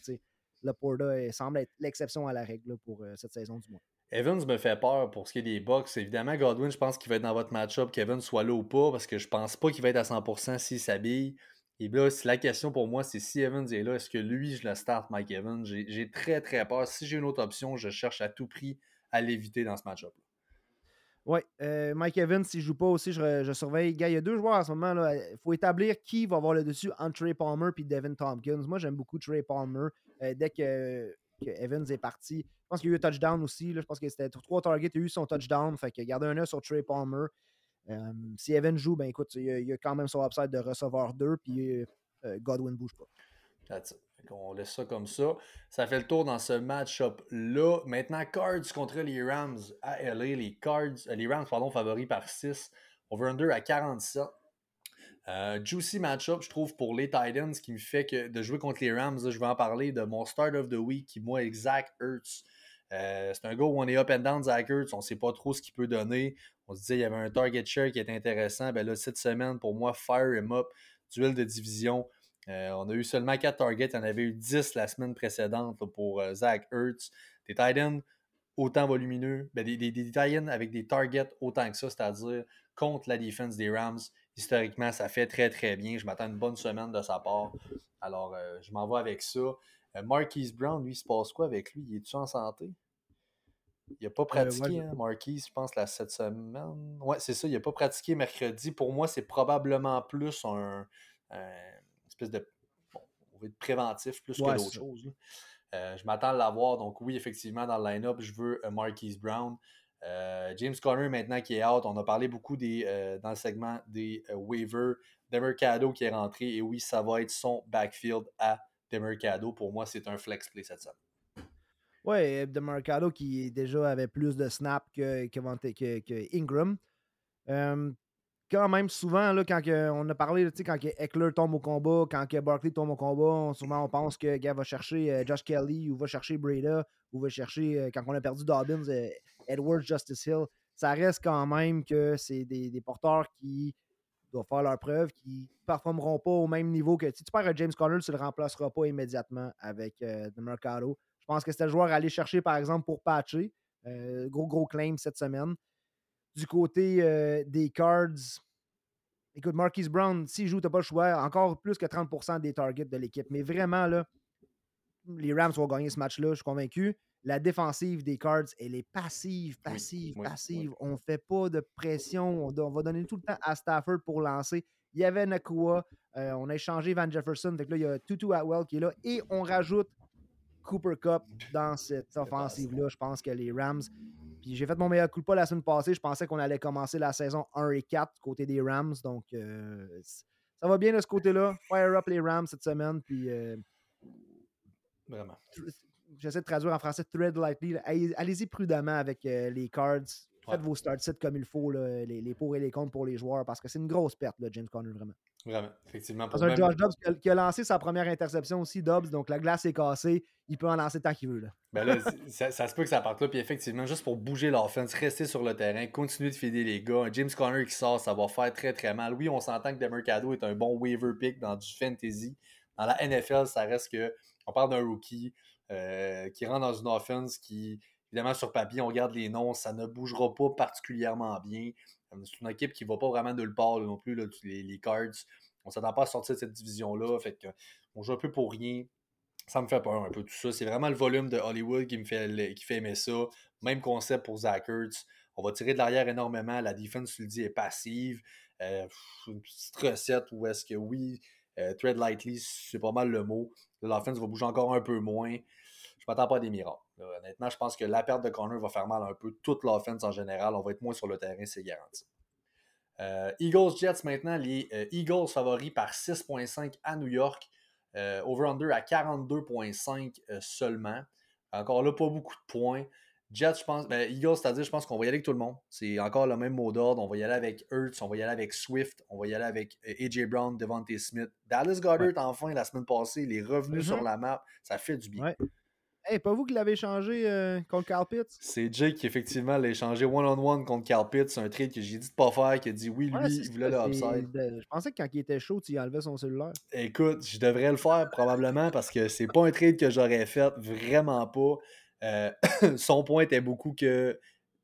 Laporta semble être l'exception à la règle pour euh, cette saison du mois. Evans me fait peur pour ce qui est des Bucks. Évidemment, Godwin, je pense qu'il va être dans votre match-up, qu'Evans soit là ou pas, parce que je pense pas qu'il va être à 100% s'il s'habille. Et là, la question pour moi, c'est si Evans est là, est-ce que lui, je le start, Mike Evans? J'ai très, très peur. Si j'ai une autre option, je cherche à tout prix à l'éviter dans ce match-up. Oui, euh, Mike Evans, s'il ne joue pas aussi, je, surveille. Gars, il y a deux joueurs en ce moment. Il faut établir qui va avoir le dessus entre Trey Palmer et Devin Tompkins. Moi, j'aime beaucoup Trey Palmer. Euh, dès que Evans est parti. Je pense qu'il y a eu un touchdown aussi. Je pense que c'était trois targets. Il a eu son touchdown. Fait que garder un œil sur Trey Palmer. Euh, si Evans joue, ben écoute, il y, a, quand même son upside de recevoir deux. Puis euh, Godwin ne bouge pas. On laisse ça comme ça. Ça fait le tour dans ce match-up-là. Maintenant, Cards contre les Rams à LA. Les Cards, euh, les Rams, pardon, favoris par 6. Over-under à 47. Euh, juicy match-up, je trouve, pour les Titans, qui me fait que de jouer contre les Rams, je vais en parler de mon start of the week, qui, moi, est Zach Hurts. Euh, c'est un gars où on est up and down, Zach Hurts. On ne sait pas trop ce qu'il peut donner. On se disait qu'il y avait un target share qui était intéressant. Ben là, cette semaine, pour moi, fire him up. Duel de division. Euh, on a eu seulement 4 targets. En avait eu 10 la semaine précédente pour Zach Hurts. Des Titans autant volumineux. Ben, des Titans avec des targets autant que ça, c'est-à-dire contre la défense des Rams historiquement, ça fait très, très bien. Je m'attends une bonne semaine de sa part. Alors, euh, je m'en vais avec ça. Euh, Marquise Brown, lui, il se passe quoi avec lui? Il est-tu en santé? Il n'a pas euh, pratiqué, hein, Marquise, je pense, la, cette semaine. Ouais, c'est ça, il n'a pas pratiqué mercredi. Pour moi, c'est probablement plus un, espèce de préventif plus que d'autres choses. je m'attends à l'avoir. Donc, oui, effectivement, dans le line-up, je veux Marquise Brown. Euh, James Conner maintenant qui est out, on a parlé beaucoup des, euh, dans le segment des euh, waivers. Demercado qui est rentré et oui, ça va être son backfield à Demercado. Pour moi, c'est un flex play cette semaine. Oui, Demercado qui déjà avait plus de snaps que, que, que Ingram quand même, souvent, là, quand on a parlé, quand Eckler tombe au combat, quand Barkley tombe au combat, souvent on pense que gars va chercher Josh Kelly ou va chercher Breda ou va chercher, quand on a perdu Dobbins, Edwards Justice Hill. Ça reste quand même que c'est des, porteurs qui doivent faire leur preuve, qui ne performeront pas au même niveau que. Si tu perds James Conner, tu ne le remplaceras pas immédiatement avec The Mercado. Je pense que c'était le joueur à aller chercher, par exemple, pour patcher. gros, gros claim cette semaine. Du côté euh, des Cards, écoute, Marquise Brown, s'il joue, tu n'as pas le choix. Encore plus que 30% des targets de l'équipe. Mais vraiment, les Rams vont gagner ce match-là, je suis convaincu. La défensive des Cards, elle est passive, passive, passive. On ne fait pas de pression. On, va donner tout le temps à Stafford pour lancer. Il y avait Nakua. Euh, on a échangé Van Jefferson. Fait là, il y a Tutu Atwell qui est là. Et on rajoute Cooper Cup dans cette offensive-là. Je pense que les Rams puis j'ai fait mon meilleur coup de pas la semaine passée. Je pensais qu'on allait commencer la saison 1 et 4 du côté des Rams. Donc, euh, ça va bien de ce côté-là. Fire up les Rams cette semaine. Puis. Euh, Vraiment. J'essaie de traduire en français thread lightly. Allez-y prudemment avec euh, les cards. Faites vos start sets comme il faut, les, les, pour et les contre pour les joueurs, parce que c'est une grosse perte, là, James Conner, vraiment. Vraiment, effectivement. Pour un Josh Dobbs qui a, lancé sa première interception aussi, Dobbs, donc la glace est cassée, il peut en lancer tant qu'il veut. Là. Ben là, ça, se peut que ça parte là, puis effectivement, juste pour bouger l'offense, rester sur le terrain, continuer de fider les gars. James Conner qui sort, ça va faire très très mal. Oui, on s'entend que Demercado est un bon waiver pick dans du fantasy. Dans la NFL, ça reste que on parle d'un rookie euh, qui rentre dans une offense qui Évidemment, sur papier, on regarde les noms, ça ne bougera pas particulièrement bien. Euh, c'est une équipe qui ne va pas vraiment de le part non plus, les, Cards. On ne s'attend pas à sortir de cette division-là. Fait que, on joue un peu pour rien. Ça me fait peur un peu tout ça. C'est vraiment le volume de Hollywood qui me fait, qui fait aimer ça. Même concept pour Zach Ertz. On va tirer de l'arrière énormément. La défense, tu le dis, est passive. Euh, une petite recette où est-ce que oui, euh, tread lightly, c'est pas mal le mot. L'offense va bouger encore un peu moins. Je m'attends pas à des miracles. honnêtement, je pense que la perte de corner va faire mal un peu toute l'offense en général. On va être moins sur le terrain, c'est garanti. Euh, Eagles Jets maintenant, les Eagles favoris par 6.5 à New York. Over-under à 42.5 seulement. Encore là, pas beaucoup de points. Jets, je pense, ben, Eagles, c'est-à-dire, je pense qu'on va y aller avec tout le monde. C'est encore le même mot d'ordre. On va y aller avec Hurts, on va y aller avec Swift, on va y aller avec euh, A.J. Brown, Devontae Smith. Dallas Goddard, enfin, la semaine passée, il est revenu sur mm-hmm. la map. Ça fait du bien. Ouais. Hey, pas vous qui l'avez changé euh, contre Carl Pitts? C'est Jake qui, effectivement, l'a échangé one-on-one contre Carl Pitts. C'est un trade que j'ai dit de pas faire, qui a dit oui, lui, il voulait le upside. Je pensais que quand il était chaud, il enlevait son cellulaire. Écoute, je devrais le faire probablement parce que c'est pas un trade que j'aurais fait, vraiment pas. Euh, son point était beaucoup que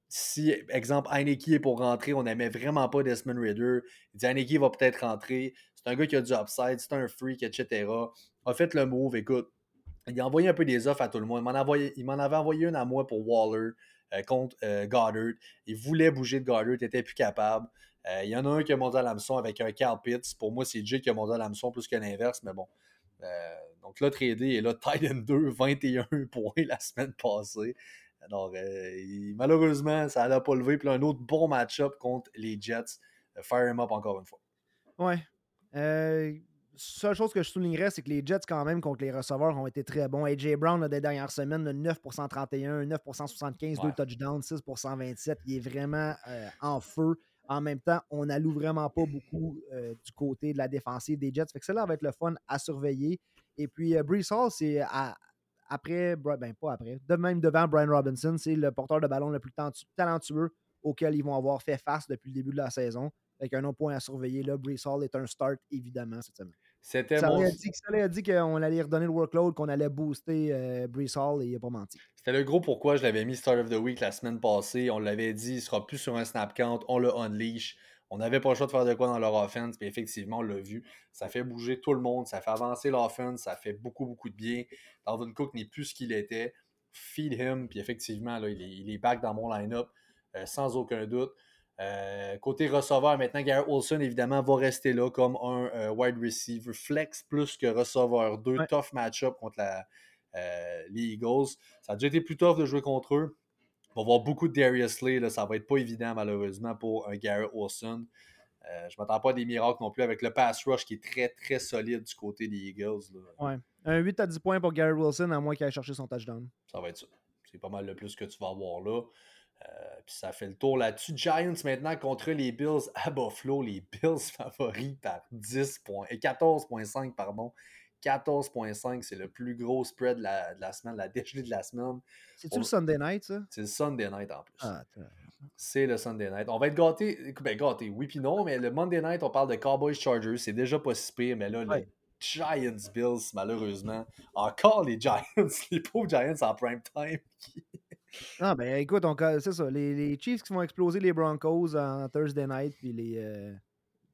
si, exemple, Heineke est pour rentrer, on n'aimait vraiment pas Desmond Ritter. Il dit Heineke va peut-être rentrer. C'est un gars qui a du upside, c'est un freak, etc. A fait le move, écoute. Il a envoyé un peu des offres à tout le monde. Il m'en, avait envoyé une à moi pour Waller euh, contre euh, Goddard. Il voulait bouger de Goddard, il n'était plus capable. il y en a un qui a monté à l'hameçon avec un Carl Pitts. Pour moi, c'est Jay qui a monté à l'hameçon plus que l'inverse, mais bon. Donc là, tradé et là, Titan 2, 21 points la semaine passée. Alors, euh, malheureusement, ça n'a pas levé. Puis là, un autre bon match-up contre les Jets. Euh, fire him up encore une fois. Ouais. Euh, seule chose que je soulignerais, c'est que les Jets, quand même, contre les receveurs, ont été très bons. AJ Brown, a des dernières semaines, 9 31, 9 75, 2 touchdowns, 6 27. Il est vraiment euh, en feu. En même temps, on n'alloue vraiment pas beaucoup du côté de la défensive des Jets. Fait que cela va être le fun à surveiller. Et puis, euh, Brees Hall, c'est après, ben pas après, de même devant Brian Robinson, c'est le porteur de ballon le plus talentueux auquel ils vont avoir fait face depuis le début de la saison. Avec un autre point à surveiller, là, Brees Hall est un start, évidemment, cette semaine. C'était ça, a dit, ça a dit qu'on allait redonner le workload, qu'on allait booster euh, Brees Hall et il n'a pas menti. C'était le gros pourquoi je l'avais mis Start of the Week la semaine passée. On l'avait dit, il ne sera plus sur un snap count, on le unleash. On n'avait pas le choix de faire de quoi dans leur offense, puis effectivement, on l'a vu. Ça fait bouger tout le monde, ça fait avancer l'offense, ça fait beaucoup, beaucoup de bien. Dalvin Cook n'est plus ce qu'il était. Feed him, puis effectivement, là, il, est, back dans mon line-up, euh, sans aucun doute. Euh, côté receveur, maintenant, Garrett Wilson, évidemment, va rester là comme un euh, wide receiver flex plus que receveur. Deux tough match-up contre la, les Eagles. Ça a déjà été plus tough de jouer contre eux. On va voir beaucoup de Darius Lee. Là, ça va être pas évident, malheureusement, pour un Garrett Wilson. Euh, je ne m'attends pas à des miracles non plus avec le pass rush qui est très, très solide du côté des Eagles. Ouais. Un 8 à 10 points pour Garrett Wilson, à moins qu'il aille chercher son touchdown. Ça va être ça. C'est pas mal le plus que tu vas avoir là. Euh, puis ça fait le tour là-dessus. Giants maintenant contre les Bills à Buffalo. Les Bills favoris par 10 points. Et 14,5 pardon. 14,5, c'est le plus gros spread de la, semaine, la dégelée de la semaine. C'est-tu le Sunday night, ça? C'est le Sunday night en plus. Ah, c'est le Sunday night. On va être gâtés, ben gâtés, oui puis non, mais le Monday night, on parle de Cowboys Chargers, c'est déjà pas si pire, mais là, les Giants Bills, malheureusement, encore les Giants, les pauvres Giants en prime time. Ah, ben écoute, c'est ça, les, Chiefs qui vont exploser les Broncos en Thursday night, puis les, euh,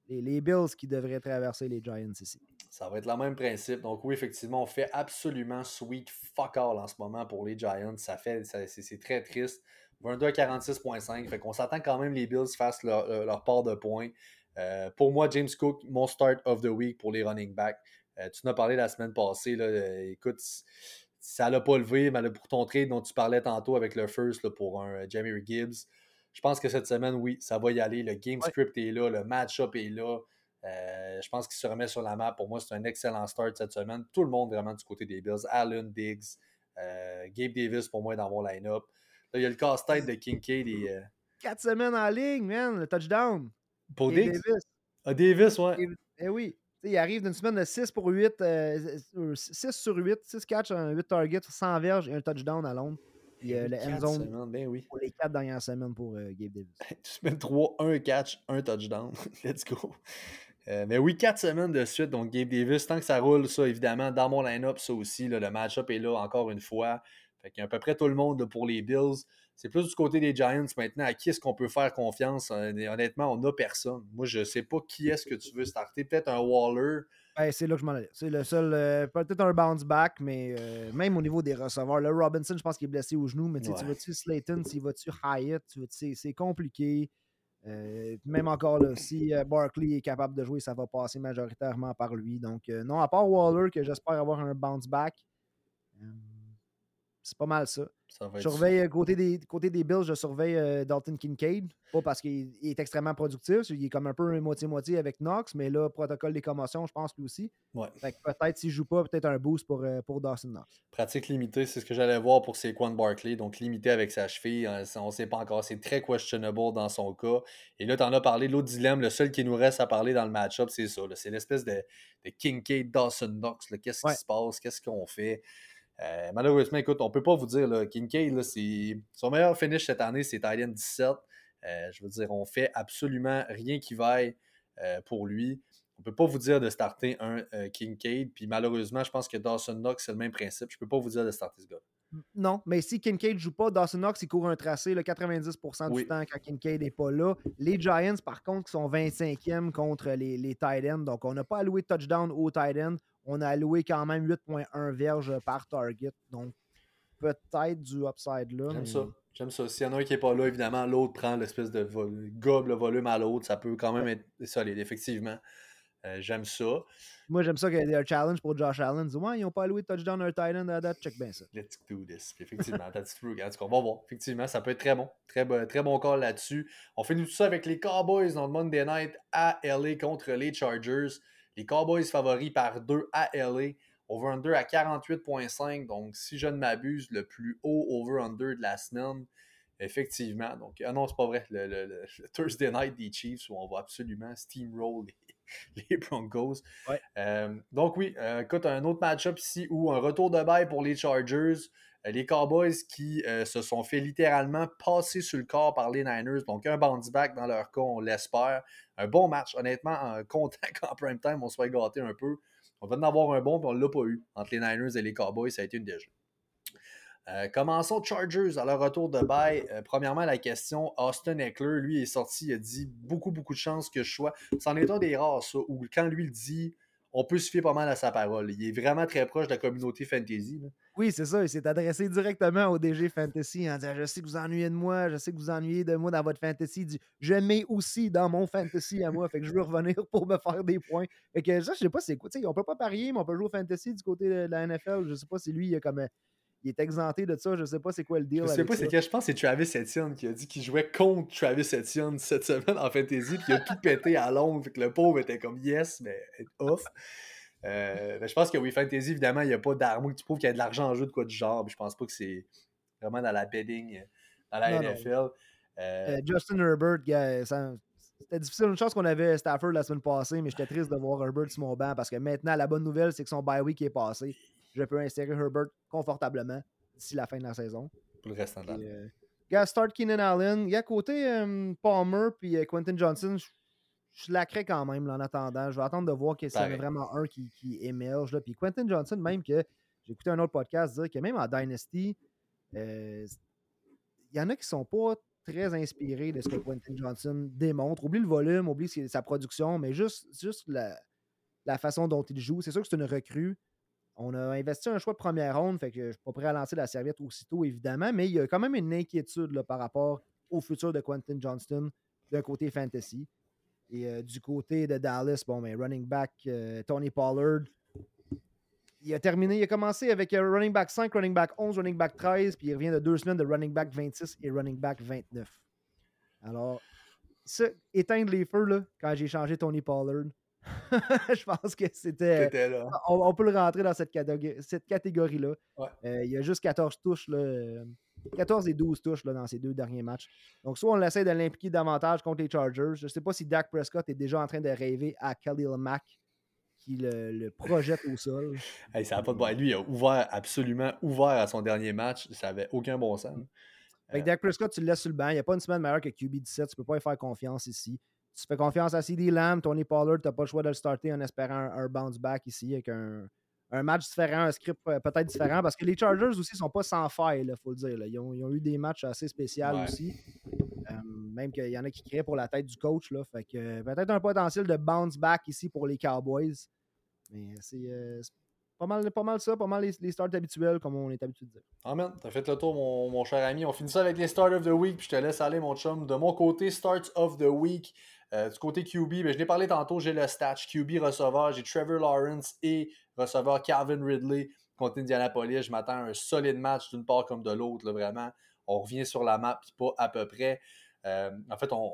les, Bills qui devraient traverser les Giants ici. Ça va être le même principe. Donc oui, effectivement, on fait absolument sweet fuck all en ce moment pour les Giants. Ça fait, c'est très triste. 22 à 46.5. Fait qu'on s'attend quand même les Bills fassent leur, euh, part de points. Euh, pour moi, James Cook, mon start of the week pour les running backs. Tu en as parlé la semaine passée. Là, écoute, ça l'a pas levé, mais pour ton trade dont tu parlais tantôt avec le first pour un Jamie Gibbs, je pense que cette semaine, oui, ça va y aller. Le game script est là, le match-up est là. Euh, je pense qu'il se remet sur la map. Pour moi, c'est un excellent start cette semaine. Tout le monde vraiment du côté des Bills. Allen, Diggs, euh, Gabe Davis pour moi dans mon line-up. Là, il y a le casse-tête de Kincaid. Et, euh, Quatre semaines en ligne, man, le touchdown. Pour Diggs? Davis. Ah, Davis, ouais. Eh oui. Il arrive d'une semaine de 6 pour 8, 6 sur 8, 6 catch, 8 targets, 100 verges et un touchdown à Londres. Puis le end zone ben oui. pour les 4 dernières semaines pour Gabe Davis. Semaine 3, 1 catch, 1 touchdown. Let's go. Euh, mais oui, quatre semaines de suite. Donc, Gabe Davis, tant que ça roule, ça, évidemment, dans mon line-up, ça aussi, le match-up est là encore une fois. Fait qu'il y a à peu près tout le monde pour les Bills. C'est plus du côté des Giants maintenant. À qui est-ce qu'on peut faire confiance? Honnêtement, on n'a personne. Moi, je ne sais pas qui est-ce que tu veux starter. Peut-être un Waller. Ben, c'est là que je m'en allais. C'est le seul. Euh, peut-être un bounce back, mais euh, même au niveau des receveurs. Le Robinson, je pense qu'il est blessé au genou, mais tu vas-tu Slayton, s'il va-tu Hyatt, c'est compliqué. Euh, même encore là, si Barkley est capable de jouer, ça va passer majoritairement par lui. Donc, non, à part Waller, que j'espère avoir un bounce back. C'est pas mal ça. je surveille euh, côté des, côté des Bills, je surveille euh, Dalton Kincaid. Pas parce qu'il est extrêmement productif, il est comme un peu moitié-moitié avec Knox, mais là, protocole des commotions, je pense lui aussi. Ouais. peut-être s'il joue pas, peut-être un boost pour, euh, pour Dawson Knox. Pratique limitée, c'est ce que j'allais voir pour Saquon Barkley. Donc limité avec sa cheville, hein, on ne sait pas encore. C'est très questionable dans son cas. Et là, tu en as parlé, l'autre dilemme, le seul qui nous reste à parler dans le match-up, c'est ça. C'est l'espèce de, de Kincaid Dawson Knox. Qu'est-ce qui se passe? Qu'est-ce qu'on fait? Euh, malheureusement, écoute, on ne peut pas vous dire, là, Kincaid, son meilleur finish cette année, c'est Thailand 17. Euh, je veux dire, on fait absolument rien qui vaille euh, pour lui. On ne peut pas vous dire de starter un Kincaid. Puis malheureusement, je pense que Dawson Knox, c'est le même principe. Je ne peux pas vous dire de starter ce gars. Non, mais si Kincaid ne joue pas, Dawson Knox, il court un tracé le 90% du temps quand Kincaid n'est pas là. Les Giants, par contre, sont 25e contre les, les tight ends. Donc, on n'a pas alloué de touchdown aux tight ends on a alloué quand même 8.1 verges par target. Donc, peut-être du upside là. J'aime ça. J'aime ça. S'il y en a un qui n'est pas là, évidemment, l'autre prend l'espèce de gobe le volume à l'autre. Ça peut quand même être solide, effectivement. Euh, j'aime ça. Moi, j'aime ça qu'il y ait un challenge pour Josh Allen. Dis, ouais, ils n'ont pas alloué de touchdown à un tight end à date. Check bien ça. Let's do this. effectivement, that's true. On va voir. Effectivement, ça peut être très bon. Très, bon, très bon call là-dessus. On fait tout ça avec les Cowboys dans le Monday Night à LA contre les Chargers. Les Cowboys favoris par 2 à LA. Over-under à 48,5. Donc, si je ne m'abuse, le plus haut over-under de la semaine. Effectivement. Donc, ah non, c'est pas vrai. Le, Thursday night des Chiefs où on va absolument steamroll les, les Broncos. Euh, donc, oui, euh, écoute, un autre match-up ici où un retour de bail pour les Chargers. Euh, les Cowboys qui se sont fait littéralement passer sur le corps par les Niners. Donc, un bounce back dans leur cas, on l'espère un bon match. Honnêtement, content qu'en prime time, on soit gâté un peu. On va en avoir un bon, mais on ne l'a pas eu. Entre les Niners et les Cowboys, ça a été une déjà. Euh, commençons Chargers à leur retour de bail. Euh, premièrement, la question, Austin Eckler, lui, est sorti, il a dit beaucoup, beaucoup de chances que je sois. C'en est un des rares, ça, où quand lui le dit, on peut se fier pas mal à sa parole. Il est vraiment très proche de la communauté fantasy. Oui, c'est ça. Il s'est adressé directement au DG Fantasy en disant Je sais que vous ennuyez de moi, je sais que vous ennuyez de moi dans votre fantasy. Il dit Je mets aussi dans mon fantasy à moi. Fait que je veux revenir pour me faire des points. Fait que ça, je sais pas c'est quoi. On peut pas parier, mais on peut jouer au fantasy du côté de la NFL. Je sais pas si lui, il a comme il est exempté de ça. Je sais pas c'est quoi le deal. Je sais pas c'est que je pense que c'est Travis Etienne qui a dit qu'il jouait contre Travis Etienne cette semaine en fantasy, puis il a tout pété à Londres. Fait que le pauvre était comme yes, mais off. Euh, ben, je pense que oui, Fantasy, évidemment, il n'y a pas d'armes. Tu prouves qu'il y a de l'argent en jeu de quoi du genre. Je pense pas que c'est vraiment dans la bedding, euh, dans la NFL. Euh, Justin Herbert, c'était difficile. Une chance qu'on avait Stafford la semaine passée, mais j'étais triste de voir Herbert sur mon banc parce que maintenant, la bonne nouvelle, c'est que son bye week est passé je peux insérer Herbert confortablement d'ici la fin de la saison. Pour le restant de l'année. Euh, start Keenan Allen. Il y a côté euh, Palmer puis euh, Quentin Johnson, je, la crée quand même en attendant. Je vais attendre de voir qu'il y a vraiment un qui, émerge. Là. Puis Quentin Johnson, même que j'ai écouté un autre podcast dire que même en Dynasty, il y en a qui sont pas très inspirés de ce que Quentin Johnson démontre. Oublie le volume, oublie sa production, mais juste, juste la, la façon dont il joue. C'est sûr que c'est une recrue. On a investi un choix de première ronde, fait que je ne suis pas prêt à lancer la serviette aussitôt, évidemment, mais il y a quand même une inquiétude là, par rapport au futur de Quentin Johnston d'un côté fantasy. Et euh, du côté de Dallas, bon, mais running back euh, Tony Pollard, il a terminé, il a commencé avec euh, running back 5, running back 11, running back 13, puis il revient de deux semaines de running back 26 et running back 29. Alors, ça, éteindre les feux, là, quand j'ai changé Tony Pollard, je pense que c'était. On, peut le rentrer dans cette, catégorie-là. Euh, il y a juste 14 touches, là, 14 et 12 touches là, dans ces deux derniers matchs. Donc, soit on essaie de l'impliquer davantage contre les Chargers. Je ne sais pas si Dak Prescott est déjà en train de rêver à Khalil Mack qui le, projette au sol. ça pas de... Lui, il a ouvert, absolument ouvert à son dernier match. Ça n'avait aucun bon sens. Avec Dak Prescott, tu le laisses sur le banc. Il n'y a pas une semaine meilleure que QB17. Tu ne peux pas y faire confiance ici tu fais confiance à CD Lamb, Tony Pollard, tu n'as pas le choix de le starter en espérant un, bounce back ici avec un, match différent, un script peut-être différent, parce que les Chargers aussi ne sont pas sans faille, il faut le dire. Ils, ont, eu des matchs assez spéciaux aussi. Euh, même qu'il y en a qui créent pour la tête du coach. Là, fait que peut-être un potentiel de bounce back ici pour les Cowboys. Mais c'est pas mal, pas mal ça, pas mal les, starts habituels, comme on est habitué de dire. Amen. T'as fait le tour, mon, cher ami. On finit ça avec les starts of the week, puis je te laisse aller, mon chum. De mon côté, starts of the week. Euh, du côté QB, ben, je l'ai parlé tantôt, j'ai le stat QB receveur, j'ai Trevor Lawrence et receveur Calvin Ridley contre Indianapolis. Je m'attends à un solide match d'une part comme de l'autre, vraiment. On revient sur la map, pas à peu près. Euh, en fait, on,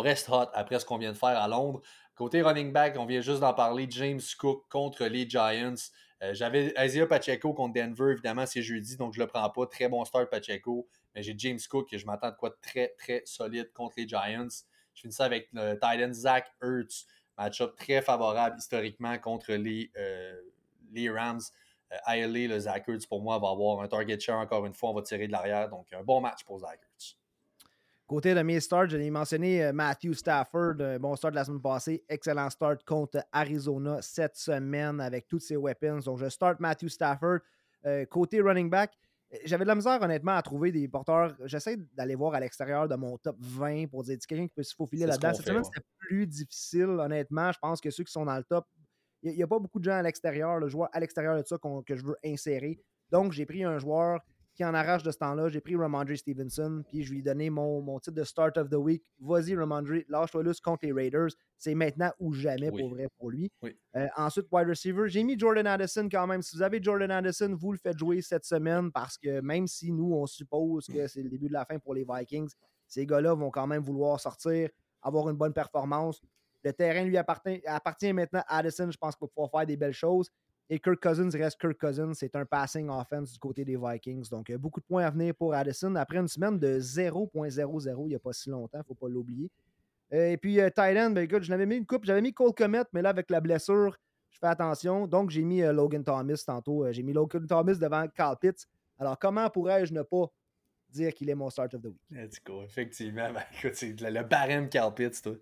reste hot après ce qu'on vient de faire à Londres. Côté running back, on vient juste d'en parler, James Cook contre les Giants. Euh, j'avais Isaiah Pacheco contre Denver, évidemment, c'est jeudi, donc je le prends pas. Très bon start Pacheco. Mais j'ai James Cook et je m'attends de quoi de très, très solide contre les Giants. Je finis ça avec le Titan Zach Ertz. Match-up très favorable historiquement contre les, euh, les Rams. Euh, le Zach Ertz, pour moi, va avoir un target share encore une fois. On va tirer de l'arrière. Donc, un bon match pour Zach Ertz. Côté de mes starts, je l'ai mentionné euh, Matthew Stafford, bon start de la semaine passée, excellent start contre Arizona cette semaine avec toutes ses weapons. Donc je start Matthew Stafford. Euh, côté running back, j'avais de la misère honnêtement à trouver des porteurs. J'essaie d'aller voir à l'extérieur de mon top 20 pour dire quelqu'un qui peut se faufiler là-dedans. Cette semaine, c'était plus difficile, honnêtement. Je pense que ceux qui sont dans le top, il n'y a, pas beaucoup de gens à l'extérieur, le joueur à l'extérieur de ça que je veux insérer. Donc, j'ai pris un joueur qui en arrache de ce temps-là. J'ai pris Ramondre Stevenson, puis je lui ai donné mon, mon titre de Start of the Week. Vas-y, Ramondre, lâche-toi là contre les Raiders. C'est maintenant ou jamais pour vrai pour lui. Euh, ensuite, wide receiver, j'ai mis Jordan Addison quand même. Si vous avez Jordan Addison, vous le faites jouer cette semaine parce que même si nous, on suppose que c'est le début de la fin pour les Vikings, ces gars-là vont quand même vouloir sortir, avoir une bonne performance. Le terrain lui appartient, appartient maintenant à Addison. Je pense qu'il va pouvoir faire des belles choses. Et Kirk Cousins reste Kirk Cousins. C'est un passing offense du côté des Vikings. Donc, euh, beaucoup de points à venir pour Addison. Après une semaine de 0.00 il n'y a pas si longtemps, il ne faut pas l'oublier. Euh, et puis, euh, Thailand, ben, écoute, je l'avais mis une coupe. J'avais mis Cole Comet, mais là, avec la blessure, je fais attention. Donc, j'ai mis Logan Thomas tantôt. j'ai mis Logan Thomas devant Carl Pitts. Alors, comment pourrais-je ne pas dire qu'il est mon start of the week? Let's go. Effectivement, ben, écoute, c'est le, le barème Carl Pitts, toi.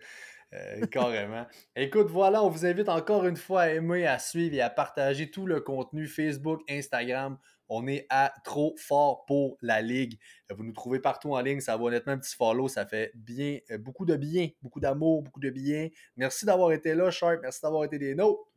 Euh, carrément. Écoute, voilà, on vous invite encore une fois à aimer, à suivre et à partager tout le contenu Facebook, Instagram. On est à trop fort pour la ligue. Vous nous trouvez partout en ligne. Ça va honnêtement un petit follow. Ça fait bien, euh, beaucoup de bien, beaucoup d'amour, beaucoup de bien. Merci d'avoir été là, Sharp. Merci d'avoir été des nôtres.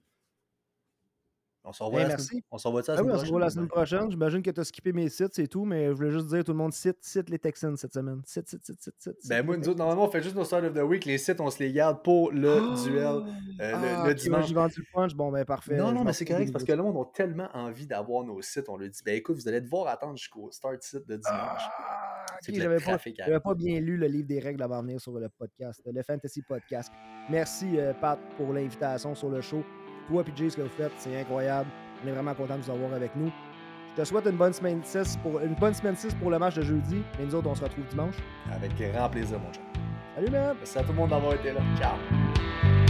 On s'en la semaine, on va ça la, la semaine prochaine. J'imagine que tu as skippé mes sites, c'est tout, mais je voulais juste dire tout le monde cite, cite les Texans cette semaine. Cite, cite, cite, cite, cite. Ben, moi, nous autres, normalement, on fait juste nos start of the week. Les sites, on se les garde pour le ah! duel euh, le, ah, dimanche. J'ai vendu le punch, bon, ben parfait. Non, non, mais c'est correct parce que le monde a tellement envie d'avoir nos sites. On lui dit, ben écoute, vous allez devoir attendre jusqu'au start site de dimanche. Ah, J'avais pas, pas, bien lu le livre des règles avant de venir sur le podcast, le Fantasy Podcast. Merci, euh, Pat, pour l'invitation sur le show. Toi et Jay, ce que vous faites, c'est incroyable. On est vraiment content de vous avoir avec nous. Je te souhaite une bonne semaine 6 pour, une bonne semaine 6 pour le match de jeudi. Et nous autres, on se retrouve dimanche. Avec grand plaisir, mon chat. Salut, man! Merci à tout le monde d'avoir été là. Ciao!